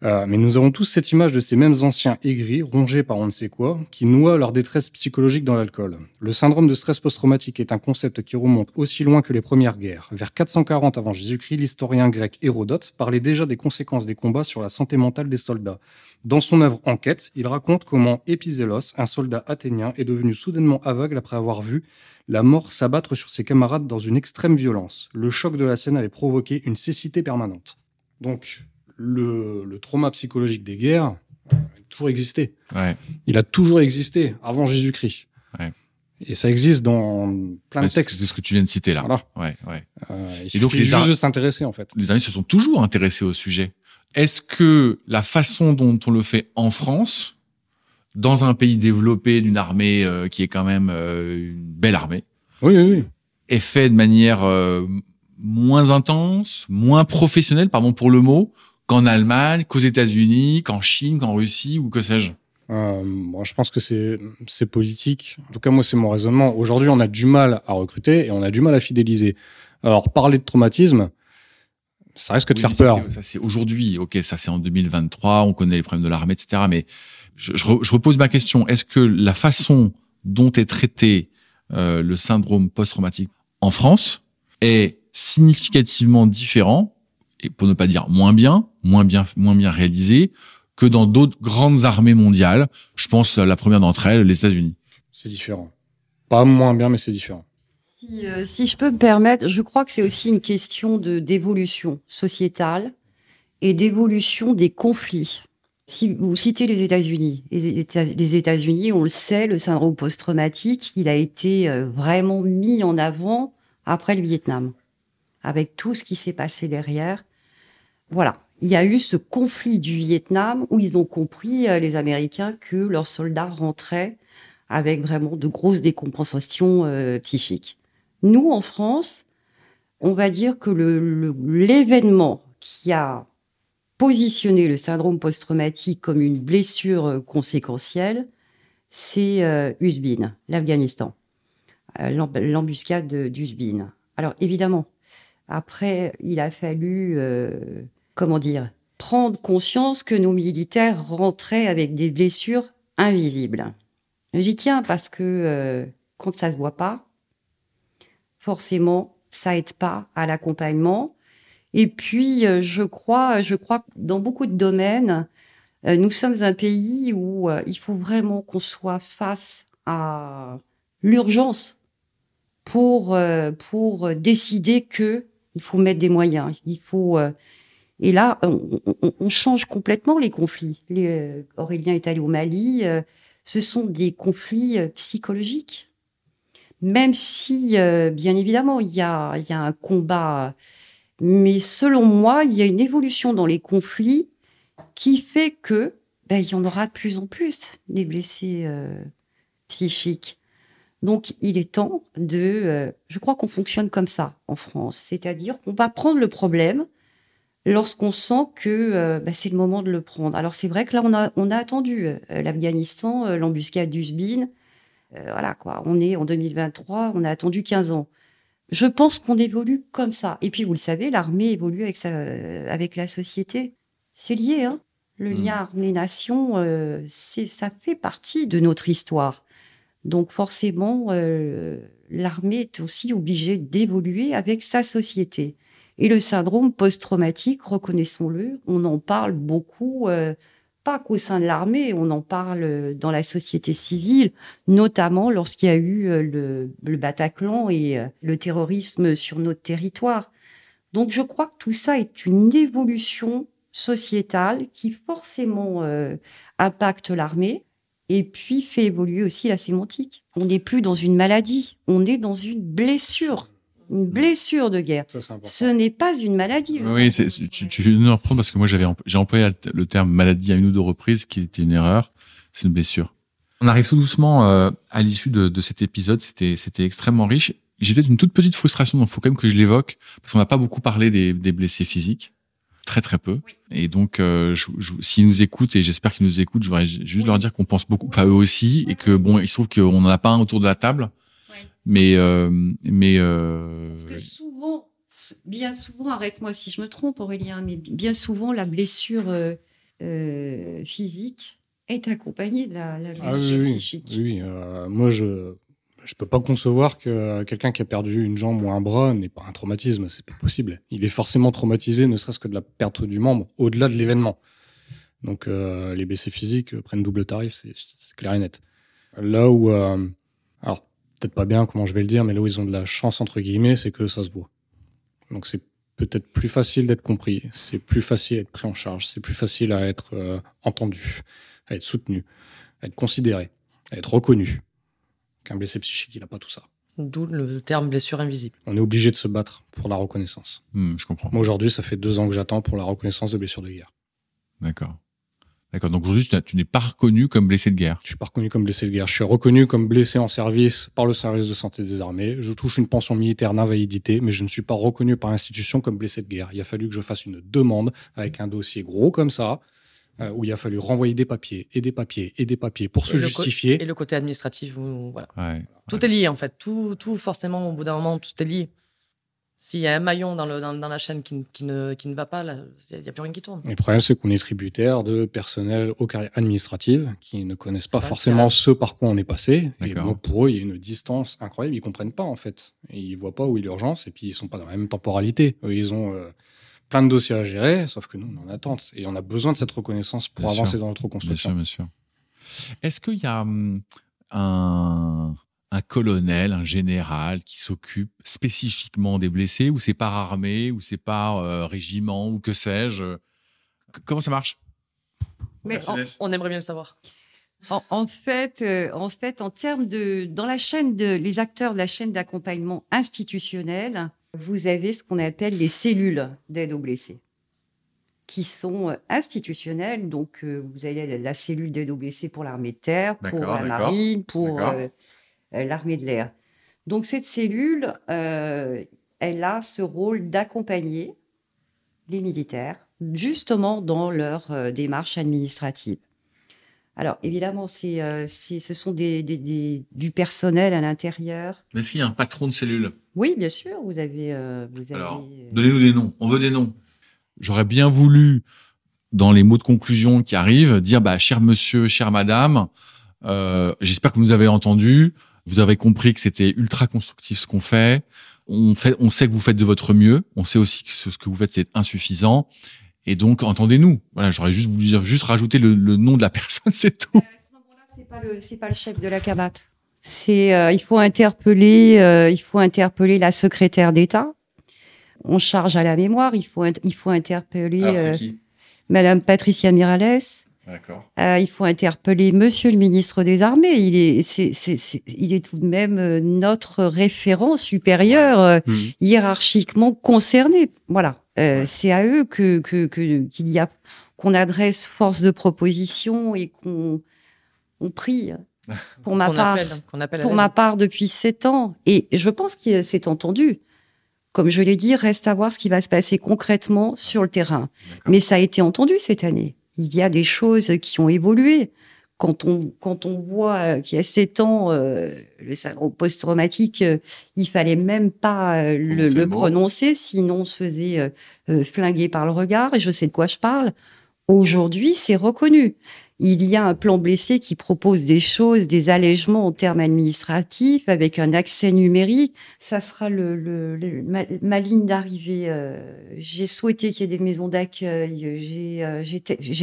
Euh, mais nous avons tous cette image de ces mêmes anciens aigris, rongés par on ne sait quoi, qui noient leur détresse psychologique dans l'alcool. Le syndrome de stress post-traumatique est un concept qui remonte aussi loin que les premières guerres. Vers 440 avant Jésus-Christ, l'historien grec Hérodote parlait déjà des conséquences des combats sur la santé mentale des soldats. Dans son œuvre Enquête, il raconte comment Épizélos, un soldat athénien, est devenu soudainement aveugle après avoir vu la mort s'abattre sur ses camarades dans une extrême violence. Le choc de la scène avait provoqué une cécité permanente. Donc, le, trauma psychologique des guerres a toujours existé. Il a toujours existé avant Jésus-Christ. Et ça existe dans plein de textes. C'est ce que tu viens de citer là. Voilà. Ouais, ouais. Euh, il et donc les juste s'intéresser en fait. Les amis se sont toujours intéressés au sujet. Est-ce que la façon dont on le fait en France, dans un pays développé d'une armée euh, qui est quand même euh, une belle armée, oui, oui, oui. est fait de manière euh, moins intense, moins professionnelle, pardon pour le mot, qu'en Allemagne, qu'aux États-Unis, qu'en Chine, qu'en Russie ou que sais-je euh, moi, je pense que c'est c'est politique. En tout cas, moi, c'est mon raisonnement. Aujourd'hui, on a du mal à recruter et on a du mal à fidéliser. Alors, parler de traumatisme, ça risque de faire peur. Ça, c'est aujourd'hui. Ok, ça, c'est en 2023. On connaît les problèmes de l'armée, etc. Mais je, je, je, repose ma question. Est-ce que la façon dont est traité euh, le syndrome post-traumatique en France est significativement différent et pour ne pas dire moins bien, moins bien, moins bien réalisé que dans d'autres grandes armées mondiales. Je pense à la première d'entre elles, les États-Unis. C'est différent. Pas moins bien, mais c'est différent. Si, euh, si, je peux me permettre, je crois que c'est aussi une question de d'évolution sociétale et d'évolution des conflits. Si vous citez les États-Unis, les États-Unis, on le sait, le syndrome post-traumatique, il a été euh, vraiment mis en avant après le Vietnam, avec tout ce qui s'est passé derrière voilà, il y a eu ce conflit du Vietnam où ils ont compris, euh, les Américains, que leurs soldats rentraient avec vraiment de grosses décompensations euh, psychiques. Nous, en France, on va dire que l'événement qui a positionné le syndrome post-traumatique comme une blessure conséquentielle, c'est euh, Usbin, l'Afghanistan, euh, l'embuscade d'Usbin. Alors évidemment, après, il a fallu, euh, comment dire, prendre conscience que nos militaires rentraient avec des blessures invisibles. J'y tiens parce que euh, quand ça se voit pas, forcément, ça aide pas à l'accompagnement. Et puis, euh, je crois, je crois que dans beaucoup de domaines, euh, nous sommes un pays où il faut vraiment qu'on soit face à l'urgence pour pour décider que il faut mettre des moyens. Il faut et là, on, change complètement les conflits. Les, Aurélien est allé au Mali ce sont des conflits euh, psychologiques. Même si, euh, bien évidemment, il y a, un combat, mais selon moi, il y a une évolution dans les conflits qui fait que ben, il y en aura de plus en plus des blessés euh, psychiques. Donc, il est temps de. je crois qu'on fonctionne comme ça en France, c'est-à-dire qu'on va prendre le problème, lorsqu'on sent que euh, bah, c'est le moment de le prendre. Alors c'est vrai que là on a on a attendu euh, l'Afghanistan, euh, l'embuscade d'Usbin. voilà quoi, on est en 2023, on a attendu 15 ans. Je pense qu'on évolue comme ça. Et puis vous le savez, l'armée évolue avec sa, avec la société. C'est lié, hein. Le mmh. lien armée-nation, ça fait partie de notre histoire. Donc forcément, l'armée est aussi obligée d'évoluer avec sa société. Et le syndrome post-traumatique, reconnaissons-le, on en parle beaucoup, euh, pas qu'au sein de l'armée, on en parle dans la société civile, notamment lorsqu'il y a eu euh, le, Bataclan et euh, le terrorisme sur notre territoire. Donc je crois que tout ça est une évolution sociétale qui forcément impacte l'armée et puis fait évoluer aussi la sémantique. On n'est plus dans une maladie, on est dans une blessure une blessure de guerre. Ce n'est pas une maladie. Oui, tu, tu viens de nous reprendre parce que moi j'avais j'ai employé le terme maladie à une ou deux reprises, qui était une erreur. C'est une blessure. On arrive tout doucement euh, à l'issue de, de, cet épisode. C'était c'était extrêmement riche. J'ai peut-être une toute petite frustration, donc il faut quand même que je l'évoque parce qu'on n'a pas beaucoup parlé des, des blessés physiques, très très peu. Et donc, euh, s'ils nous écoutent et j'espère qu'ils nous écoutent, je voudrais juste leur dire qu'on pense beaucoup à eux aussi et que bon, il se trouve qu'on n'en a pas un autour de la table mais euh, mais euh... Parce que souvent, bien souvent, arrête-moi si je me trompe, Aurélien, mais bien souvent la blessure euh, euh physique est accompagnée de la, la ah blessure psychique. Oui, euh, moi je je peux pas concevoir que quelqu'un qui a perdu une jambe ou un bras n'ait pas un traumatisme, c'est pas possible. Il est forcément traumatisé, ne serait-ce que de la perte du membre, au-delà de l'événement. Donc euh, les blessés physiques prennent double tarif, c'est clair et net. Là où, euh, peut-être pas bien comment je vais le dire, mais là où ils ont de la chance entre guillemets, c'est que ça se voit. Donc c'est peut-être plus facile d'être compris, c'est plus facile à être pris en charge, c'est plus facile à être euh, entendu, à être soutenu, à être considéré, à être reconnu. Qu'un blessé psychique, il n'a pas tout ça. D'où le terme blessure invisible. On est obligé de se battre pour la reconnaissance. Hmm, je comprends. Moi aujourd'hui, ça fait deux ans que j'attends pour la reconnaissance de blessure de guerre. D'accord. D'accord. Donc aujourd'hui, tu n'es pas reconnu comme blessé de guerre. Je suis pas reconnu comme blessé de guerre. Je suis reconnu comme blessé en service par le service de santé des armées. Je touche une pension militaire d'invalidité, mais je ne suis pas reconnu par l'institution comme blessé de guerre. Il a fallu que je fasse une demande avec un dossier gros comme ça, euh, où il a fallu renvoyer des papiers et des papiers et des papiers pour se justifier. Et le côté administratif, voilà. Ouais. Tout est lié en fait. Tout, tout forcément au bout d'un moment, tout est lié. S'il y a un maillon dans, le, dans, dans la chaîne qui, qui, ne, qui ne va pas, il n'y a plus rien qui tourne. le problème, c'est qu'on est tributaire de personnel aux carrières administratives qui ne connaissent pas forcément ce par quoi on est passé. Et pour eux, il y a une distance incroyable. Ils comprennent pas, en fait. Et ils voient pas où est l'urgence. Et puis, ils sont pas dans la même temporalité. Eux, ils ont euh, plein de dossiers à gérer, sauf que nous, on en attend. Et on a besoin de cette reconnaissance pour avancer dans notre construction. Bien sûr, bien sûr. Est-ce qu'il y a hum, un un colonel, un général qui s'occupe spécifiquement des blessés, ou c'est par armée, ou c'est par euh, régiment, ou que sais-je Comment ça marche? Mais on, aimerait bien le savoir. En, fait, euh, en fait, en termes de dans la chaîne de les acteurs de la chaîne d'accompagnement institutionnel, vous avez ce qu'on appelle les cellules d'aide aux blessés, qui sont euh, institutionnelles. Donc, vous avez la cellule d'aide aux blessés pour l'armée de terre, pour la marine, pour euh, l'armée de l'air. Donc cette cellule, euh, elle a ce rôle d'accompagner les militaires justement dans leur euh, démarche administrative. Alors évidemment, c'est, euh, ce sont des, des, des, du personnel à l'intérieur. Mais est-ce qu'il y a un patron de cellule? Oui, bien sûr, vous avez... Euh, vous avez Alors, donnez-nous des noms, on veut des noms. J'aurais bien voulu, dans les mots de conclusion qui arrivent, dire, bah, cher monsieur, chère madame, euh, j'espère que vous nous avez entendu, vous avez compris que c'était ultra constructif ce qu'on fait, on fait, on sait que vous faites de votre mieux, on sait aussi que ce que vous faites c'est insuffisant, et donc entendez-nous. Voilà, j'aurais juste voulu dire, juste rajouter le, le nom de la [LAUGHS] personne, c'est tout. À ce moment-là, c'est pas le, c'est pas le chef de la cabate. C'est, euh, il faut interpeller, euh, il faut interpeller la secrétaire d'État. On charge à la mémoire. Il faut, il faut interpeller Alors, euh, Madame Patricia Miralles. D'accord. Euh, il faut interpeller Monsieur le ministre des Armées. Il est, c'est, c'est, c'est- il est tout de même euh, notre référent supérieur, euh, Mhm. hiérarchiquement concerné. Voilà, Euh, Ouais. c'est à eux que, que, que- qu'il y a qu'on adresse force de proposition et qu'on on prie. [LAUGHS] Pour ma qu'on part, appelle, qu'on appelle pour l'aide. ma part depuis sept ans. Et je pense que c'est entendu. Comme je l'ai dit, reste à voir ce qui va se passer concrètement sur le terrain. D'accord. Mais ça a été entendu cette année. Il y a des choses qui ont évolué. Quand on, quand on voit euh, qu'il y a sept ans, euh, le syndrome post-traumatique, euh, il fallait même pas le, Prononcer le prononcer, sinon on se faisait flinguer par le regard, et je sais de quoi je parle. Aujourd'hui, c'est reconnu. Il y a un plan blessé qui propose des choses, des allègements en termes administratifs, avec un accès numérique. Ça sera le, le- ma, ligne d'arrivée. euh, j'ai souhaité qu'il y ait des maisons d'accueil. J'ai euh,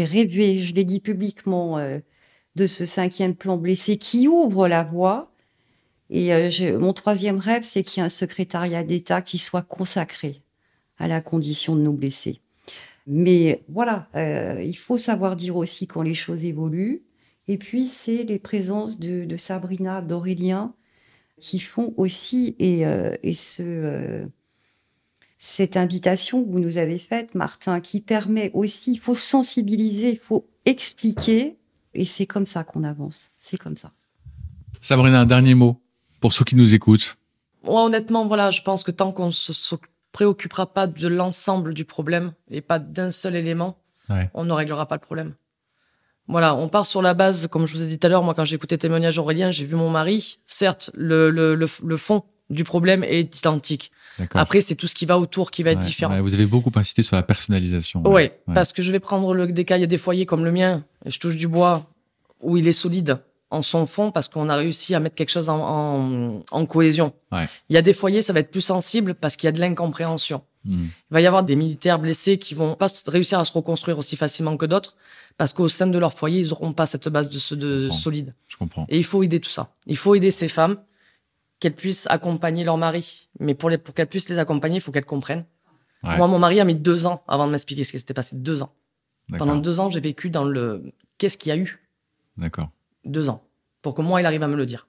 rêvé, je l'ai dit publiquement, euh, de ce cinquième plan blessé qui ouvre la voie. Et mon troisième rêve, c'est qu'il y ait un secrétariat d'État qui soit consacré à la condition de nos blessés. Mais voilà, euh, il faut savoir dire aussi quand les choses évoluent. Et puis, c'est les présences de, de Sabrina, d'Aurélien, qui font aussi, et, euh, et ce, euh, cette invitation que vous nous avez faite, Martin, qui permet aussi, il faut sensibiliser, il faut expliquer, et c'est comme ça qu'on avance. C'est comme ça. Sabrina, un dernier mot pour ceux qui nous écoutent. Moi, honnêtement, voilà, je pense que tant qu'on se, se préoccupera pas de l'ensemble du problème et pas d'un seul élément, Ouais. on ne réglera pas le problème. Voilà, on part sur la base, comme je vous ai dit tout à l'heure, moi, quand j'ai écouté témoignage Aurélien, j'ai vu mon mari. Certes, le, le, le, le fond du problème est identique. Après, c'est tout ce qui va autour qui va être différent. ouais, vous avez beaucoup insisté sur la personnalisation. Ouais. parce que je vais prendre le, des cas, il y a des foyers comme le mien, et je touche du bois, où il est solide en son fond, parce qu'on a réussi à mettre quelque chose en, en, en cohésion. Ouais. Il y a des foyers, ça va être plus sensible parce qu'il y a de l'incompréhension. Hmm. Il va y avoir des militaires blessés qui vont pas réussir à se reconstruire aussi facilement que d'autres, parce qu'au sein de leur foyer, ils auront pas cette base de, solide. Je comprends. Et il faut aider tout ça. Il faut aider ces femmes, qu'elles puissent accompagner leur mari. Mais pour, les, pour qu'elles puissent les accompagner, il faut qu'elles comprennent. Ouais. Moi, mon mari a mis deux ans avant de m'expliquer ce qui s'était passé. Deux ans. Pendant deux ans, j'ai vécu dans le qu'est-ce qu'il y a eu D'accord. Deux ans. Pour que moi, il arrive à me le dire.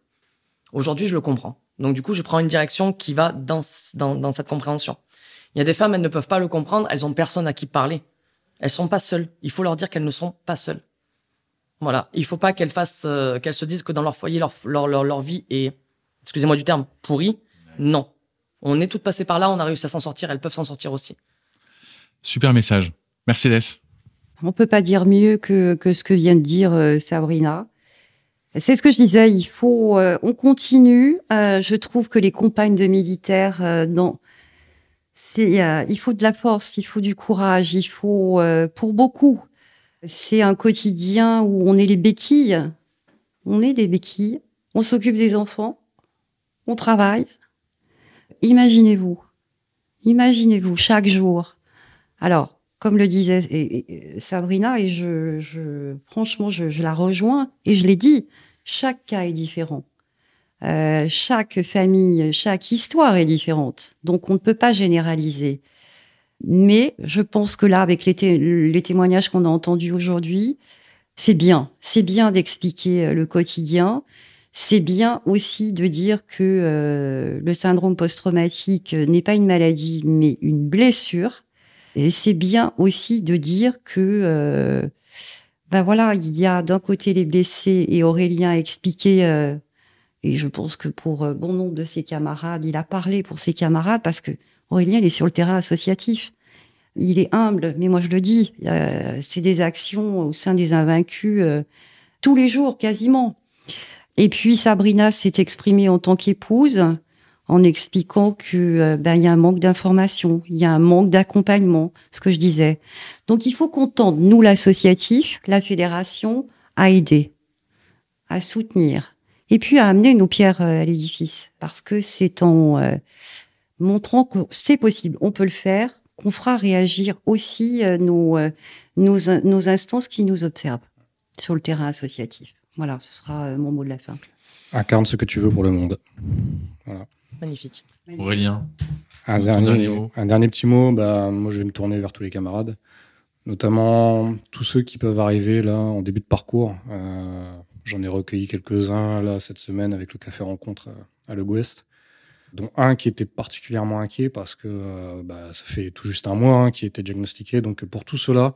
Aujourd'hui, je le comprends. Donc, du coup, je prends une direction qui va dans, dans, dans cette compréhension. Il y a des femmes, elles ne peuvent pas le comprendre, elles ont personne à qui parler. Elles sont pas seules. Il faut leur dire qu'elles ne sont pas seules. Voilà. Il faut pas qu'elles fassent, euh, qu'elles se disent que dans leur foyer, leur, leur, leur, leur vie est, excusez-moi du terme, pourrie. Non. On est toutes passées par là, on a réussi à s'en sortir, elles peuvent s'en sortir aussi. Super message. Mercedes. On peut pas dire mieux que, que ce que vient de dire euh, Sabrina. C'est ce que je disais. Il faut, euh, on continue. Euh, je trouve que les compagnes de militaires, euh, c'est, euh, il faut de la force, il faut du courage, il faut, pour beaucoup, c'est un quotidien où on est les béquilles. On est des béquilles. On s'occupe des enfants. On travaille. Imaginez-vous, imaginez-vous chaque jour. Alors, comme le disait Sabrina, et je, franchement, je la rejoins, et je l'ai dit, chaque cas est différent. Euh, chaque famille, chaque histoire est différente. Donc, on ne peut pas généraliser. Mais je pense que là, avec les, té- les témoignages qu'on a entendus aujourd'hui, c'est bien. C'est bien d'expliquer euh, le quotidien. C'est bien aussi de dire que euh, le syndrome post-traumatique n'est pas une maladie, mais une blessure. Et c'est bien aussi de dire que, ben voilà, il y a d'un côté les blessés et Aurélien a expliqué, euh, et je pense que pour euh, bon nombre de ses camarades, il a parlé pour ses camarades parce que Aurélien, il est sur le terrain associatif. Il est humble, mais moi je le dis, c'est des actions au sein des invaincus euh, tous les jours quasiment. Et puis Sabrina s'est exprimée en tant qu'épouse en expliquant que euh, ben il y a un manque d'information, il y a un manque d'accompagnement, ce que je disais. Donc il faut qu'on tente nous l'associatif, la fédération à aider, à soutenir et puis à amener nos pierres euh, à l'édifice parce que c'est en euh, montrant que c'est possible, on peut le faire, qu'on fera réagir aussi nos, nos nos instances qui nous observent sur le terrain associatif. Voilà, ce sera mon mot de la fin. Incarne ce que tu veux pour le monde. Voilà. Magnifique. Aurélien, un dernier, un dernier, petit mot. Bah, moi, je vais me tourner vers tous les camarades, notamment tous ceux qui peuvent arriver là en début de parcours. Euh, J'en ai recueilli quelques-uns là cette semaine avec le café rencontre euh, à Le dont un qui était particulièrement inquiet parce que euh, bah, ça fait tout juste un mois hein, qui était diagnostiqué. Donc pour tout cela,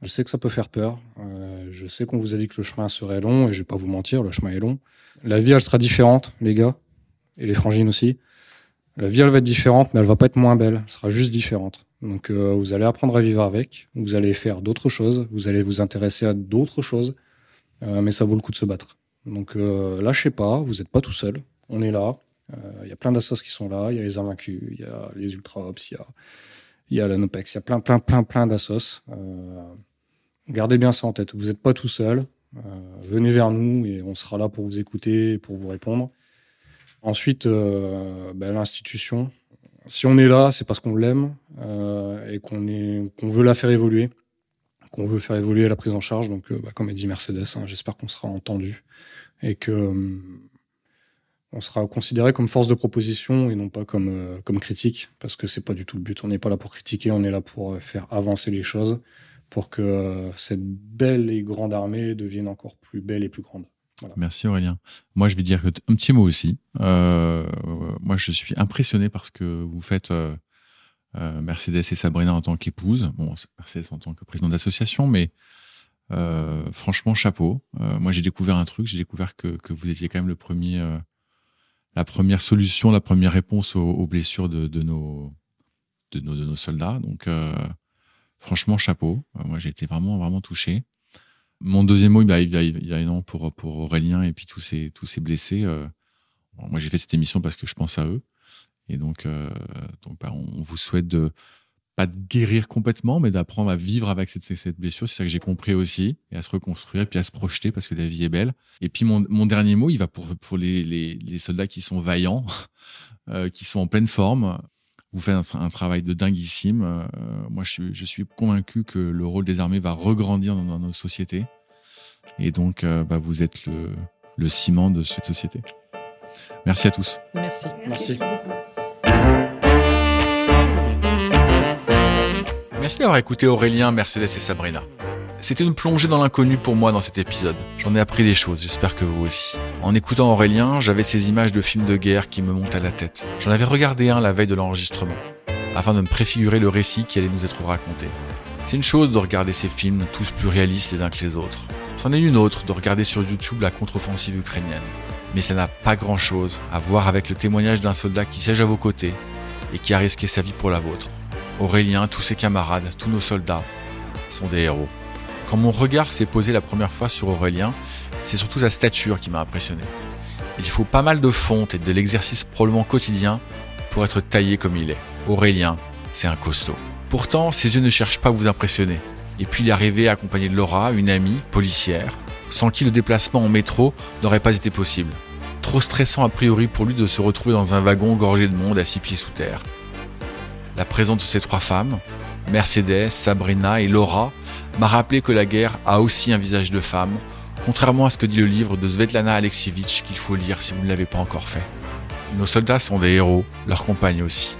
je sais que ça peut faire peur. Euh, je sais qu'on vous a dit que le chemin serait long et je vais pas vous mentir, le chemin est long. La vie, elle sera différente, les gars et les frangines aussi. La vie, elle va être différente, mais elle va pas être moins belle. Elle sera juste différente. Donc, euh, vous allez apprendre à vivre avec. Vous allez faire d'autres choses. Vous allez vous intéresser à d'autres choses. Euh, mais ça vaut le coup de se battre. Donc, euh, lâchez pas. Vous n'êtes pas tout seul. On est là. Il y a plein d'assos qui sont là. Il y a les invaincus. Il y a les ultra ops. Il y a, y a la Nopex. Il y a plein, plein, plein, plein d'assos. gardez bien ça en tête. Vous n'êtes pas tout seul. venez vers nous et on sera là pour vous écouter et pour vous répondre. Ensuite, euh, ben, l'institution. Si on est là, c'est parce qu'on l'aime euh, et qu'on qu'on veut la faire évoluer, qu'on veut faire évoluer la prise en charge. Donc, euh, bah, comme a dit Mercedes, hein, j'espère qu'on sera entendu et que on sera considéré comme force de proposition et non pas comme comme critique, parce que c'est pas du tout le but. On n'est pas là pour critiquer, on est là pour faire avancer les choses, pour que cette belle et grande armée devienne encore plus belle et plus grande. Merci Aurélien. Moi, je vais dire un petit mot aussi. Euh, moi, je suis impressionné par ce que vous faites, euh, euh, Mercedes et Sabrina en tant qu'épouse. Bon, Mercedes en tant que président d'association, mais franchement, chapeau. moi, j'ai découvert un truc. J'ai découvert que, que, vous étiez quand même le premier, la première solution, la première réponse aux, blessures de, de, nos, de, nos, de nos soldats. Donc, franchement, chapeau. moi, j'ai été vraiment, vraiment touché. Mon deuxième mot, il va, il pour, pour Aurélien et puis tous ces, tous ces blessés. Euh, moi, j'ai fait cette émission parce que je pense à eux. Et donc, euh, bah, on vous souhaite de pas de guérir complètement, mais d'apprendre à vivre avec cette, blessure. C'est ça que j'ai compris aussi, et à se reconstruire, et puis à se projeter parce que la vie est belle. Et puis mon, dernier mot, il va pour, les soldats qui sont vaillants, [LAUGHS] euh, qui sont en pleine forme. Vous faites un, un travail de dinguissime. Euh, moi, je suis, je suis convaincu que le rôle des armées va regrandir dans, dans nos sociétés. Et donc, euh, bah, vous êtes le, le ciment de cette société. Merci à tous. Merci. Merci. Merci d'avoir écouté Aurélien, Mercedes et Sabrina. C'était une plongée dans l'inconnu pour moi dans cet épisode. J'en ai appris des choses, j'espère que vous aussi. En écoutant Aurélien, j'avais ces images de films de guerre qui me montent à la tête. J'en avais regardé un la veille de l'enregistrement, afin de me préfigurer le récit qui allait nous être raconté. C'est une chose de regarder ces films tous plus réalistes les uns que les autres. C'en est une autre de regarder sur YouTube la contre-offensive ukrainienne. Mais ça n'a pas grand-chose à voir avec le témoignage d'un soldat qui siège à vos côtés et qui a risqué sa vie pour la vôtre. Aurélien, tous ses camarades, tous nos soldats sont des héros. Quand mon regard s'est posé la première fois sur Aurélien, c'est surtout sa stature qui m'a impressionné. Il faut pas mal de fonte et de l'exercice probablement quotidien pour être taillé comme il est. Aurélien, c'est un costaud. Pourtant, ses yeux ne cherchent pas à vous impressionner. Et puis il est arrivé accompagné de Laura, une amie, policière, sans qui le déplacement en métro n'aurait pas été possible. Trop stressant a priori pour lui de se retrouver dans un wagon gorgé de monde à six pieds sous terre. La présence de ces trois femmes, Mercedes, Sabrina et Laura, m'a rappelé que la guerre a aussi un visage de femme, contrairement à ce que dit le livre de Svetlana Alexievitch qu'il faut lire si vous ne l'avez pas encore fait. Nos soldats sont des héros, leurs compagnes aussi.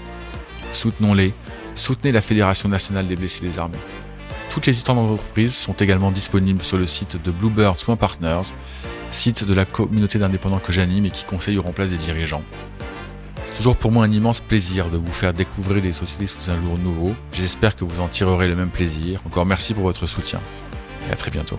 Soutenons-les, soutenez la Fédération nationale des blessés des armées. Toutes les histoires d'entreprise sont également disponibles sur le site de Bluebird Partners, site de la communauté d'indépendants que j'anime et qui conseille ou remplace des dirigeants. C'est toujours pour moi un immense plaisir de vous faire découvrir des sociétés sous un jour nouveau. J'espère que vous en tirerez le même plaisir. Encore merci pour votre soutien et à très bientôt.